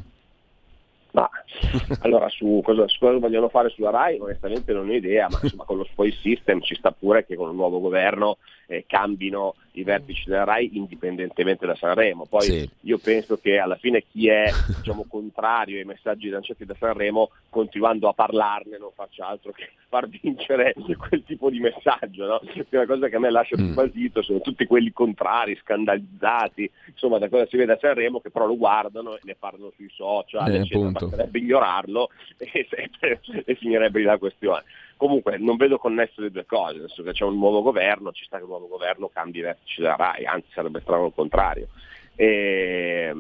Ma allora su cosa, su cosa, vogliono fare sulla RAI? Onestamente non ho idea, ma insomma con lo spoil system ci sta pure che con il nuovo governo eh, cambino i vertici della RAI indipendentemente da Sanremo. Poi sì. io penso che alla fine chi è diciamo, contrario ai messaggi lanciati da Sanremo, continuando a parlarne, non faccia altro che far vincere quel tipo di messaggio. No? Una cosa che a me lascia più mm. basito sono tutti quelli contrari, scandalizzati, insomma da cosa si vede a Sanremo, che però lo guardano e ne parlano sui social, eh, eccetera, basterebbe ignorarlo e, e, e finirebbe la questione. Comunque non vedo connesso le due cose, nel senso che c'è un nuovo governo, ci sta che il nuovo governo cambi i vertici della RAI, anzi sarebbe strano il contrario. E,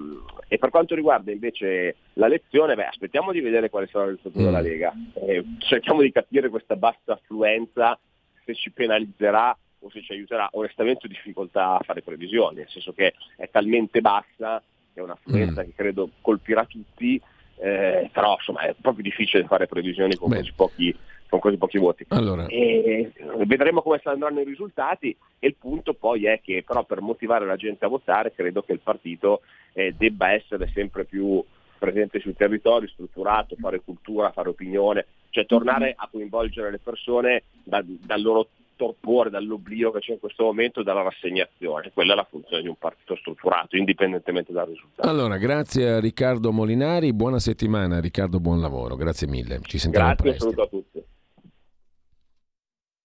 e, per quanto riguarda invece la lezione, beh, aspettiamo di vedere quale sarà il risultato della mm. Lega, e cerchiamo di capire questa bassa affluenza, se ci penalizzerà o se ci aiuterà. Onestamente ho difficoltà a fare previsioni, nel senso che è talmente bassa che è un'affluenza mm. che credo colpirà tutti, eh, però insomma è proprio difficile fare previsioni con così pochi con così pochi voti. Allora. E vedremo come andranno i risultati e il punto poi è che però per motivare la gente a votare credo che il partito eh, debba essere sempre più presente sui territori, strutturato, fare cultura, fare opinione, cioè tornare a coinvolgere le persone da, dal loro torpore, dall'oblio che c'è in questo momento, dalla rassegnazione. Quella è la funzione di un partito strutturato, indipendentemente dal risultato. Allora, grazie a Riccardo Molinari, buona settimana Riccardo, buon lavoro, grazie mille. Ci sentiamo grazie, presto. Grazie, saluto a tutti.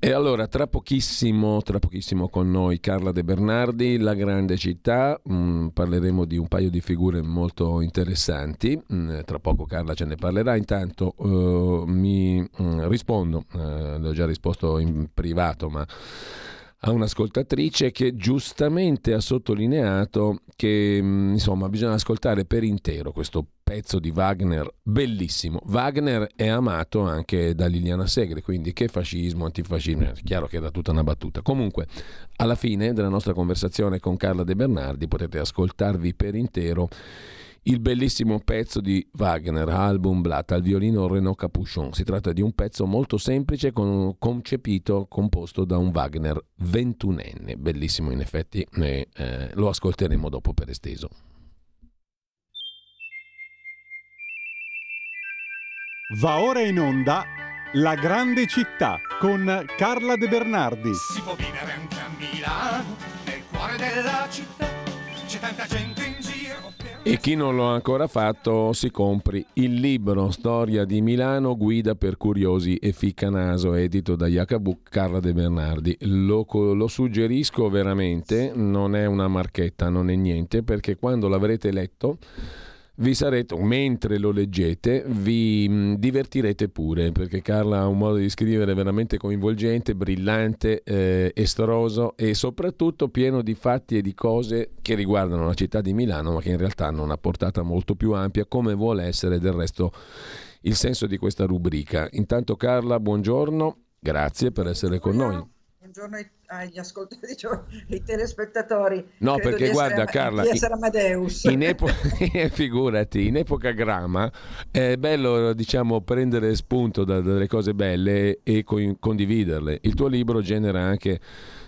E allora, tra pochissimo, tra pochissimo con noi Carla De Bernardi, La Grande Città, mm, parleremo di un paio di figure molto interessanti, mm, tra poco Carla ce ne parlerà, intanto uh, mi mm, rispondo, uh, le ho già risposto in privato, ma a un'ascoltatrice che giustamente ha sottolineato che insomma bisogna ascoltare per intero questo pezzo di Wagner bellissimo. Wagner è amato anche da Liliana Segre, quindi che fascismo, antifascismo, è chiaro che era tutta una battuta. Comunque, alla fine della nostra conversazione con Carla De Bernardi potete ascoltarvi per intero il bellissimo pezzo di Wagner, album Blatt, al violino Renaud Capuchon. Si tratta di un pezzo molto semplice, con, concepito, composto da un Wagner ventunenne. Bellissimo in effetti, e, eh, lo ascolteremo dopo per esteso. Va ora in onda La grande città con Carla De Bernardi. Si può vivere anche a Milano, nel cuore della città. C'è tanta gente in giro. E chi non l'ha ancora fatto si compri il libro Storia di Milano, guida per curiosi e ficcanaso, edito da Jacobuc Carla De Bernardi. Lo, lo, suggerisco veramente, non è una marchetta, non è niente, perché quando l'avrete letto vi sarete, mentre lo leggete, vi mm, divertirete pure, perché Carla ha un modo di scrivere veramente coinvolgente, brillante, eh, estroso e soprattutto pieno di fatti e di cose che riguardano la città di Milano, ma che in realtà hanno una portata molto più ampia, come vuole essere del resto il senso di questa rubrica. Intanto Carla, buongiorno, grazie per essere con noi. Buongiorno ai agli ascoltatori, diciamo, ai telespettatori. No, perché guarda Carla, di essere Amadeus. In epoca, figurati, in epoca grama è bello diciamo prendere spunto da, dalle cose belle e condividerle. Il tuo libro genera anche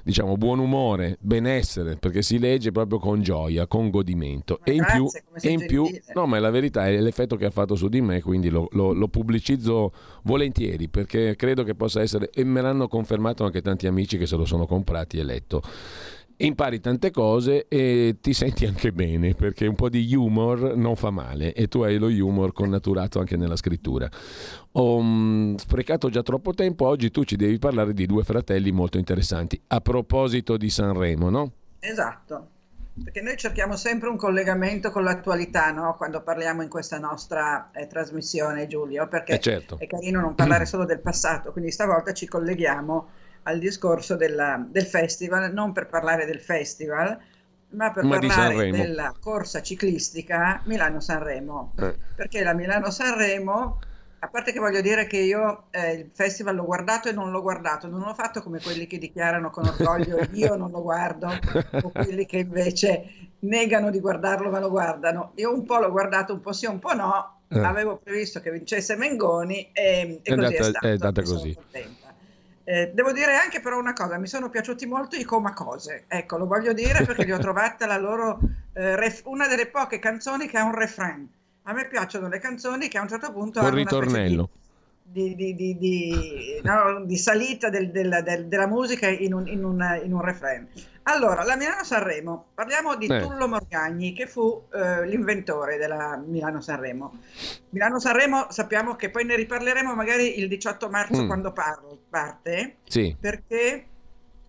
diciamo, buon umore, benessere, perché si legge proprio con gioia, con godimento. Ma e in grazie, più, e in più no, ma la verità è l'effetto che ha fatto su di me, quindi lo, lo, lo pubblicizzo volentieri, perché credo che possa essere, e me l'hanno confermato anche tanti amici che se lo sono comprati e letto impari tante cose e ti senti anche bene perché un po' di humor non fa male e tu hai lo humor connaturato anche nella scrittura. Ho um, sprecato già troppo tempo, oggi tu ci devi parlare di due fratelli molto interessanti. A proposito di Sanremo, no? Esatto, perché noi cerchiamo sempre un collegamento con l'attualità no? quando parliamo in questa nostra eh, trasmissione, Giulio, perché eh certo. è carino non parlare solo del passato, quindi stavolta ci colleghiamo al discorso della, del festival, non per parlare del festival, ma per ma parlare della corsa ciclistica Milano-Sanremo. Eh. Perché la Milano-Sanremo, a parte che voglio dire che io eh, il festival l'ho guardato e non l'ho guardato, non l'ho fatto come quelli che dichiarano con orgoglio io non lo guardo, o quelli che invece negano di guardarlo ma lo guardano. Io un po' l'ho guardato, un po' sì, un po' no. Eh. Avevo previsto che vincesse Mengoni e, e è così data, è stato. È data così. Eh, devo dire anche però una cosa, mi sono piaciuti molto i Comacose, ecco, lo voglio dire perché li ho trovate la loro, eh, ref- una delle poche canzoni che ha un refrain. A me piacciono le canzoni che a un certo punto hanno ritornello. Di, di, di, di, no, di salita del, del, del, della musica in un, in, un, in un refrain. Allora, la Milano-Sanremo, parliamo di Eh. Tullo Morgagni che fu eh, l'inventore della Milano-Sanremo. Milano-Sanremo sappiamo che poi ne riparleremo magari il 18 marzo Mm. quando par- parte, Sì. perché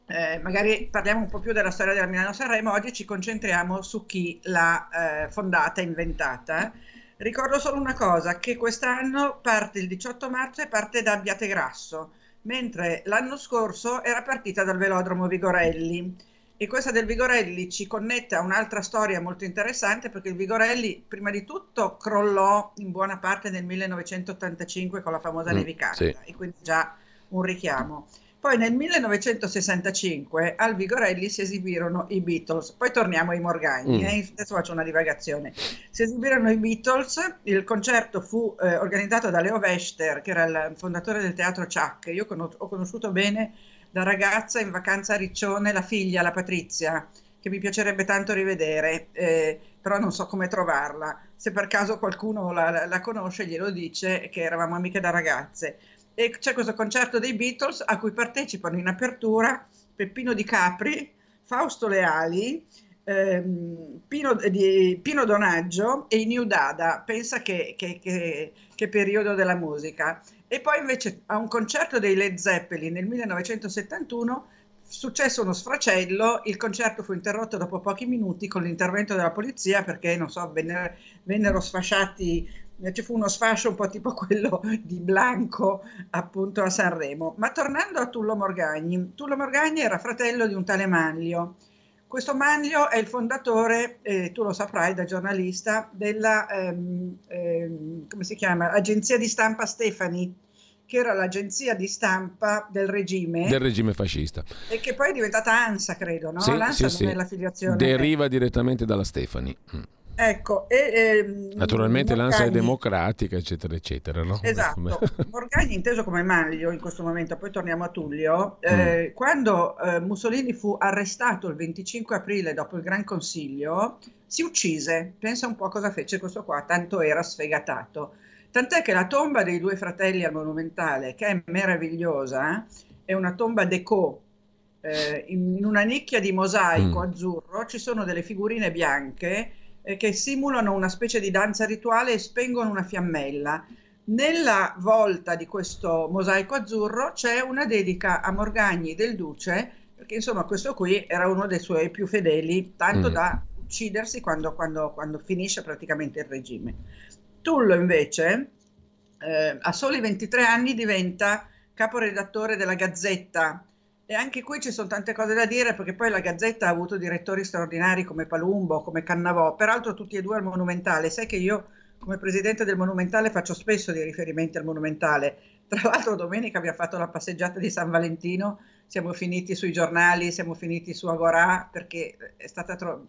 eh, magari parliamo un po' più della storia della Milano-Sanremo, oggi ci concentriamo su chi l'ha eh, fondata, inventata. Ricordo solo una cosa, che quest'anno parte il 18 marzo e parte da Abbiategrasso, mentre l'anno scorso era partita dal velodromo Vigorelli. E questa del Vigorelli ci connette a un'altra storia molto interessante perché il Vigorelli prima di tutto crollò in buona parte nel 1985 con la famosa Mm, nevicata sì. e quindi già un richiamo. Poi nel 1965 al Vigorelli si esibirono i Beatles, poi torniamo ai Morgagni, Mm. eh, adesso faccio una divagazione. Si esibirono i Beatles, il concerto fu eh, organizzato da Leo Wester, che era il fondatore del teatro Chuck. Io conos- ho conosciuto bene da ragazza in vacanza a Riccione la figlia, la Patrizia, che mi piacerebbe tanto rivedere, eh, però non so come trovarla. Se per caso qualcuno la, la- conosce, glielo dice che eravamo amiche da ragazze. E c'è questo concerto dei Beatles a cui partecipano in apertura Peppino Di Capri, Fausto Leali, ehm, Pino, di- Pino Donaggio e i New Dada. Pensa che, che- che- che periodo della musica. E poi invece a un concerto dei Led Zeppelin nel 1971 successo uno sfracello, il concerto fu interrotto dopo pochi minuti con l'intervento della polizia perché, non so, vennero, vennero sfasciati, eh, ci fu uno sfascio un po' tipo quello di Blanco appunto a Sanremo. Ma tornando a Tullo Morgagni, Tullo Morgagni era fratello di un tale Manlio. Questo Manlio è il fondatore, eh, tu lo saprai da giornalista, della, ehm, ehm, come si chiama, agenzia di stampa Stefani, che era l'agenzia di stampa del regime Del regime fascista. e che poi è diventata ANSA, credo, no? Sì, L'ANSA sì, non sì. è l'affiliazione. Deriva direttamente dalla Stefani. Mm. Ecco, e, ehm, Naturalmente l'ANSA è Morgagni- democratica, eccetera, eccetera. No? Esatto, Morgagni inteso come Manlio in questo momento, poi torniamo a Tullio, Mm. eh, quando eh, Mussolini fu arrestato il 25 aprile dopo il Gran Consiglio, si uccise, pensa un po' cosa fece questo qua, tanto era sfegatato. Tant'è che la tomba dei due fratelli al Monumentale, che è meravigliosa, è una tomba deco, eh, in, in, una nicchia di mosaico mm. azzurro ci sono delle figurine bianche eh, che simulano una specie di danza rituale e spengono una fiammella. Nella volta di questo mosaico azzurro c'è una dedica a Morgagni del Duce, perché insomma questo qui era uno dei suoi più fedeli, tanto mm. da uccidersi quando, quando, quando, finisce praticamente il regime. Tullo invece eh, a soli 23 anni diventa caporedattore della Gazzetta e anche qui ci sono tante cose da dire perché poi la Gazzetta ha avuto direttori straordinari come Palumbo, come Cannavò, peraltro tutti e due al Monumentale. Sai che io come presidente del Monumentale faccio spesso dei riferimenti al Monumentale. Tra l'altro domenica abbiamo fatto la passeggiata di San Valentino, siamo finiti sui giornali, siamo finiti su Agorà perché è stata tro-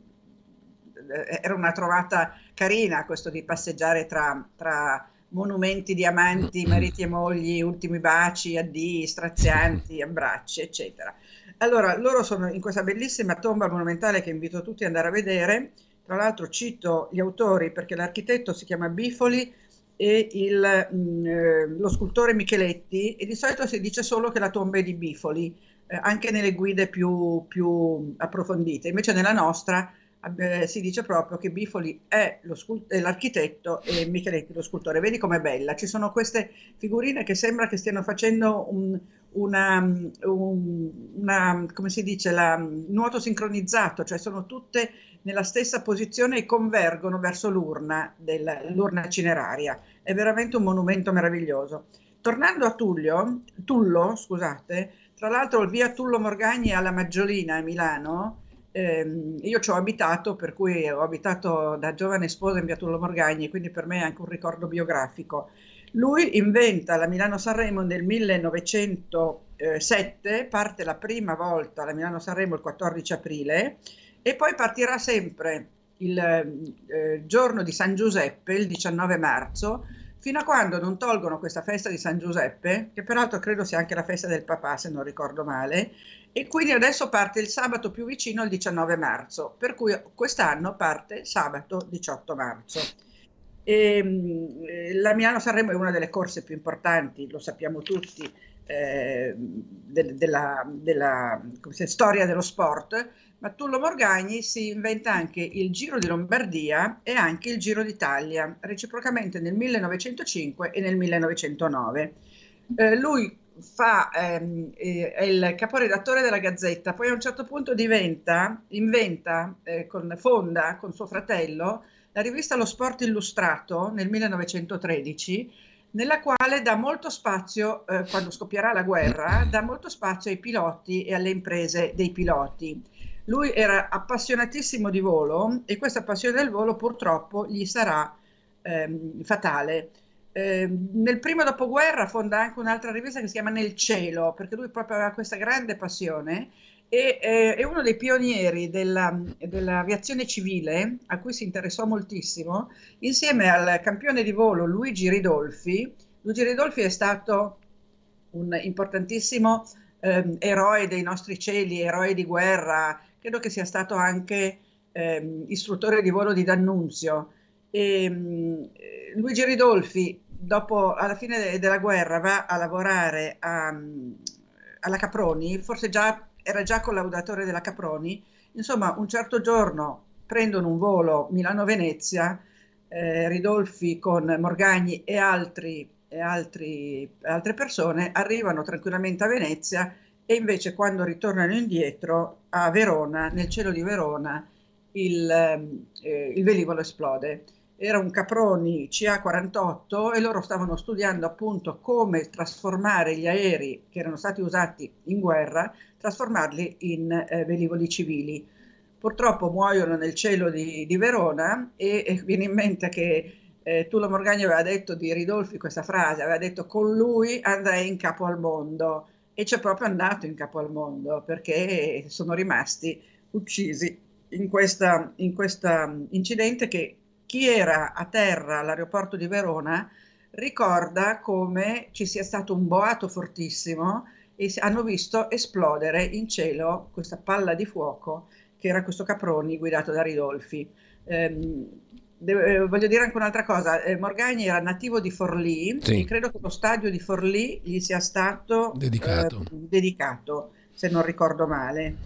era una trovata carina questo di passeggiare tra, tra monumenti di amanti, mariti e mogli, ultimi baci, addii, strazianti, abbracci, eccetera. Allora, loro sono in questa bellissima tomba monumentale che invito tutti ad andare a vedere, tra l'altro cito gli autori perché l'architetto si chiama Bifoli e il, mh, mm, eh, lo scultore Micheletti e di solito si dice solo che la tomba è di Bifoli, eh, anche nelle guide più, più, approfondite. Invece nella nostra si dice proprio che Bifoli è, scult- è, l'architetto e Micheletti lo scultore. Vedi com'è bella? Ci sono queste figurine che sembra che stiano facendo un, una, un, una, come si dice, la, nuoto sincronizzato, cioè sono tutte nella stessa posizione e convergono verso l'urna, del, l'urna cineraria. È veramente un monumento meraviglioso. Tornando a Tullio, Tullo, scusate, tra l'altro il via Tullo Morgagni alla Maggiolina a Milano, ehm, io ci ho abitato, per cui ho abitato da giovane sposa in via Morgagni, quindi per me è anche un ricordo biografico. Lui inventa la Milano-Sanremo nel 1907, parte la prima volta la Milano-Sanremo il 14 aprile e poi partirà sempre il eh, giorno di San Giuseppe, il 19 marzo, fino a quando non tolgono questa festa di San Giuseppe, che peraltro credo sia anche la festa del papà, se non ricordo male, e quindi adesso parte il sabato più vicino al 19 marzo, per cui quest'anno parte sabato 18 marzo. E, ehm, la Milano-Sanremo è una delle corse più importanti, lo sappiamo tutti, eh, de- della, della storia dello sport, ma Tullo Morgagni si inventa anche il Giro di Lombardia e anche il Giro d'Italia, reciprocamente nel 1905 e nel 1909. Eh, lui fa, ehm, eh, è il caporedattore della Gazzetta, poi a un certo punto diventa, inventa, eh, con, fonda con suo fratello, la rivista Lo Sport Illustrato nel 1913, nella quale dà molto spazio, eh, quando scoppierà la guerra, dà molto spazio ai piloti e alle imprese dei piloti. Lui era appassionatissimo di volo e questa passione del volo purtroppo gli sarà ehm, fatale. Eh, nel primo dopoguerra fonda anche un'altra rivista che si chiama Nel cielo, perché lui proprio aveva questa grande passione e eh, è uno dei pionieri della, dell'aviazione civile a cui si interessò moltissimo, insieme al campione di volo Luigi Ridolfi. Luigi Ridolfi è stato un importantissimo eh, eroe dei nostri cieli, eroe di guerra, credo che sia stato anche ehm, istruttore di volo di D'Annunzio. E, mh, Luigi Ridolfi, dopo, alla fine de- della guerra, va a lavorare a, alla Caproni, forse già, era già collaudatore della Caproni, insomma un certo giorno prendono un volo Milano-Venezia, eh, Ridolfi con Morgagni e, altri, e altri, altre persone arrivano tranquillamente a Venezia e invece quando ritornano indietro a Verona, nel cielo di Verona, il, ehm, eh, il velivolo esplode. Era un Caproni CA-48 e loro stavano studiando appunto come trasformare gli aerei che erano stati usati in guerra, trasformarli in eh, velivoli civili. Purtroppo muoiono nel cielo di, di Verona e, e, viene in mente che eh, Tullio Morgagni aveva detto di Ridolfi questa frase, aveva detto con lui andrei in capo al mondo e c'è proprio andato in capo al mondo perché sono rimasti uccisi in questo in questa incidente che chi era a terra all'aeroporto di Verona ricorda come ci sia stato un boato fortissimo e hanno visto esplodere in cielo questa palla di fuoco che era questo Caproni guidato da Ridolfi. Eh, De- eh, voglio dire anche un'altra cosa, eh, Morgagni era nativo di Forlì Sì. e credo che lo stadio di Forlì gli sia stato Dedicato. eh, dedicato, se non ricordo male.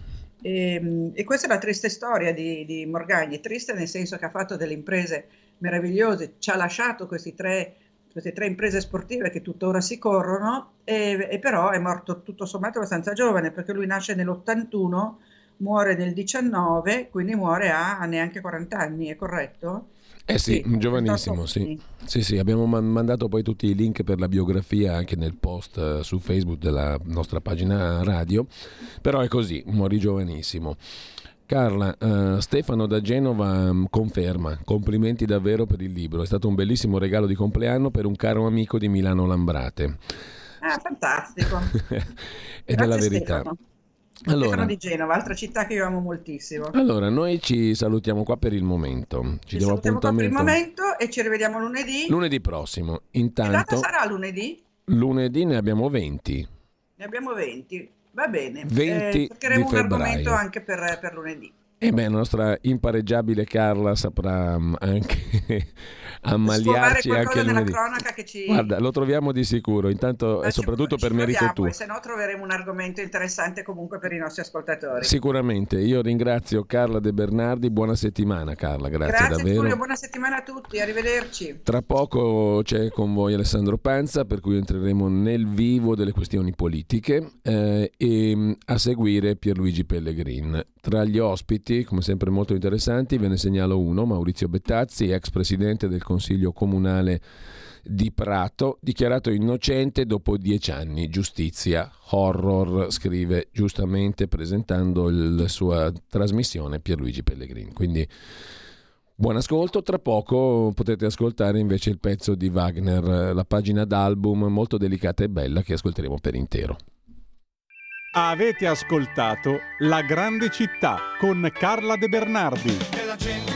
E, e questa è la triste storia di, di Morgagni, triste nel senso che ha fatto delle imprese meravigliose, ci ha lasciato questi tre, queste tre imprese sportive che tuttora si corrono, e, e però è morto tutto sommato abbastanza giovane, perché lui nasce nell'81, muore nel 19, quindi muore a neanche 40 anni, è corretto? Eh sì, Sì, giovanissimo, sì. Sì, sì, abbiamo man- mandato poi tutti i link per la biografia anche nel post eh, su Facebook della nostra pagina radio, però è così, morì giovanissimo. Carla, eh, Stefano da Genova mm, conferma, complimenti davvero per il libro, è stato un bellissimo regalo di compleanno per un caro amico di Milano Lambrate. Ah, fantastico. Ed è la verità. Stefano. Allora, Stefano di Genova, altra città che io amo moltissimo. allora, noi ci salutiamo qua per il momento, ci, Ci diamo salutiamo qua per il appuntamento momento e ci rivediamo lunedì. lunedì prossimo. Che Intanto, sarà lunedì? lunedì ne abbiamo 20. Ne abbiamo 20. Va bene. 20 Eh, cercheremo di un argomento anche per, per lunedì. E beh, la nostra impareggiabile Carla saprà mm, anche ammaliarci anche nella lunedì. cronaca che ci... Guarda, lo troviamo di sicuro, intanto Ma e ci- soprattutto ci per merito proviamo, tuo. Se no troveremo un argomento interessante comunque per i nostri ascoltatori. Sicuramente, io ringrazio Carla De Bernardi, buona settimana Carla, grazie, Grazie davvero. Giulio, buona settimana a tutti, arrivederci. Tra poco c'è con voi Alessandro Panza, per cui entreremo nel vivo delle questioni politiche eh, e mh, a seguire Pierluigi Pellegrin. Tra gli ospiti, come sempre molto interessanti, ve ne segnalo uno, Maurizio Bettazzi, ex presidente del Consiglio Comunale di Prato, dichiarato innocente dopo dieci anni. Giustizia, horror, scrive giustamente presentando il- la sua trasmissione Pierluigi Pellegrin. Quindi Buon ascolto, tra poco potete ascoltare invece il pezzo di Wagner, la pagina d'album molto delicata e bella che ascolteremo per intero. Avete ascoltato La grande città con Carla De Bernardi.